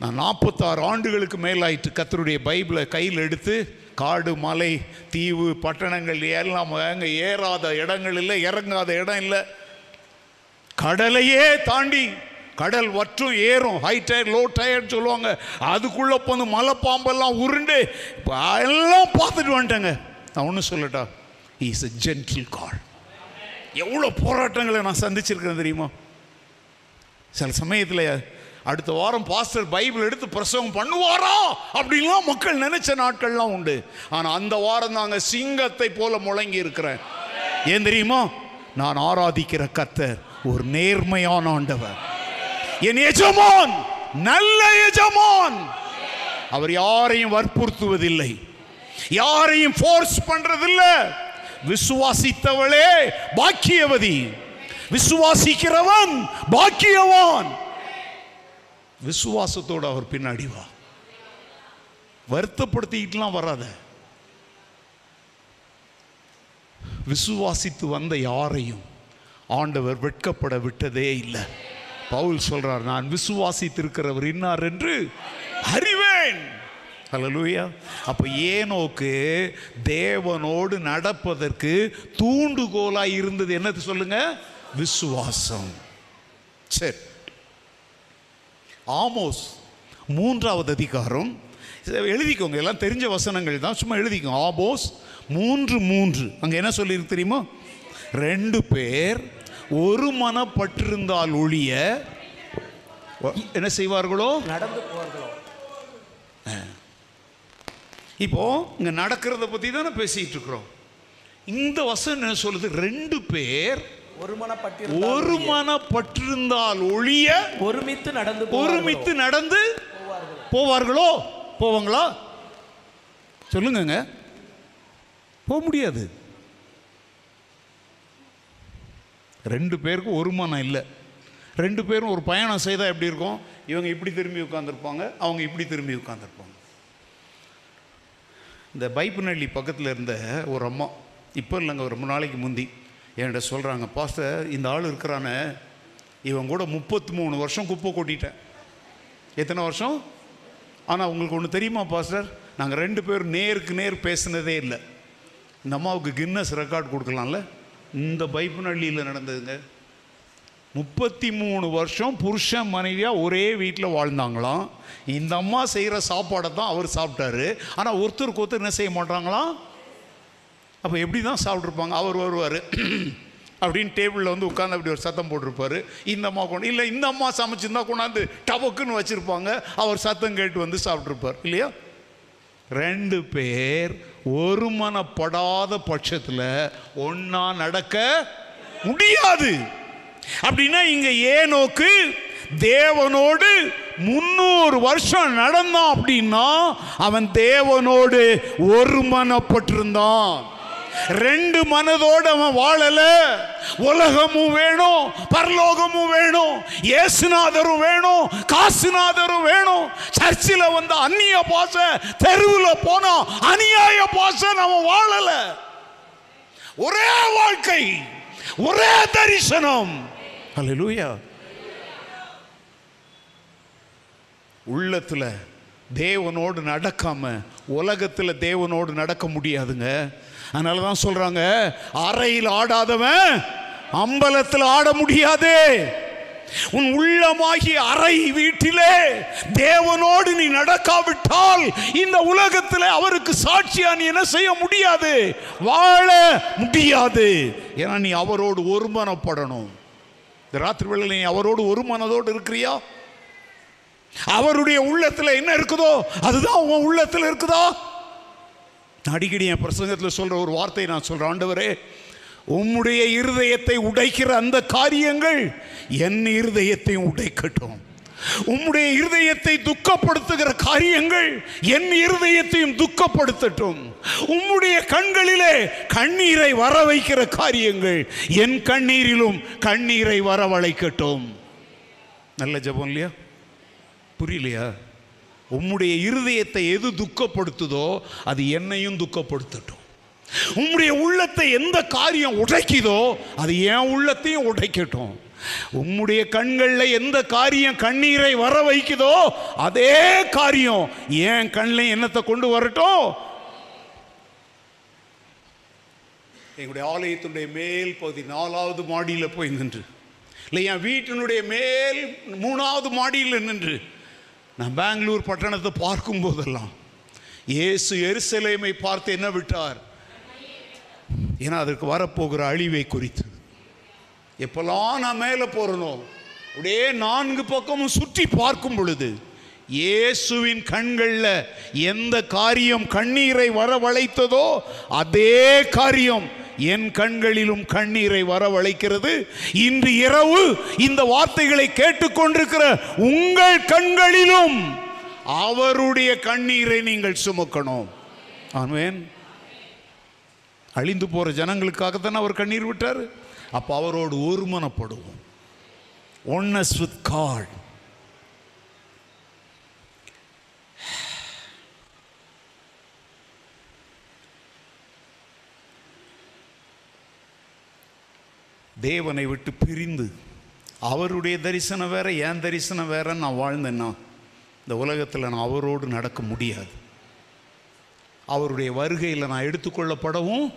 நான் நாற்பத்தாறு ஆண்டுகளுக்கு மேலாயிட்டு கத்தருடைய பைபிளை கையில் எடுத்து காடு மலை தீவு பட்டணங்கள் எல்லாம் அங்கே ஏறாத இடங்கள் இல்லை இறங்காத இடம் இல்லை. கடலையே தாண்டி கடல் வற்றும் ஏறும். ஹை டயர் லோ டயர் சொல்லுவாங்க. அதுக்குள்ளே போந்து மலை பாம்பெல்லாம் உருண்டு. இப்போ எல்லாம் பார்த்துட்டு வந்துட்டேங்க. நான் ஒன்று சொல்லட்டா? இஸ் எ ஜென்டில் கால் எவ்வளோ போராட்டங்களை நான் சந்திச்சிருக்கேன் தெரியுமா? சில சமயத்தில் அடுத்த வாரம் பாஸ்டர் பைபிள் எடுத்து பிரசவம் பண்ணுவாரா? அப்படின்லாம் மக்கள் நினைச்ச நாட்கள்லாம் உண்டு. ஆனால் அந்த வாரம் நாங்கள் சிங்கத்தை போல முழங்கி இருக்கிறேன். ஏன் தெரியுமா? நான் ஆராதிக்கிற கத்தர் ஒரு நேர்மையான ஆண்டவர். என் எஜமான் நல்ல எஜமான். அவர் யாரையும் வற்புறுத்துவதில்லை. யாரையும் ஃபோர்ஸ் பண்றதில்லை. விசுவாசித்தவளே பாக்கியவதி. விசுவாசிக்கிறவன் பாக்கியவான். விசுவாசத்தோடு அவர் பின்னாடி வா. வருத்தப்படுத்திக்கிட்டுலாம் வராத. விசுவாசித்து வந்த யாரையும் ஆண்டவர் வெட்கப்பட விட்டதே இல்லை. பவுல் சொல்றார் நான் விசுவாசித்திருக்கிறவர் இன்னார் என்று அறிவேன். அல்ல லூயா அப்போ ஏனோக்கு தேவனோடு நடப்பதற்கு தூண்டுகோலாக இருந்தது என்னது சொல்லுங்க? விசுவாசம். சரி. ஆமோஸ் மூன்றாவது அதிகாரம். இதை எழுதிக்கோங்க எல்லாம் தெரிஞ்ச வசனங்கள் தான் சும்மா எழுதிக்கோங்க. ஆமோஸ் மூன்று மூன்று. அங்கே என்ன சொல்லியிருக்கு தெரியுமா? ரெண்டு பேர் ஒரு மனப்பட்டிருந்தால் ஒழிய என்ன செய்வார்களோ? நடந்து போவார்களோ? இப்போ இங்க நடக்கிறத பத்தி தானே பேசிட்டு இருக்கிறோம். இந்த வசனம் என்ன சொல்லுது? ரெண்டு பேர் ஒரு மனப்பட்டிருந்தால் ஒழிய. ஒருமித்து நடந்து ஒருமித்து நடந்து போவார்களோ? போவாங்களா? சொல்லுங்கங்க. போக முடியாது. ரெண்டு பேருக்கும் ஒரு மனம் இல்லை. ரெண்டு பேரும் ஒரு பயணம் செய்தால் எப்படி இருக்கும்? இவங்க இப்படி திரும்பி உட்காந்துருப்பாங்க அவங்க இப்படி திரும்பி உட்காந்துருப்பாங்க இந்த பைப்புநள்ளி பக்கத்தில் இருந்த ஒரு அம்மா இப்போ இல்லைங்க ரொம்ப நாளைக்கு முந்தி என்கிட்ட சொல்கிறாங்க பாஸ்டர் இந்த ஆள் இருக்கிறானே இவன் கூட முப்பத்தி மூணு வருஷம் குப்பை கொட்டிட்டேன். எத்தனை வருஷம்? ஆனால் உங்களுக்கு ஒன்று தெரியுமா பாஸ்டர்? நாங்கள் ரெண்டு பேரும் நேருக்கு நேர் பேசுனதே இல்லை. இந்த அம்மாவுக்கு கின்னஸ் ரெக்கார்ட் கொடுக்கலாம்ல? இந்த பைப்பநள்ளியில் நடந்ததுங்க. முப்பத்தி மூணு வருஷம் புருஷன் மனைவியாக ஒரே வீட்டில் வாழ்ந்தாங்களாம். இந்த அம்மா செய்கிற சாப்பாடை தான் அவர் சாப்பிட்டாரு. ஆனால் ஒருத்தருக்கு ஒருத்தர் என்ன செய்ய மாட்டாங்களாம்? அப்போ எப்படி தான் சாப்பிட்ருப்பாங்க அவர் வருவார். அப்படின்னு டேபிளில் வந்து உட்காந்து அப்படி ஒரு சத்தம் போட்டிருப்பார். இந்த அம்மா கொண்டு இல்லை இந்த அம்மா சமைச்சிருந்தா கொண்டாந்து டபக்குன்னு வச்சுருப்பாங்க. அவர் சத்தம் கேட்டு வந்து சாப்பிட்ருப்பார் இல்லையா? ரெண்டு பேர் ஒருமனப்படாத பட்சத்தில் ஒன்றா நடக்க முடியாது. அப்படின்னா இங்க ஏனோக்கு தேவனோடு முன்னூறு வருஷம் நடந்தான் அப்படின்னா அவன் தேவனோடு ஒருமனப்பட்டிருந்தான். ரெண்டு மனதோடு அவன் வாழல. உலகமும் வேணும் பரலோகமும் வேணும் இயேசுநாதரும் வேணும் காசுநாதரும் வேணும். சர்ச்சில் வந்த அந்நிய பாச தெருவில் போனோம் அநியாய பாச நம்ம வாழல. ஒரே வாழ்க்கை ஒரே தரிசனம். அல்லூயா உள்ளத்துல தேவனோடு நடக்காம உலகத்துல தேவனோடு நடக்க முடியாதுங்க. அதனால தான் சொல்கிறாங்க அறையில் ஆடாதவன் அம்பலத்தில் ஆட முடியாது. உன் உள்ளமாகி அறை வீட்டிலே தேவனோடு நீ நடக்காவிட்டால் இந்த உலகத்தில் அவருக்கு சாட்சியா நீ என்ன செய்ய முடியாது? வாழ முடியாது. ஏன்னா நீ அவரோடு ஒருமனப்படணும். இந்த ராத்திரி வேளையில் நீ அவரோடு ஒரு மனதோடு இருக்கிறியா? அவருடைய உள்ளத்தில் என்ன இருக்குதோ அதுதான் உன் உள்ளத்தில் இருக்குதா? அடிக்கடி என் பிரசங்கத்தில் சொல்கிற ஒரு வார்த்தையை நான் சொல்கிறேன் ஆண்டவரே உம்முடைய இருதயத்தை உடைக்கிற அந்த காரியங்கள் என் இருதயத்தையும் உடைக்கட்டும். உம்முடைய இருதயத்தை துக்கப்படுத்துகிற காரியங்கள் என் இருதயத்தையும் துக்கப்படுத்தட்டும். உம்முடைய கண்களிலே கண்ணீரை வர வைக்கிற காரியங்கள் என் கண்ணீரிலும் கண்ணீரை வரவழைக்கட்டும். நல்ல ஜபம் இல்லையா? புரியலையா? உம்முடைய இருதயத்தை எது துக்கப்படுத்துதோ அது என்னையும் துக்கப்படுத்தட்டும். உம்முடைய உள்ளத்தை எந்த காரியம் உடைக்குதோ அது என் உள்ளத்தையும் உடைக்கட்டும். உம்முடைய கண்களில் எந்த காரியம் கண்ணீரை வர வைக்குதோ அதே காரியம் என் கண்ணில் என்னத்தை கொண்டு வரட்டும். எங்களுடைய ஆலயத்தினுடைய மேல் பகுதி நாலாவது மாடியில் போய் நின்று. இல்லை என் வீட்டினுடைய மேல் மூணாவது மாடியில் நின்று. நான் பெங்களூர் பட்டணத்தை பார்க்கும் போதெல்லாம் இயேசு எருசலேமை பார்த்து என்ன விட்டார்? ஏன்னா அதற்கு வரப்போகிற அழிவை குறித்து. எப்போல்லாம் நான் மேலே போகிறனோ அப்படியே நான்கு பக்கமும் சுற்றி பார்க்கும் பொழுது இயேசுவின் கண்களில் எந்த காரியம் கண்ணீரை வரவழைத்ததோ அதே காரியம் என் கண்களிலும் கண்ணீரை வரவழைக்கிறது. இன்று இரவு இந்த வார்த்தைகளை கேட்டுக்கொண்டிருக்கிற உங்கள் கண்களிலும் அவருடைய கண்ணீரை நீங்கள் சுமக்கணும். ஆன்வேன் அழிந்து போற ஜனங்களுக்காகத்தானே அவர் கண்ணீர் விட்டார். அப்போ அவரோடு ஒருமனப்படுவோம். ஒன்னஸ் வித் காட் தேவனை விட்டு பிரிந்து அவருடைய தரிசனம் வேறு என் தரிசனம் வேறன்னு நான் வாழ்ந்தேன்னா இந்த உலகத்தில் நான் அவரோடு நடக்க முடியாது. அவருடைய வருகையில் நான் எடுத்துக்கொள்ளப்படவும்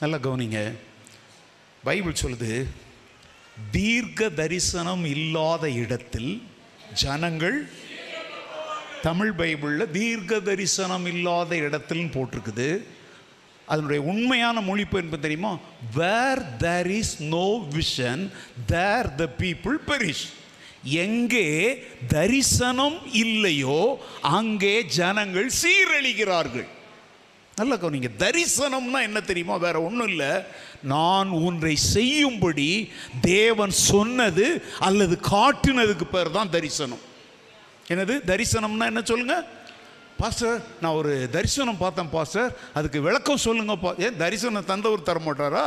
நல்லா கவனிங்க. பைபிள் சொல்லுது தீர்க்க தரிசனம் இல்லாத இடத்தில் ஜனங்கள் தமிழ் பைபிளில் தீர்க்க தரிசனம் இல்லாத இடத்துலன்னு போட்டிருக்குது. அதனுடைய உண்மையான மொழிப்பு என்பது தெரியுமா? Where there is no vision there the people perish எங்கே தரிசனம் இல்லையோ அங்கே ஜனங்கள் சீரழிகிறார்கள். நல்ல கவனிங்க. தரிசனம்னா என்ன தெரியுமா? வேற ஒன்றும் இல்லை. நான் ஒன்றை செய்யும்படி தேவன் சொன்னது அல்லது காட்டினதுக்கு பேர் தான் தரிசனம். என்னது? தரிசனம்னா என்ன சொல்லுங்கள் பாஸ்டர் நான் ஒரு தரிசனம் பார்த்தேன் பாஸ்டர் அதுக்கு விளக்கம் சொல்லுங்க பா ஏன் தரிசனம் தந்தவர் தர மாட்டாரா?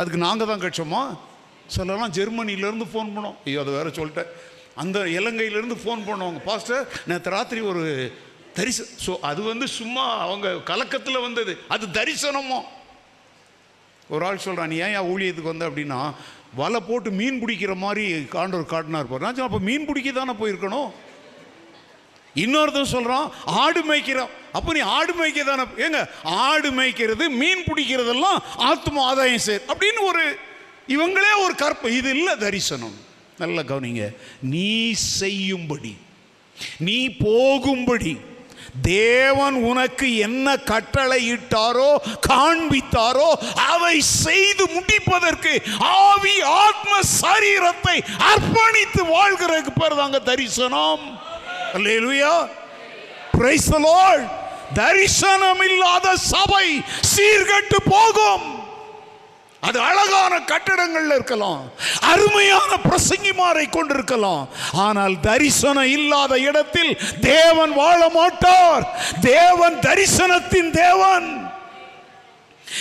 அதுக்கு நாங்கள் தான் கட்சமா? சொல்லலாம் ஜெர்மனிலேருந்து ஃபோன் பண்ணோம். ஐயோ அதை வேற சொல்லிட்டேன். அந்த இலங்கையிலேருந்து ஃபோன் பண்ணுவாங்க பாஸ்டர் நேற்று ராத்திரி ஒரு தரிச ஸோ அது வந்து சும்மா அவங்க கலக்கத்தில் வந்தது. அது தரிசனமோ? ஒரு ஆள் சொல்கிறான் நீ ஏன் என் ஊழியத்துக்கு வந்த? அப்படின்னா வலை போட்டு மீன் பிடிக்கிற மாதிரி காண்டவர் காட்டினார் பாரு. நான் அப்போ மீன் பிடிக்க தானே போயிருக்கணும்? இன்னொருத்தன் சொல்கிறோம் ஆடு மேய்க்கிறோம். அப்போ நீ ஆடு மேய்க்க தானே ஏங்க ஆடு மேய்க்கிறது மீன் பிடிக்கிறதெல்லாம் ஆத்ம ஆதாயம் சேர். அப்படின்னு ஒரு இவங்களே ஒரு கற்ப. இது இல்லை தரிசனம். நல்ல கவனிங்க. நீ செய்யும்படி நீ போகும்படி தேவன் உனக்கு என்ன கட்டளை இட்டாரோ காண்பித்தாரோ அவை செய்து முடிப்பதற்கு ஆவி ஆத்ம சரீரத்தை அர்ப்பணித்து வாழ்கிறதுக்கு பேர் தாங்க தரிசனம். தரிசனம் இல்லாத சபை சீர்கெட்டு போகும். அது அழகான கட்டடங்கள்ல இருக்கலாம். அருமையான பிரசங்கிமாரை கொண்டிருக்கலாம். ஆனால் தரிசனம் இல்லாத இடத்தில் தேவன் வாழ மாட்டார். தேவன் தரிசனத்தின் தேவன்.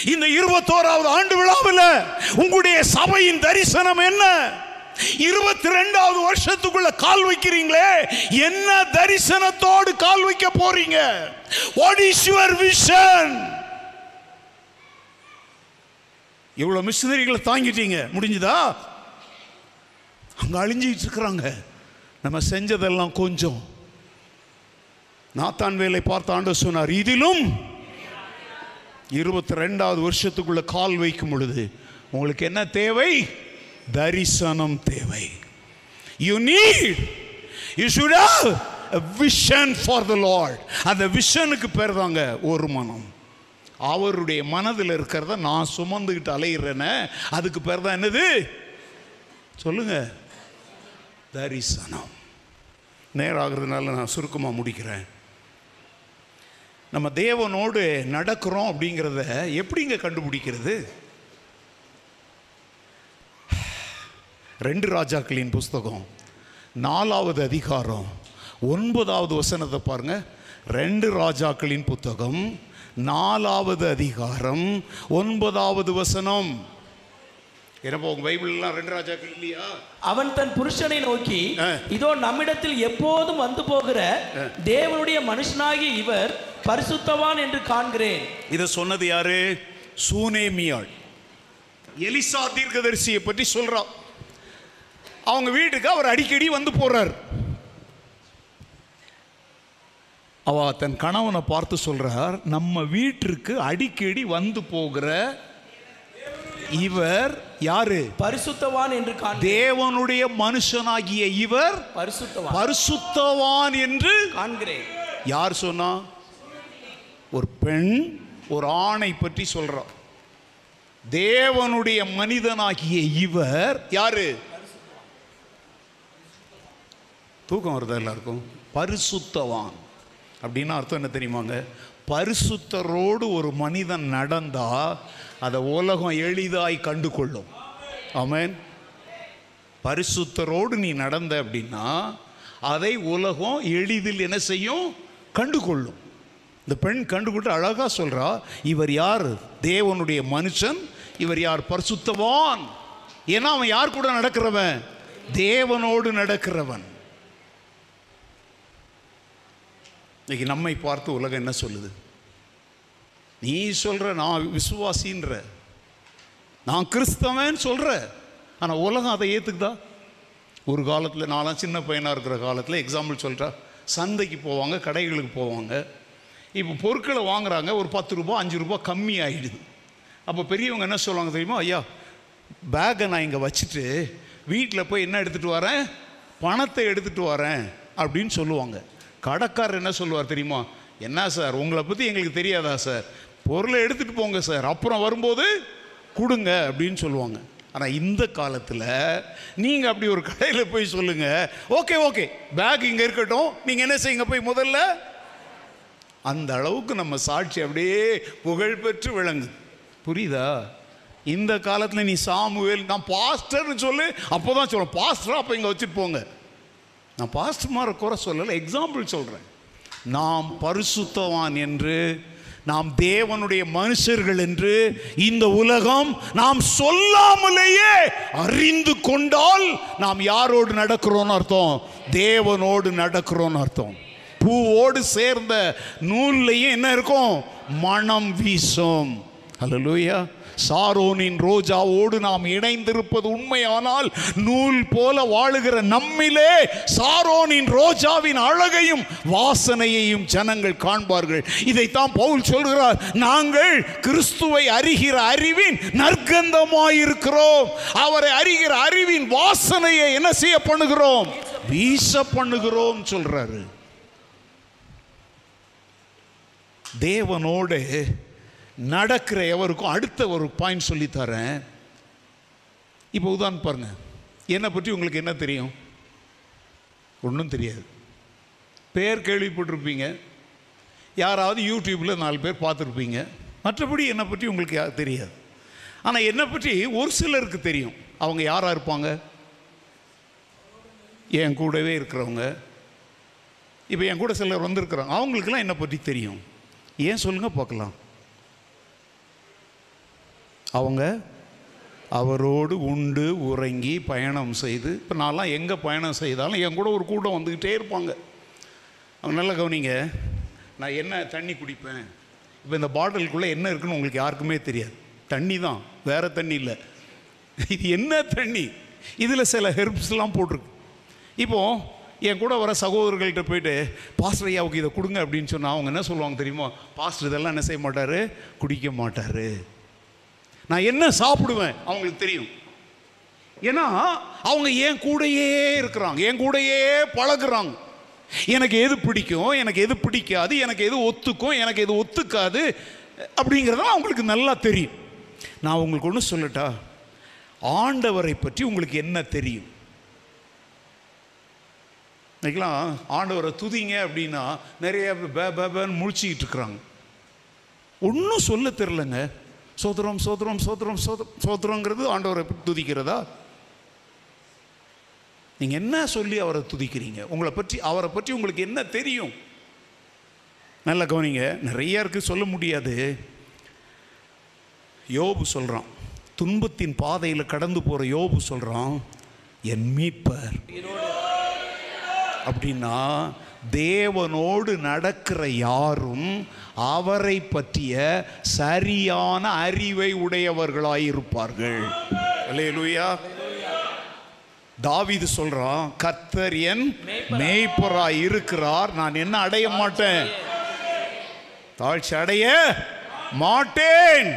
இந்த இருபத்தோராவது ஆண்டு விழாவில் உங்களுடைய சபையின் தரிசனம் என்ன? இருபத்தி ரெண்டாவது வருஷத்துக்குள்ள கால் வைக்கிறீங்களே? என்ன தரிசனத்தோடு கால் வைக்க போறீங்க? வாட் இஸ் யுவர் விஷன் இவ்வளோ மிஷினரிகளை தாங்கிட்டீங்க. முடிஞ்சுதா? அங்கே அழிஞ்சிட்டு இருக்கிறாங்க. நம்ம செஞ்சதெல்லாம் கொஞ்சம். நாத்தான் வேலை பார்த்து ஆண்டு சொன்னார் இதிலும் இருபத்தி ரெண்டாவது வருஷத்துக்குள்ள கால் வைக்கும் பொழுது உங்களுக்கு என்ன தேவை? தரிசனம் தேவை. You need you should have vision for the Lord அந்த விஷனுக்கு பேர் தாங்க ஒரு மனம். அவருடைய மனதில் இருக்கிறத நான் சுமந்துக்கிட்டு அலையிறேனே அதுக்கு பேர் தான் என்னது? சொல்லுங்க. தரிசனம். நேரம் ஆகுறதுனால நான் சுருக்கமாக முடிக்கிறேன். நம்ம தேவனோடு நடக்கிறோம் அப்படிங்கிறத எப்படிங்க கண்டுபிடிக்கிறது? ரெண்டு ராஜாக்களின் புஸ்தகம் நாலாவது அதிகாரம் ஒன்பதாவது வசனத்தை பாருங்க. ரெண்டு ராஜாக்களின் புத்தகம் நாலாவது அதிகாரம் ஒன்பதாவது வசனம். என்னப்பா உங்க பைபிள்லாம் ரெண்டு ராஜாக்கள் இல்லையா? அவன் தன் புருஷனை நோக்கி. இதோ நம்மிடத்தில் எப்போதும் வந்து போகிற தேவனுடைய மனுஷனாகிய இவர் பரிசுத்தவான் என்று காண்கிறேன். இதை சொன்னது யாரு? சூனேமியாள். எலிசா தீர்க்கதரிசியை பற்றி சொல்றா. அவங்க வீட்டுக்கு அவர் அடிக்கடி வந்து போறார். அவ தன் கணவனை பார்த்து சொல்றார் நம்ம வீட்டிற்கு அடிக்கடி வந்து போகிற இவர் யாரு? பரிசுத்தவான் என்று தேவனுடைய மனுஷனாகிய இவர் பரிசுத்தவான். பரிசுத்தவான் என்று காண்கிறேன். யார் சொன்னா? ஒரு பெண் ஒரு ஆணை பற்றி சொல்றா. தேவனுடைய மனிதனாகிய இவர் யாரு? தூக்கம் வருதா எல்லாருக்கும்? பரிசுத்தவான். அப்படின்னு அர்த்தம் என்ன தெரியுமாங்க? பரிசுத்தரோடு ஒரு மனிதன் நடந்தா அதை உலகம் எளிதாய் கண்டு கொள்ளும் ஆமென். பரிசுத்தரோடு நீ நடந்த அப்படின்னா அதை உலகம் எளிதில் என்ன செய்யும்? கண்டு கொள்ளும் இந்த பெண் கண்டுபிட்டு அழகா சொல்றா இவர் யார்? தேவனுடைய மனுஷன். இவர் யார்? பரிசுத்தவான். ஏன்னா அவன் யார் கூட நடக்கிறவன்? தேவனோடு நடக்கிறவன். இன்றைக்கி நம்மை பார்த்து உலகம் என்ன சொல்லுது? நீ சொல்கிற நான் விசுவாசின்ற நான் கிறிஸ்தவன் சொல்கிற ஆனால் உலகம் அதை ஏற்றுக்குதா ஒரு காலத்தில் நான்லாம் சின்ன பையனாக இருக்கிற காலத்தில் எக்ஸாம்பிள் சொல்கிறா சந்தைக்கு போவாங்க கடைகளுக்கு போவாங்க. இப்போ பொருட்களை வாங்குறாங்க ஒரு பத்து ரூபா அஞ்சு ரூபா கம்மி ஆகிடுது அப்போ பெரியவங்க என்ன சொல்லுவாங்க தெரியுமா? ஐயா பேக்கை நான் இங்கே வச்சுட்டு வீட்டில் போய் என்ன எடுத்துகிட்டு வரேன்? பணத்தை எடுத்துகிட்டு வரேன் அப்படின்னு சொல்லுவாங்க. கடைக்காரர் என்ன சொல்லுவார் தெரியுமா? என்ன சார் உங்களை பற்றி எங்களுக்கு தெரியாதா சார்? பொருளை எடுத்துகிட்டு போங்க சார் அப்புறம் வரும்போது கொடுங்க அப்படின்னு சொல்லுவாங்க. ஆனால் இந்த காலத்தில் நீங்கள் அப்படி ஒரு கடையில் போய் சொல்லுங்கள் ஓகே ஓகே பேக் இங்கே இருக்கட்டும். நீங்கள் என்ன செய்யுங்க போய் முதல்ல? அந்த அளவுக்கு நம்ம சாட்சி அப்படியே புகழ்பெற்று விளங்குது புரியுதா? இந்த காலத்தில் நீ சாமுவேல் நான் பாஸ்டர்னு சொல்லு அப்போ தான் சொல்லுவேன். பாஸ்டராக அப்போ இங்கே வச்சுட்டு போங்க. நான் பாஸ்டர் குறை சொல்லலை எக்ஸாம்பிள் சொல்கிறேன் நாம் பரிசுத்தவான் என்று நாம் தேவனுடைய மனுஷர்கள் என்று இந்த உலகம் நாம் சொல்லாமலேயே அறிந்து கொண்டால் நாம் யாரோடு நடக்கிறோன்னு அர்த்தம்? தேவனோடு நடக்கிறோன்னு அர்த்தம். பூவோடு சேர்ந்த நூல்லையும் என்ன இருக்கும்? மனம் வீசும். லூயா சாரோனின் ரோஜாவோடு நாம் இணைந்திருப்பது உண்மையானால் நூல் போல வாழுகிற நம்மிலே சாரோனின் ரோஜாவின் அழகையும் வாசனையையும் ஜனங்கள் காண்பார்கள். இதைத்தான் பவுல் சொல்கிறார் நாங்கள் கிறிஸ்துவை அறிகிற அறிவின் நற்கந்தமாயிருக்கிறோம். அவரை அறிகிற அறிவின் வாசனையை என்ன செய்ய பண்ணுகிறோம்? வீச பண்ணுகிறோம் சொல்றாரு. தேவனோடு நடக்கிற எவருக்கும் அடுத்த ஒரு பாயிண்ட் சொல்லித்தரேன் இப்போ உதாரணம் பாருங்க. என்னை பற்றி உங்களுக்கு என்ன தெரியும்? ஒன்றும் தெரியாது. பேர் கேள்விப்பட்டிருப்பீங்க. யாராவது யூடியூப்பில் நாலு பேர் பார்த்துருப்பீங்க. மற்றபடி என்னை பற்றி உங்களுக்கு தெரியாது. ஆனால் என்னை பற்றி ஒரு சிலருக்கு தெரியும். அவங்க யாராக இருப்பாங்க? என் கூடவே இருக்கிறவங்க. இப்போ என் கூட சிலர் வந்திருக்கிறாங்க. அவங்களுக்கெல்லாம் என்னை பற்றி தெரியும். ஏன் சொல்லுங்கள் பார்க்கலாம். அவங்க அவரோடு உண்டு உறங்கி பயணம் செய்து இப்போ நான்லாம் எங்கே பயணம் செய்தாலும் என் கூட ஒரு கூட்டம் வந்துக்கிட்டே இருப்பாங்க. அவங்க நல்லா கவனிங்க நான் என்ன தண்ணி குடிப்பேன்? இப்போ இந்த பாட்டிலுக்குள்ளே என்ன இருக்குன்னு உங்களுக்கு யாருக்குமே தெரியாது. தண்ணி தான் வேறு தண்ணி இல்லை. இது என்ன தண்ணி? இதில் சில ஹெர்ப்ஸ்லாம் போட்டிருக்கு. இப்போது என் கூட வர சகோதரர்கள்ட்ட போயிட்டு பாஸ்டர் ஐயாவுக்கு இதை கொடுங்க அப்படின்னு சொன்னால் அவங்க என்ன சொல்லுவாங்க தெரியுமா? பாஸ்டர் இதெல்லாம் என்ன செய்ய மாட்டார்? குடிக்க மாட்டார். நான் என்ன சாப்பிடுவேன் அவங்களுக்கு தெரியும் ஏன்னா அவங்க என் கூடையே இருக்கிறாங்க என் கூடையே பழகுறாங்க எனக்கு எது பிடிக்கும் எனக்கு எது பிடிக்காது எனக்கு எது ஒத்துக்கும் எனக்கு எது ஒத்துக்காது அப்படிங்கிறதெல்லாம் அவங்களுக்கு நல்லா தெரியும் நான் உங்களுக்கு ஒன்று சொல்லட்டா ஆண்டவரை பற்றி உங்களுக்கு என்ன தெரியும் இன்னைக்கெல்லாம் ஆண்டவரை துதிங்க அப்படின்னா நிறைய பே பேன்னு முழிச்சிக்கிட்டு இருக்கிறாங்க ஒன்றும் சொல்ல தெரிலங்க சோதரம் சோதரம் சோதரம் சோதரம் சோதரங்கிறது ஆண்டவரை துதிக்கிறதா? நீங்கள் என்ன சொல்லி அவரை துதிக்கிறீங்க? உங்களை பற்றி அவரை பற்றி உங்களுக்கு என்ன தெரியும்? நல்ல கவனிங்க நிறைய இருக்கு சொல்ல முடியாது. யோபு சொல்கிறான் துன்பத்தின் பாதையில் கடந்து போகிற யோபு சொல்கிறான் என் மீட்பர். அப்படின்னா தேவனோடு நடக்கிற யாரும் அவரை பற்றிய சரியான அறிவை உடையவர்களாயிருப்பார்கள். அல்லேலூயா தாவீது சொல்றான் கர்த்தர் என் மேய்ப்பராய் இருக்கிறார். நான் என்ன அடைய மாட்டேன்? தாழ்ச்சி அடைய மாட்டேன்.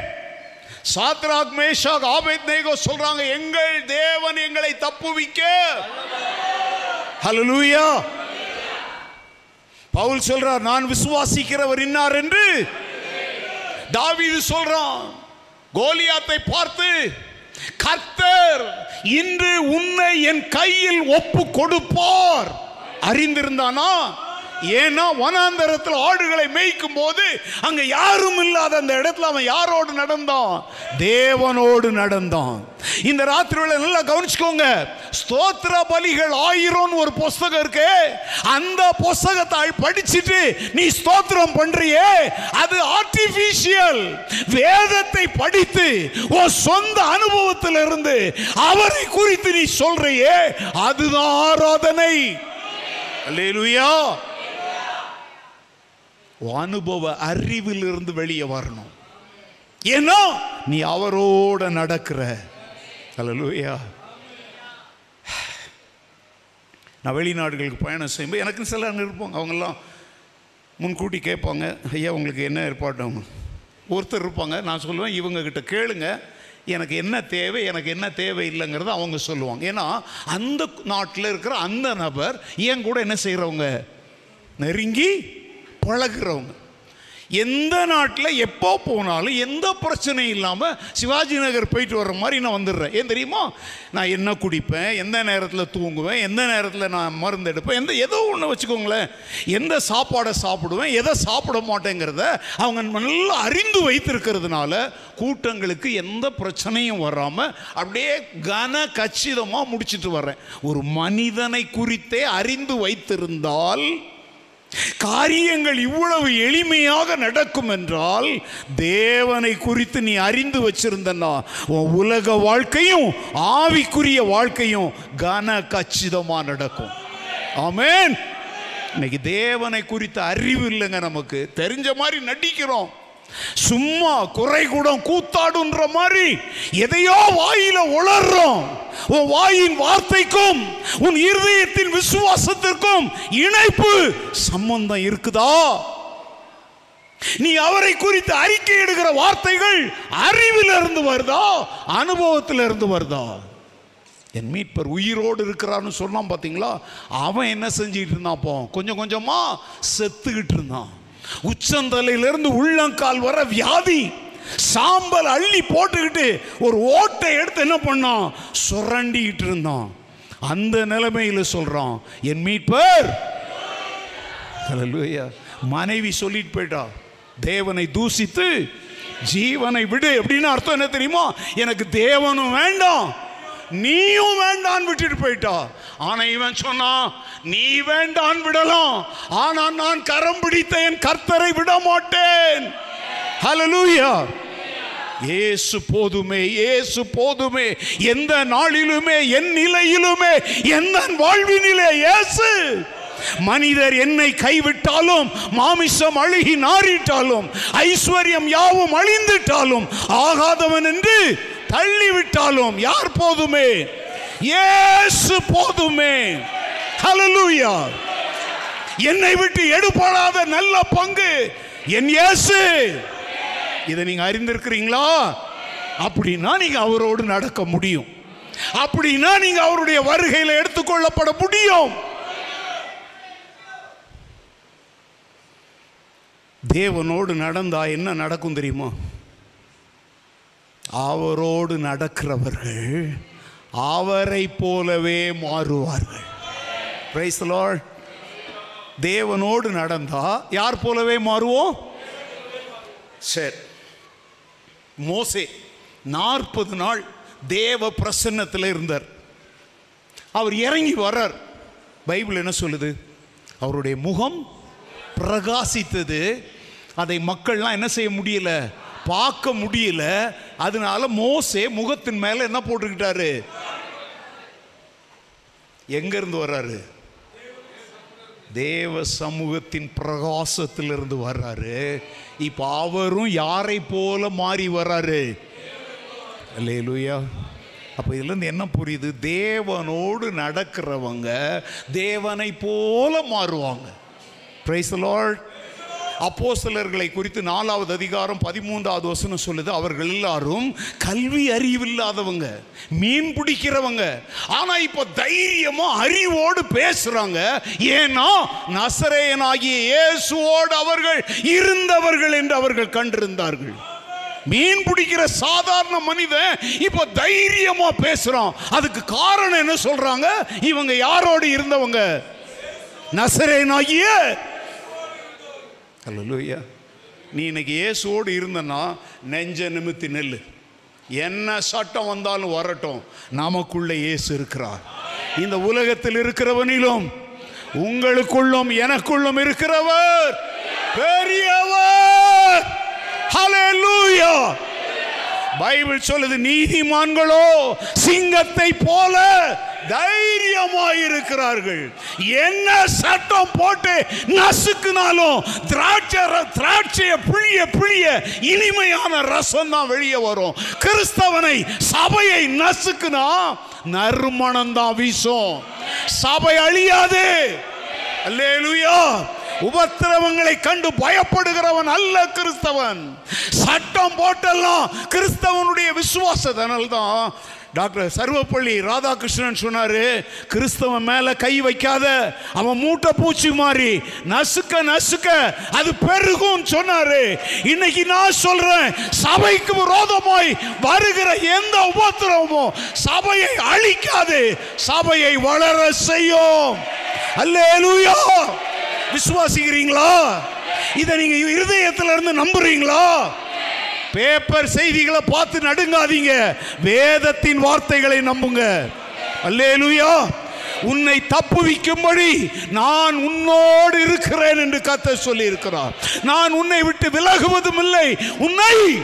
சாத்ராக் மேஷாக் ஆபேத் நேகோ சொல்றாங்க எங்கள் தேவன் எங்களை தப்புவிக்க. ஹalleluya பவுல் சொல்றார் நான் விசுவாசிக்கிறவர் இன்னார் என்று? தாவீது சொல்றான் கோலியாத்தை பார்த்து கர்த்தர் இன்று உன்னை என் கையில் ஒப்பு கொடுப்பார். அறிந்திருந்தானா? ஏன்னா வனாந்தரத்தில் ஆடுகளை மேய்க்கும் போது அங்க யாரும் இல்லாத அந்த இடத்துல அவன் யாரோடு நடந்தான்? தேவனோடு நடந்தான். இந்த ராத்திரியில நல்லா கவனிச்சுக்கோங்க. ஸ்தோத்திர பலிகள் ஆயிரம்னு ஒரு புஸ்தகம் இருக்கு. அந்த புஸ்தகத்தை படிச்சுட்டு நீ ஸ்தோத்திரம் பண்றியே. அது ஆர்டிபிஷியல் வேதத்தை படித்து உன் சொந்த அனுபவத்தில் இருந்து அவரை குறித்து நீ சொல்றியே. அதுதான் ஆராதனை. அல்லேலூயா அனுபவ அறிவிலிருந்து வெளியே வரணும். ஏன்னா நீ அவரோட நடக்கிற. அலலூயா நான் வெளிநாடுகளுக்கு பயணம் செய்யும்போது எனக்கு சில இருப்பாங்க. அவங்கெல்லாம் முன்கூட்டி கேட்பாங்க ஐயா உங்களுக்கு என்ன ஏற்பாடு? ஒருத்தர் இருப்பாங்க. நான் சொல்லுவேன் இவங்கக்கிட்ட கேளுங்க. எனக்கு என்ன தேவை எனக்கு என்ன தேவை இல்லைங்கிறத அவங்க சொல்லுவாங்க. ஏன்னா அந்த நாட்டில் இருக்கிற அந்த நபர் என் கூட என்ன செய்கிறவங்க நெருங்கி பழகுறவங்க. எந்த நாட்டில் எப்போ போனாலும் எந்த பிரச்சனையும் இல்லாமல் சிவாஜி நகர் போயிட்டு வர்ற மாதிரி நான் வந்துடுறேன். ஏன் தெரியுமா? நான் என்ன குடிப்பேன் எந்த நேரத்தில் தூங்குவேன் எந்த நேரத்தில் நான் மருந்து எடுப்பேன் எந்த ஏதோ ஒன்று வச்சுக்கோங்களேன். எந்த சாப்பாடை சாப்பிடுவேன் எதை சாப்பிட மாட்டேங்கிறத அவங்க நல்லா அறிந்து வைத்திருக்கிறதுனால கூட்டங்களுக்கு எந்த பிரச்சனையும் வராமல் அப்படியே கன கச்சிதமாக முடிச்சிட்டு வர்றேன். ஒரு மனிதனை குறித்தே அறிந்து வைத்திருந்தால் காரியங்கள் இவ்வளவு எளிமையாக நடக்கும் என்றால் தேவனை குறித்து நீ அறிந்து வச்சிருந்தனா. உன் உலக வாழ்க்கையும் ஆவிக்குரிய வாழ்க்கையும் கன கச்சிதமாக நடக்கும். ஆமேன். இன்னைக்கு தேவனை குறித்த அறிவு இல்லைங்க நமக்கு. தெரிஞ்ச மாதிரி நடிக்கிறோம். சும்மா குறை கூட கூத்தாடுன்ற மாதிரி எதையோ வாயில உளர்றோம். உன் வாயின் வார்த்தைக்கும் உன் இருதயத்தின் விசுவாசத்திற்கும் இணைப்பு சம்பந்தம் இருக்குதா? நீ அவரை குறித்து அறிக்கை எடுக்கிற வார்த்தைகள் அறிவிலிருந்து வருதா? அனுபவத்திலிருந்து வருதா? என் மீட்பர் உயிரோடு இருக்கிறான்னு சொன்னான் பார்த்தீங்களா அவன் என்ன செஞ்சுக்கிட்டு இருந்தான் அப்போ கொஞ்சம் கொஞ்சமா செத்துக்கிட்டு இருந்தான். உச்சந்தலையிலிருந்து உள்ளங்கால் வர வியாதி சாம்பல் அள்ளி போட்டுக்கிட்டு ஒரு ஓட்டை எடுத்து என்ன பண்ணோம் சுரண்டிக்கிட்டு இருந்தோம் அந்த நிலைமையில் சொல்கிறோம் என் மீட்பர். மனைவி சொல்லிட்டு போயிட்டா தேவனை தூசித்து ஜீவனை விடு. அப்படின்னு அர்த்தம் என்ன தெரியுமா? எனக்கு தேவனும் வேண்டாம். நீயும் வேண்டான் விட்டுட்டு போயிட்டா. ஆனா இவன் சொன்னான் நீ வேண்டான் விடலாம். ஆனா நான் கரம் பிடித்த என் கர்த்தரை விட மாட்டேன். ஹalleluya இயேசு போதுமே இயேசு போதுமே. எந்த நாளிலுமே என் நிலையிலுமே எந்த வாழ்வினிலே இயேசு மனிதர் என்னை கைவிட்டாலும் மாமிசம் அழுகி நாறிட்டாலும் ஐஸ்வர்யம் யாவும் அழிந்துட்டாலும் ஆகாதவன் என்று தள்ளிவிட்டாலும் யார் போதுமே? இயேசு போதுமே. ஹalleluya என்னை விட்டு எடுபடாத நல்ல பங்கு என் இயேசு. இதை நீங்க அறிந்திருக்கிறீங்களா? அப்படின்னா நீங்க அவரோடு நடக்க முடியும். அப்படின்னா நீங்க அவருடைய வருகையில் எடுத்துக்கொள்ளப்பட முடியும். தேவனோடு நடந்தா என்ன நடக்கும் தெரியுமா? அவரோடு நடக்கிறவர்கள் அவரை போலவே மாறுவார்கள். பிரைஸ் தேவனோடு நடந்தா யார் போலவே மாறுவோம்? சரி. மோசே நாற்பது நாள் தேவ பிரசன்னத்தில் இருந்தார். அவர் இறங்கி வர்றார். பைபிள் என்ன சொல்லுது? அவருடைய முகம் பிரகாசித்தது. அதை மக்கள்லாம் என்ன செய்ய முடியல? பார்க்க முடியல. அதனால மோசே முகத்தின் மேல என்ன போட்டுக்கிட்டாரு? எங்க இருந்து வர்றாரு? தேவ சமூகத்தின் பிரகாசத்திலிருந்து வர்றாரு. இப்ப அவரும் யாரை போல மாறி வர்றாரு? அல்லேலூயா. அப்போ இதுலேருந்து என்ன புரியுது? தேவனோடு நடக்கிறவங்க தேவனை போல மாறுவாங்க. பிரைஸ் லார்ட் அப்போஸ்தலர்களை குறித்து நாலாவது அதிகாரம் பதிமூன்றாவது வசனம் சொல்லுது அவர்கள் எல்லாரும் கல்வி அறிவில்லாதவங்க மீன் பிடிக்கிறவங்க ஆனால் இப்போ தைரியமாக அறிவோடு பேசுகிறாங்க ஏன்னா நசரேயனாகிய இயேசுவோடு அவர்கள் இருந்தவர்கள் என்று அவர்கள் கண்டிருந்தார்கள். மீன் பிடிக்கிற சாதாரண மனிதன் இப்போ தைரியமா பேசுறான். அதுக்கு காரணம் என்ன சொல்றாங்க? இவங்க யாரோடு இருந்தவங்க? நசரேனாகிய அல்லேலூயா நீ இன்னைக்கு இயேசுவோடு இருந்தனா நெஞ்ச நிமித்தி நெல் என்ன சட்டம் வந்தாலும் வரட்டும். நமக்குள்ள இயேசு இருக்கிறார். இந்த உலகத்தில் இருக்கிறவனிலும் உங்களுக்குள்ளும் எனக்குள்ளும் இருக்கிறவர். பெரியவர். ஹalleluya பைபிள் சொல்லுது நீதிமான்களோ சிங்கத்தை போல தைரியமாயிருக்கிறார்கள். என்ன சட்டம் போட்டு நசுக்குனாலும் திராட்சை ர- திராட்சைய புளிய புளிய இனிமையான ரசம் தான் வெளியே வரும். கிறிஸ்தவனை சபையை நசுக்குனா நறுமணம் தான் வீசும். சபை அழியாது. அல்லேலுயா. உபத்திரவங்களை கண்டு பயப்படுகிறவன் அல்ல கிறிஸ்தவன். சட்டம் போட்டெல்லாம் கிறிஸ்தவனுடைய விசுவாசத்தினால் தான் டாக்டர் சர்வப்பள்ளி ராதாகிருஷ்ணன் சொன்னாரு கிறிஸ்தவன் மேல கை வைக்காத அவன் மூட்டை பூச்சி மாறி நசுக்க நசுக்க அது பெருகும் சொன்னாரு. இன்னைக்கு நான் சொல்றேன் சபைக்கு விரோதமாய் வருகிற எந்த உபத்திரமும் சபையை அழிக்காது. சபையை வளர செய்யும். அல்லேலூயா! விசுவாசிக்கிறீங்களா? இதை நீங்க இருதயத்துல இருந்து நம்புறீங்களா? பேப்பர் செய்திகளை பார்த்து நடுங்காதீங்க. வேதத்தின் வார்த்தைகளை நம்புங்க. அல்லேலுயா. உன்னை தப்புவிக்கும்படி நான் உன்னோடு இருக்கிறேன் என்று கத்த சொல்லி இருக்கிறார் நான் உன்னை விட்டு விலகுவதும் இல்லை. உன்னை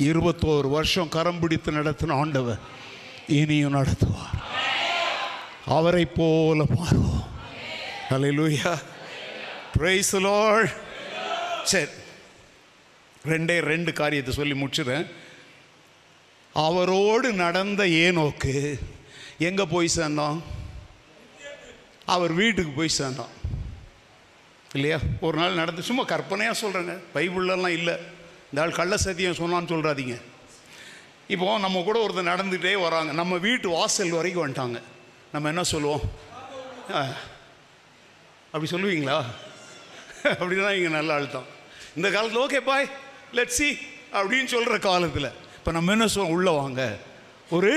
இருபத்தோரு வருஷம் கரம் பிடித்து நடத்தின ஆண்டவர் இனியும் நடத்துவார். அவரை போல மாறுவோம். ஹalleluya பிரைஸ் the சரி. ரெண்டே ரெண்டு காரியத்தை சொல்லி முடிச்சுறேன் அவரோடு நடந்த ஏனோக்கு எங்கே போய் சேர்ந்தான்? அவர் வீட்டுக்கு போய் சேர்ந்தான். இல்லையா? ஒரு நாள் நடந்து சும்மா கற்பனையாக சொல்கிறேங்க பைபிள்லலாம் இல்லை. இந்த ஆள் கள்ள சத்தியம் சொன்னான்னு சொல்கிறாதீங்க இப்போ நம்ம கூட ஒருத்தர் நடந்துகிட்டே வராங்க. நம்ம வீட்டு வாசல் வரைக்கும் வந்துட்டாங்க. நம்ம என்ன சொல்லுவோம்? ஆ, அப்படி சொல்லுவீங்களா? அப்படின்னா இங்கே நல்ல அழுத்தம் இந்த காலத்தில் ஓகே பாய் லெட் சி அப்படின்னு சொல்கிற காலத்தில். இப்போ நம்ம என்ன சொல்லுவோம்? உள்ளே வாங்க. ஒரு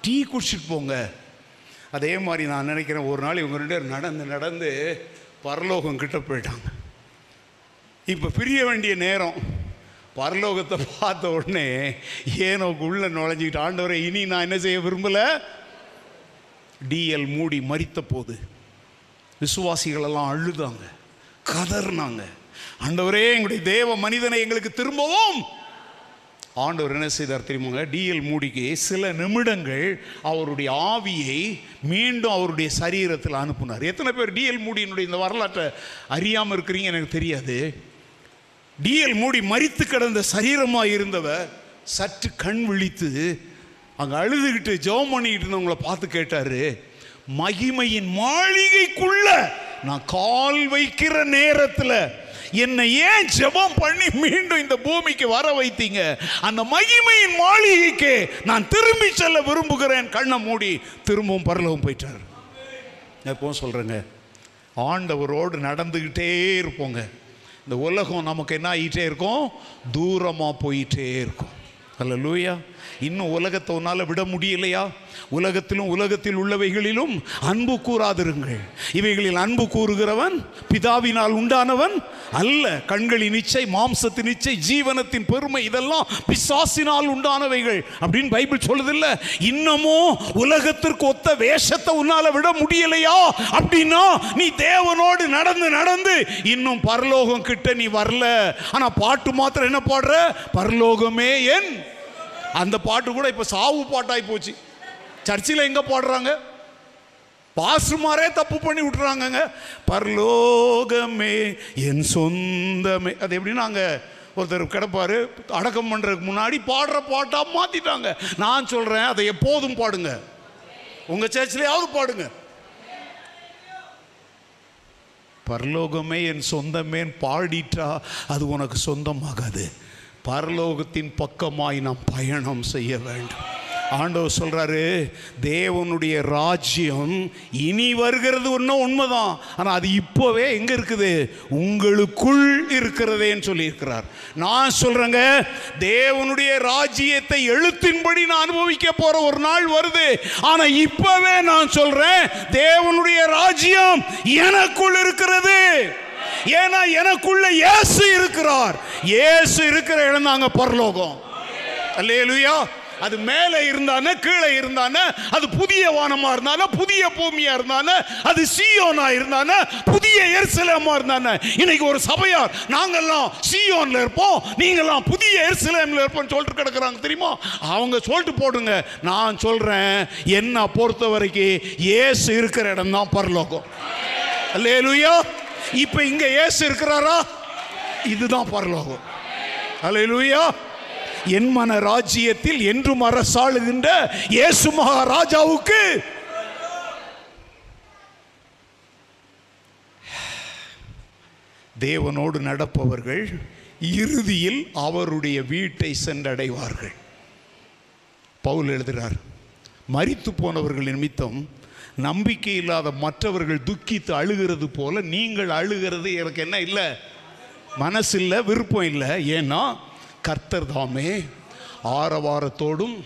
டீ குடிச்சிட்டு போங்க. அதே மாதிரி நான் நினைக்கிறேன் ஒரு நாள் இவங்க ரெண்டு பேரும் நடந்து நடந்து பரலோகம் கிட்ட போயிட்டாங்க. இப்போ பிரிய வேண்டிய நேரம். பரலோகத்தை பார்த்த உடனே ஏனோக்கு உள்ள நுழைஞ்சிக்கிட்டு ஆண்டவரை இனி நான் என்ன செய்ய விரும்பலை? டிஎல் மூடி மறித்த போது விசுவாசிகளெல்லாம் அழுதாங்க கதறினாங்க. ஆண்டவரே எங்களுடைய தேவ மனிதனை எங்களுக்கு திரும்பவும். ஆண்டவர் என்ன செய்தார் தெரியுமாங்க டிஎல் மூடிக்கு சில நிமிடங்கள் அவருடைய ஆவியை மீண்டும் அவருடைய சரீரத்தில் அனுப்புனார். எத்தனை பேர் டிஎல் மூடியினுடைய இந்த வரலாற்றை அறியாமல் இருக்கிறீங்க எனக்கு தெரியாது. டிஎல் மூடி மரித்து கிடந்த சரீரமாக இருந்தவர் சற்று கண் விழித்து அங்கே அழுதுகிட்டு ஜெபம் பண்ணிக்கிட்டு இருந்தவங்கள பார்த்து கேட்டாரு மகிமையின் மாளிகைக்குள்ள நான் கால் வைக்கிற நேரத்தில் என்னை ஏன் ஜெபம் பண்ணி மீண்டும் இந்த பூமிக்கு வர வைத்தீங்க? அந்த மகிமையின் மாளிகைக்கு நான் திரும்பி செல்ல விரும்புகிறேன். கண்ணை மூடி திரும்பவும் பரலவும் போயிட்டார். எப்பவும் சொல்கிறேங்க ஆண்டவரோடு நடந்துக்கிட்டே இருப்போங்க. இந்த உலகம் நமக்கு என்ன ஆகிட்டே இருக்கும்? தூரமாக போயிட்டே இருக்கும். அல்லேலூயா இன்னும் உலகத்தை உன்னால் விட முடியலையா? உலகத்திலும் உலகத்தில் உள்ளவைகளிலும் அன்பு கூறாதிருங்கள். இவைகளில் அன்பு கூறுகிறவன் பிதாவினால் உண்டானவன் அல்ல. கண்களின் இச்சை மாம்சத்தின் இச்சை ஜீவனத்தின் பெருமை இதெல்லாம் பிசாசினால் உண்டானவைகள் அப்படின்னு பைபிள் சொல்லுதில்ல. இன்னமும் உலகத்திற்கு ஒத்த வேஷத்தை உன்னால விட முடியலையா? அப்படின்னா நீ தேவனோடு நடந்து நடந்து இன்னும் பரலோகம் கிட்ட நீ வரல. ஆனா பாட்டு மாத்திரம் என்ன பாடுற? பரலோகமே என் அந்த பாட்டு கூட இப்போ சாவு பாட்டாகி போச்சு. சர்ச்சில் எங்கே பாடுறாங்க? பாசுமாரே தப்பு பண்ணி விட்டுறாங்கங்க. பரலோகமே என் சொந்தமே. அது எப்படின்னா நாங்கள் ஒருத்தர் கிடப்பாரு அடக்கம் பண்ணுறதுக்கு முன்னாடி பாடுற பாட்டாக மாற்றிட்டாங்க நான் சொல்கிறேன் அதை எப்போதும் பாடுங்க. உங்கள் சர்ச்சிலேயாவது பாடுங்க. பரலோகமே என் சொந்தமேன் பாடிட்டா அது உனக்கு சொந்தமாகாது. பரலோகத்தின் பக்கமாய் நாம் பயணம் செய்ய வேண்டும். ஆண்டவர் சொல்கிறாரு தேவனுடைய ராஜ்யம் இனி வருகிறது ஒன்றும் உண்மைதான். ஆனால் அது இப்போவே எங்கே இருக்குது? உங்களுக்குள் இருக்கிறதேன்னு சொல்லியிருக்கிறார். நான் சொல்கிறேங்க தேவனுடைய ராஜ்யத்தை எழுத்தின்படி நான் அனுபவிக்க போகிற ஒரு நாள் வருது. ஆனால் இப்போவே நான் சொல்கிறேன் தேவனுடைய ராஜ்யம் எனக்குள் இருக்கிறது. ஏன்னா எனக்குள்ள இயேசு இருக்கிறார். இயேசு இருக்கிற இடம் தாங்க பரலோகம். அல்லேலுயா. அது மேலே இருந்தானே கீழே இருந்தானே அது புதிய வானமாக இருந்தானே புதிய பூமியாக இருந்தானே அது சியோனாக இருந்தானே புதிய எருசலேமா இருந்தானே. இன்னைக்கு ஒரு சபையார் நாங்கள்லாம் சியோனில் இருப்போம் நீங்கள்லாம் புதிய எருசலேம்ல இருப்போம் சொல்லிட்டு கிடக்குறாங்க தெரியுமா? அவங்க சொல்லிட்டு போடுங்க நான் சொல்கிறேன் என்ன பொறுத்த வரைக்கும் ஏசு இருக்கிற இடம் தான் பரலோகம். அல்லேலூயா. இப்ப இங்க ஏசு இருக்கிறாரா? இதுதான் பரலோகம். அல்லேலூயா என் மன ராஜ்யத்தில் என்றும் அரசாளுகின்ற இயேசு மகாராஜாவுக்கு. தேவனோடு நடப்பவர்கள் இறுதியில் அவருடைய வீட்டை சென்றடைவார்கள். பவுல் எழுதுகிறார் மறித்து போனவர்கள் நிமித்தம் நம்பிக்கை இல்லாத மற்றவர்கள் துக்கித்து அழுகிறது போல நீங்கள் அழுகிறது எனக்கு என்ன இல்லை? மனசு இல்லை விருப்பம் இல்லை. ஏன்னா கர்த்தர் தாமே ஆரவாரத்தோடும்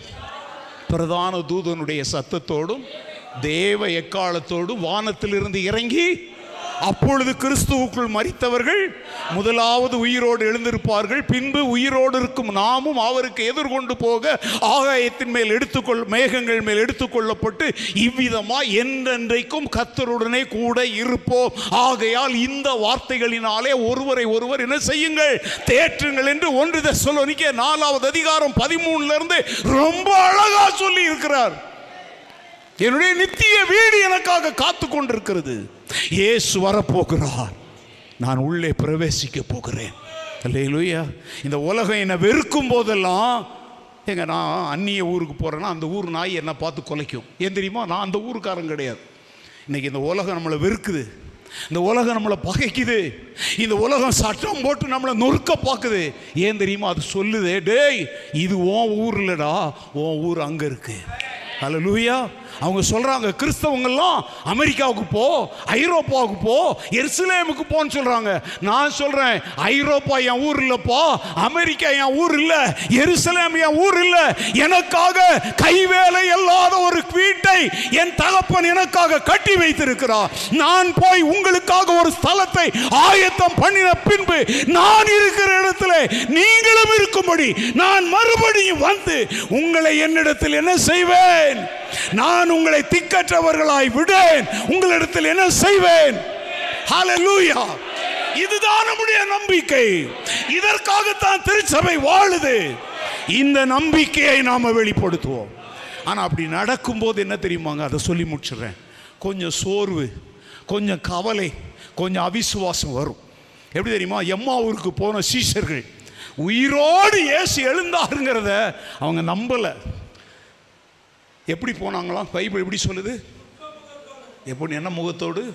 பிரதான தூதனுடைய சத்தத்தோடும் தேவ எக்காலத்தோடும் வானத்திலிருந்து இறங்கி அப்பொழுது கிறிஸ்துவுக்குள் மறித்தவர்கள் முதலாவது உயிரோடு எழுந்திருப்பார்கள். பின்பு உயிரோடு இருக்கும் நாமும் அவருக்கு எதிர்கொண்டு போக ஆகாயத்தின் மேல் எடுத்துக்கொள் மேகங்கள் மேல் எடுத்துக்கொள்ளப்பட்டு இவ்விதமா என்றென்றைக்கும் கத்தருடனே கூட இருப்போம். ஆகையால் இந்த வார்த்தைகளினாலே ஒருவரை ஒருவர் என்ன செய்யுங்கள்? தேற்றுங்கள் என்று ஒன்று தெசலோனிக்கே நாலாவது அதிகாரம் பதிமூணுல இருந்து ரொம்ப அழகா சொல்லி இருக்கிறார். என்னுடைய நித்திய வீடு எனக்காக காத்து கொண்டிருக்கிறது. இயேசு வரப்போகிறார். நான் உள்ளே பிரவேசிக்க போகிறேன். அல்லேலூயா. இந்த உலகம் என்னை வெறுக்கும் போதெல்லாம் எங்க நான் அந்நிய ஊருக்கு போகிறேன்னா அந்த ஊர் நாய் என்னை பார்த்து குலைக்கும். ஏன் தெரியுமா? நான் அந்த ஊருக்காரன் கிடையாது. இன்னைக்கு இந்த உலகம் நம்மளை வெறுக்குது. இந்த உலகம் நம்மளை பகைக்குது. இந்த உலகம் சட்டம் போட்டு நம்மளை நொறுக்க பார்க்குது. ஏன் தெரியுமா? அது சொல்லுதே டேய் இது உன் ஊர் உன் ஊர் அங்கே இருக்குது அல்ல லூயா அவங்க சொல்கிறாங்க கிறிஸ்தவங்கள்லாம் அமெரிக்காவுக்கு போ ஐரோப்பாவுக்கு போ எருசலேமுக்கு போன்னு சொல்கிறாங்க நான் சொல்கிறேன் ஐரோப்பா என் ஊர் இல்லைப்பா அமெரிக்கா என் ஊர் இல்லை எருசலேம் என் ஊர் இல்லை. எனக்காக கைவேலை இல்லாத ஒரு வீட்டை என் தகப்பன் எனக்காக கட்டி வைத்திருக்கிறார். நான் போய் உங்களுக்காக ஒரு ஸ்தலத்தை ஆயத்தம் பண்ணின பின்பு நான் இருக்கிற இடத்துல நீங்களும் இருக்கும்படி நான் மறுபடியும் வந்து உங்களை என்னிடத்தில் என்ன செய்வேன்? நான் உங்களை திக்கற்றவர்களாய் விடேன் உங்களிடத்தில் என்ன செய்வேன்? ஹalleluya இதுதான் நம்முடைய நம்பிக்கை. இதற்காகத்தான் திருச்சபை வாழுது. இந்த நம்பிக்கையை நாம வெளிப்படுத்துவோம். ஆனா அப்படி நடக்கும்போது என்ன தெரியுமாங்க? அதை சொல்லி முடிச்சிடுறேன். கொஞ்சம் சோர்வு கொஞ்சம் கவலை கொஞ்சம் அவிசுவாசம் வரும். எப்படி தெரியுமா? எம்மா ஊருக்கு போன சீஷர்கள் உயிரோடு ஏசு எழுந்தாருங்கிறத அவங்க நம்பலை. எப்படி போனாங்களாம் பைபிள் எப்படி சொல்லுது? எப்படி என்ன முகத்தோடு?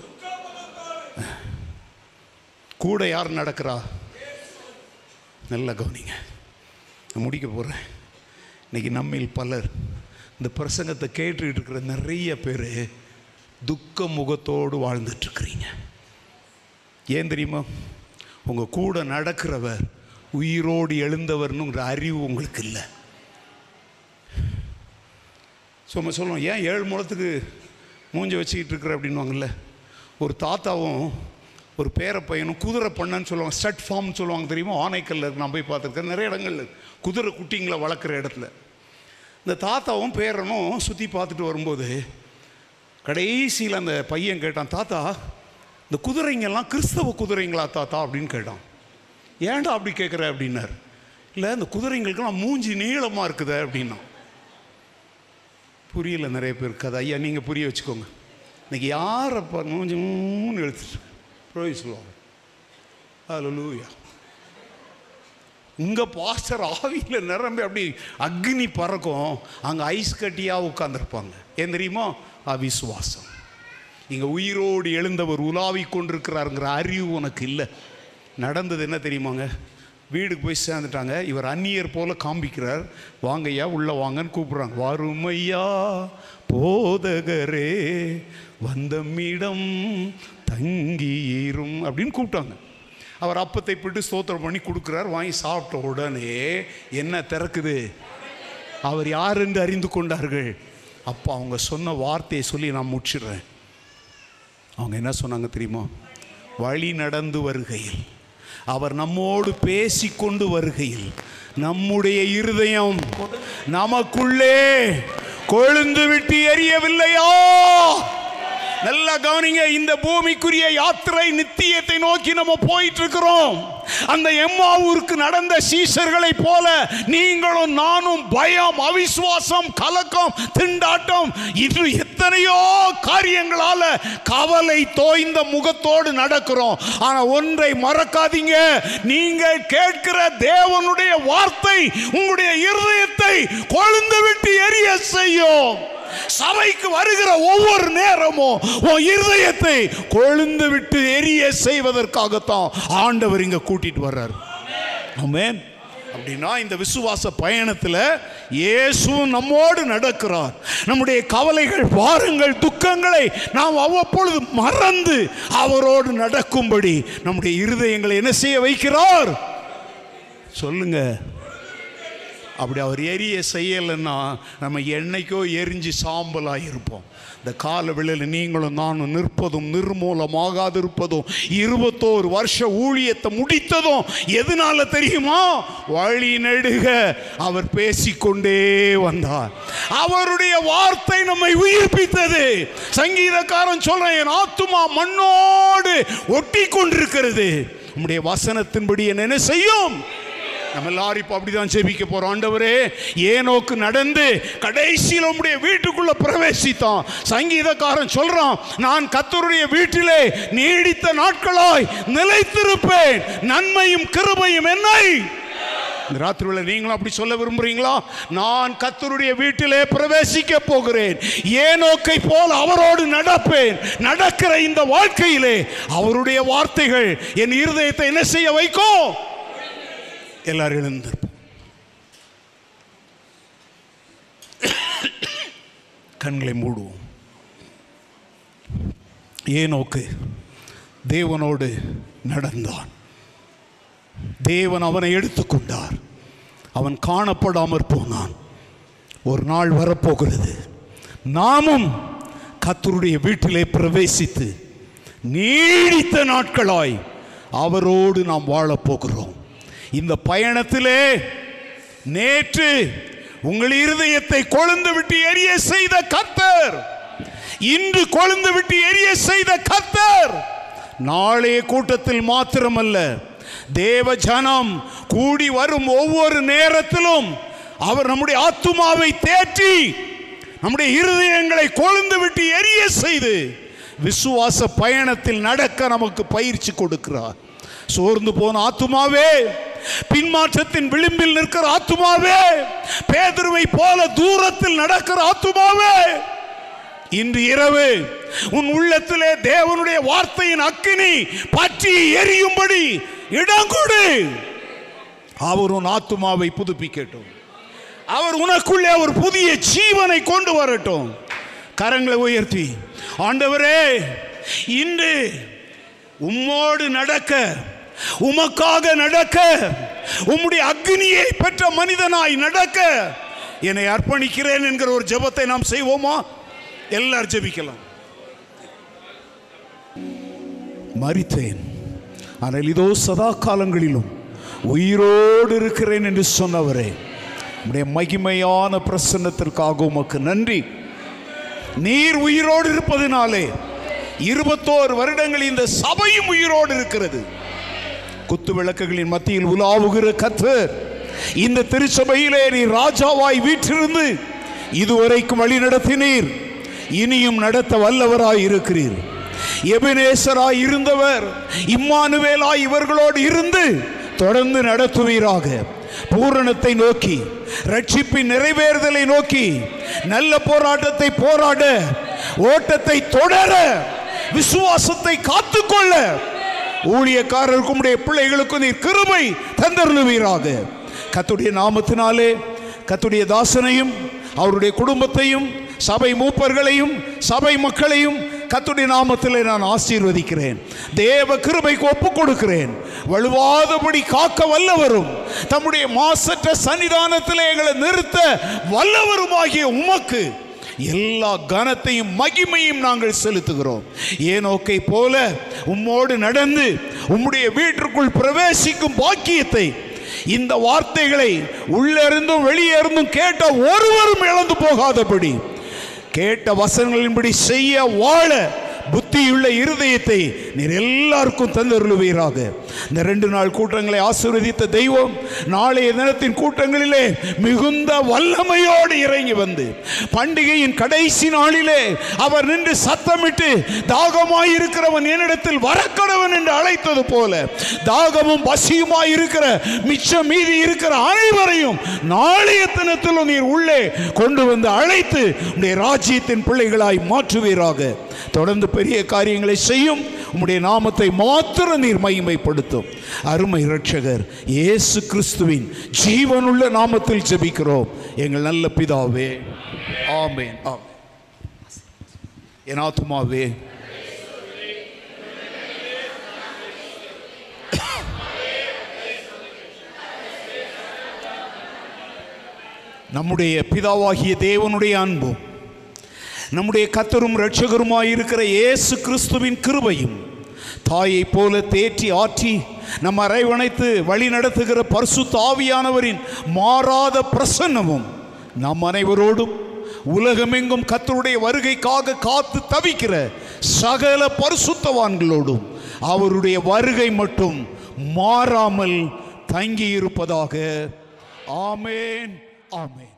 கூட யார் நடக்கிறா? நல்லா கவனிங்க. நான் முடிக்க போகிறேன் இன்னைக்கு நம்மில் பலர் இந்த பிரசங்கத்தை கேட்டுக்கிட்டு இருக்கிற நிறைய பேர் துக்க முகத்தோடு வாழ்ந்துட்டுருக்குறீங்க ஏன் தெரியுமா? உங்கள் கூட நடக்கிறவர் உயிரோடு எழுந்தவர்னுங்கிற அறிவு உங்களுக்கு இல்லை. சும்மா சொல்லுவோம் ஏன் ஏழு முழத்துக்கு மூஞ்சி வச்சுக்கிட்டு இருக்கிற? அப்படின்வாங்கல்ல ஒரு தாத்தாவும் ஒரு பேர பையனும் குதிரை பண்ணன்னு சொல்லுவாங்க ஸ்டட் ஃபார்ம்னு சொல்லுவாங்க தெரியுமா? ஆனைக்கல்ல இருக்கு நான் போய் பார்த்துருக்கேன். நிறைய இடங்கள்ல குதிரை குட்டிங்களை வளர்க்குற இடத்துல. இந்த தாத்தாவும் பேரனும் சுற்றி பார்த்துட்டு வரும்போது கடைசியில் அந்த பையன் கேட்டான் தாத்தா இந்த குதிரைங்கெல்லாம் கிறிஸ்தவ குதிரைங்களா தாத்தா? அப்படின்னு கேட்டான். ஏன்டா அப்படி கேட்குற அப்படின்னார். இல்லை இந்த குதிரைங்களுக்கெல்லாம் மூஞ்சி நீளமாக இருக்குதே அப்படின்னா புரியல நிறைய பேருக்கு அது ஐயா நீங்கள் புரிய வச்சுக்கோங்க. இன்னைக்கு யாரை பாரு மூணு எழுத்துட்டு ப்ரோய் சொல்லுவாங்க அதில் லூயா உங்கள் பாஸ்டர் ஆவியில் நிரம்பி அப்படி அக்னி பறக்கும். அங்கே ஐஸ் கட்டியாக உட்காந்துருப்பாங்க ஏன் தெரியுமா? அவிசுவாசம். இங்கே உயிரோடு எழுந்தவர் உலாவி கொண்டிருக்கிறாருங்கிற அறிவு உனக்கு இல்லை. நடந்தது என்ன தெரியுமாங்க? வீடுக்கு போய் சேர்ந்துட்டாங்க. இவர் அந்நியர் போல காண்பிக்கிறார். வாங்கய்யா உள்ளே வாங்கன்னு கூப்பிட்றாங்க. வறுமையா போதகரே வந்தமிடம் தங்கியிரும் அப்படின்னு கூப்பிட்டாங்க. அவர் அப்பத்தை போட்டு ஸ்தோத்திரம் பண்ணி கொடுக்குறார். வாங்கி சாப்பிட்ட உடனே என்ன திறக்குது? அவர் யார் என்று அறிந்து கொண்டார்கள்? அப்போ அவங்க சொன்ன வார்த்தையை சொல்லி நான் முடிச்சிடுறேன். அவங்க என்ன சொன்னாங்க தெரியுமா? வழி நடந்து வருகையில் அவர் நம்மோடு பேசிக்கொண்டு வருகையில் நம்முடைய இருதயம் நமக்குள்ளே கொழுந்து விட்டு எரியவில்லையா? நல்லா கவனிங்க இந்த பூமிக்குரிய யாத்திரை நித்தியத்தை நோக்கி நம்ம போயிட்டு இருக்கிறோம் அந்த எம்மாவூருக்கு நடந்த சீசர்களை போல நீங்களும் நானும் பயம் அவிசுவாசம் கலக்கம் திண்டாட்டம் இது எத்தனையோ காரியங்களால கவலை தோய்ந்த முகத்தோடு நடக்கிறோம். ஆனா ஒன்றை மறக்காதீங்க. நீங்கள் கேட்கிற தேவனுடைய வார்த்தை உங்களுடைய இருதயத்தை கொழுந்து விட்டு எரிய செய்யும். சபைக்கு வருகிற ஒவ்வொரு நேரமும் உன் இருதயத்தை கொழுந்து விட்டு எரிய செய்வதற்காகத்தான் ஆண்டவர் இங்க கூட்டிட்டு வர்றார். ஆமென். அப்படின்னா இந்த விசுவாச பயணத்தில் இயேசு நம்மோடு நடக்கிறார். நம்முடைய கவலைகள் வாருங்கள் துக்கங்களை நாம் அவ்வப்பொழுது மறந்து அவரோடு நடக்கும்படி நம்முடைய இருதயங்களை என்ன செய்ய வைக்கிறார்? சொல்லுங்கள் அப்படி அவர் எரிய செய்யலைன்னா நம்ம என்னைக்கோ எரிஞ்சு சாம்பலாக இருப்போம். இந்த கால வேளையில் நீங்களும் நானும் நிற்பதும் நிர்மூலமாகாதிருப்பதும் இருபத்தோரு வருஷ ஊழியத்தை முடித்ததும் எதனால தெரியுமா? வழி நெடுக அவர் பேசிக்கொண்டே வந்தார். அவருடைய வார்த்தை நம்மை உயிர்ப்பித்தது. சங்கீதக்காரன் சொல்றேன் என் ஆத்துமா மண்ணோடு ஒட்டி கொண்டிருக்கிறது நம்முடைய வசனத்தின்படி என்ன செய்யும்? நம்ம எல்லாரும் இப்போ அப்படிதான் ஜெபிக்க போறோம். ஆண்டவரே ஏனோக்கு நடந்து கடைசியில் உம்முடைய வீட்டுக்குள்ள பிரவேசித்தான். சங்கீதக்காரன் சொல்றான் நான் கத்தருடைய வீட்டிலே நீடித்த நாட்களாய் நிலைத்திருப்பேன். நன்மையும் கிருபையும் என்னை. இந்த ராத்திரியில் நீங்களும் அப்படி சொல்ல விரும்புறீங்களா? நான் கத்தருடைய வீட்டிலே பிரவேசிக்க போகிறேன். ஏனோக்கை போல் அவரோடு நடப்பேன். நடக்கிற இந்த வாழ்க்கையிலே அவருடைய வார்த்தைகள் என் இருதயத்தை என்ன செய்ய வைக்கும்? எல்லாரும் எழுந்திருப்போம் கண்களை மூடுவோம். ஏனோக்கு தேவனோடு நடந்தான். தேவன் அவனை எடுத்துக்கொண்டார் அவன் காணப்படாமற் போனான். ஒரு நாள் வரப்போகிறது. நாமும் கத்தருடைய வீட்டிலே பிரவேசித்து நீடித்த நாட்களாய் அவரோடு நாம் வாழப் போகிறோம். இந்த பயணத்திலே நேற்று உங்கள் இருதயத்தை கொழுந்து விட்டு எரிய செய்த கத்தர் இன்று கொழுந்து விட்டு எரிய செய்த கத்தர் நாளைய கூட்டத்தில் மாத்திரமல்ல தேவ ஜனம் கூடி வரும் ஒவ்வொரு நேரத்திலும் அவர் நம்முடைய ஆத்துமாவை தேற்றி நம்முடைய இருதயங்களை கொழுந்து விட்டு எரிய செய்து விசுவாச பயணத்தில் நடக்க நமக்கு பயிற்சி கொடுக்கிறார். சோர்ந்து போன ஆத்துமாவே பின்மாற்றத்தின் விளிம்பில் நிற்கிற ஆத்துமாவே பேதுருவை போல தூரத்தில் நடக்கிற ஆத்துமாவே. இன்று இரவு உன் உள்ளத்திலே தேவனுடைய வார்த்தையின் அக்கினி பற்றி எரியும்படி இடம் கொடு. அவர் உன் ஆத்துமாவை புதுப்பிக்கட்டும். அவர் உனக்குள்ளே ஒரு புதிய ஜீவனை கொண்டு வரட்டும். கரங்களை உயர்த்தி ஆண்டவரே இன்று உம்மோடு நடக்க உமக்காக நடக்க உம்முடைய அக்னியை பெற்ற மனிதனாய் நடக்க என்னை அர்ப்பணிக்கிறேன் என்கிற ஒரு ஜெபத்தை நாம் செய்வோமா? எல்லாரும் ஜெபிக்கலாம். மரித்தேன் ஆனால் இதோ சதா காலங்களிலும் உயிரோடு இருக்கிறேன் என்று சொன்னவரே உடைய மகிமையான பிரசன்னத்திற்காக உமக்கு நன்றி. நீர் உயிரோடு இருப்பதினாலே இருபத்தோரு வருடங்கள் இந்த சபையும் உயிரோடு இருக்கிறது. குத்து விளக்குகளின் மத்தியில் உலாவுகிற கத்தர் இந்த திருச்சபையிலே நீ ராஜாவாய் வீற்றிருந்து இதுவரைக்கும் வழி நடத்தினீர். இனியும் நடத்த வல்லவராய் இருக்கிறீர். எபினேசராய் இருந்தவர் இம்மானுவேலாய் இவர்களோடு இருந்து தொடர்ந்து நடத்துவீராக. பூரணத்தை நோக்கி ரட்சிப்பின் நிறைவேறுதலை நோக்கி நல்ல போராட்டத்தை போராட ஓட்டத்தை தொடர விசுவாசத்தை காத்துக்கொள்ள ஊழியக்காரருக்கும் உடைய பிள்ளைகளுக்கும் நீர் கிருபை தந்தருளுவீராக. கத்துடைய நாமத்தினாலே கத்துடைய தாசனையும் அவருடைய குடும்பத்தையும் சபை மூப்பர்களையும் சபை மக்களையும் கத்துடைய நாமத்திலே நான் ஆசீர்வதிக்கிறேன். தேவ கிருபைக்கு ஒப்பு கொடுக்கிறேன் வலுவாதபடி காக்க வல்லவரும் தம்முடைய மாசற்ற சன்னிதானத்தில் எங்களை நிறுத்த வல்லவருமாகிய உமக்கு எல்லா கனத்தையும் மகிமையும் நாங்கள் செலுத்துகிறோம். ஏனோக்கை போல உம்மோடு நடந்து உம்முடைய வீட்டிற்குள் பிரவேசிக்கும் பாக்கியத்தை இந்த வார்த்தைகளை உள்ளிருந்தும் வெளியே இருந்தும் கேட்ட ஒருவரும் இழந்து போகாதபடி கேட்ட வசனங்களின்படி செய்ய வாழ புத்தியுள்ள இருதயத்தை நீர் எல்லாருக்கும் தந்தருளுவீராக. இந்த ரெண்டு நாள் கூட்டங்களை ஆசீர்வதித்த தெய்வம் நாளைய தினத்தின் கூட்டங்களிலே மிகுந்த வல்லமையோடு இறங்கி வந்து பண்டிகையின் கடைசி நாளிலே அவர் நின்று சத்தமிட்டு தாகமாயிருக்கிறவன் என்னிடத்தில் வரக்கடவன் என்று அழைத்தது போல தாகமும் பசியுமாய் இருக்கிற மிச்சம் மீதி இருக்கிற அனைவரையும் நாளைய தினத்திலும் நீர் உள்ளே கொண்டு வந்து அழைத்து உடைய ராஜ்யத்தின் பிள்ளைகளாய் மாற்றுவீராக. தொடர்ந்து பெரிய காரியங்களை செய்யும். உம்முடைய நாமத்தை மாத்திரம் நீர் மகிமைப்படுத்தும். அருமை இரட்சகர் இயேசு கிறிஸ்துவின் ஜீவனுள்ள நாமத்தில் ஜெபிக்கிறோம். எங்கள் நல்ல பிதாவே ஆமேன். ஆம் என் ஆத்துமாவே நம்முடைய பிதாவாகிய தேவனுடைய அன்பும் நம்முடைய கத்தரும் இரட்சகருமாய் இருக்கிற இயேசு கிறிஸ்துவின் கிருபையும் தாயைப் போல தேற்றி ஆற்றி நம் அரைவணைத்து வழி நடத்துகிற பரிசுத்த தாவியானவரின் மாறாத பிரசன்னமும் நம் அனைவரோடும் உலகமெங்கும் கத்தருடைய வருகைக்காக காத்து தவிக்கிற சகல பரிசுத்தவான்களோடும் அவருடைய வருகை மட்டும் மாறாமல் தங்கியிருப்பதாக. ஆமேன். ஆமேன்.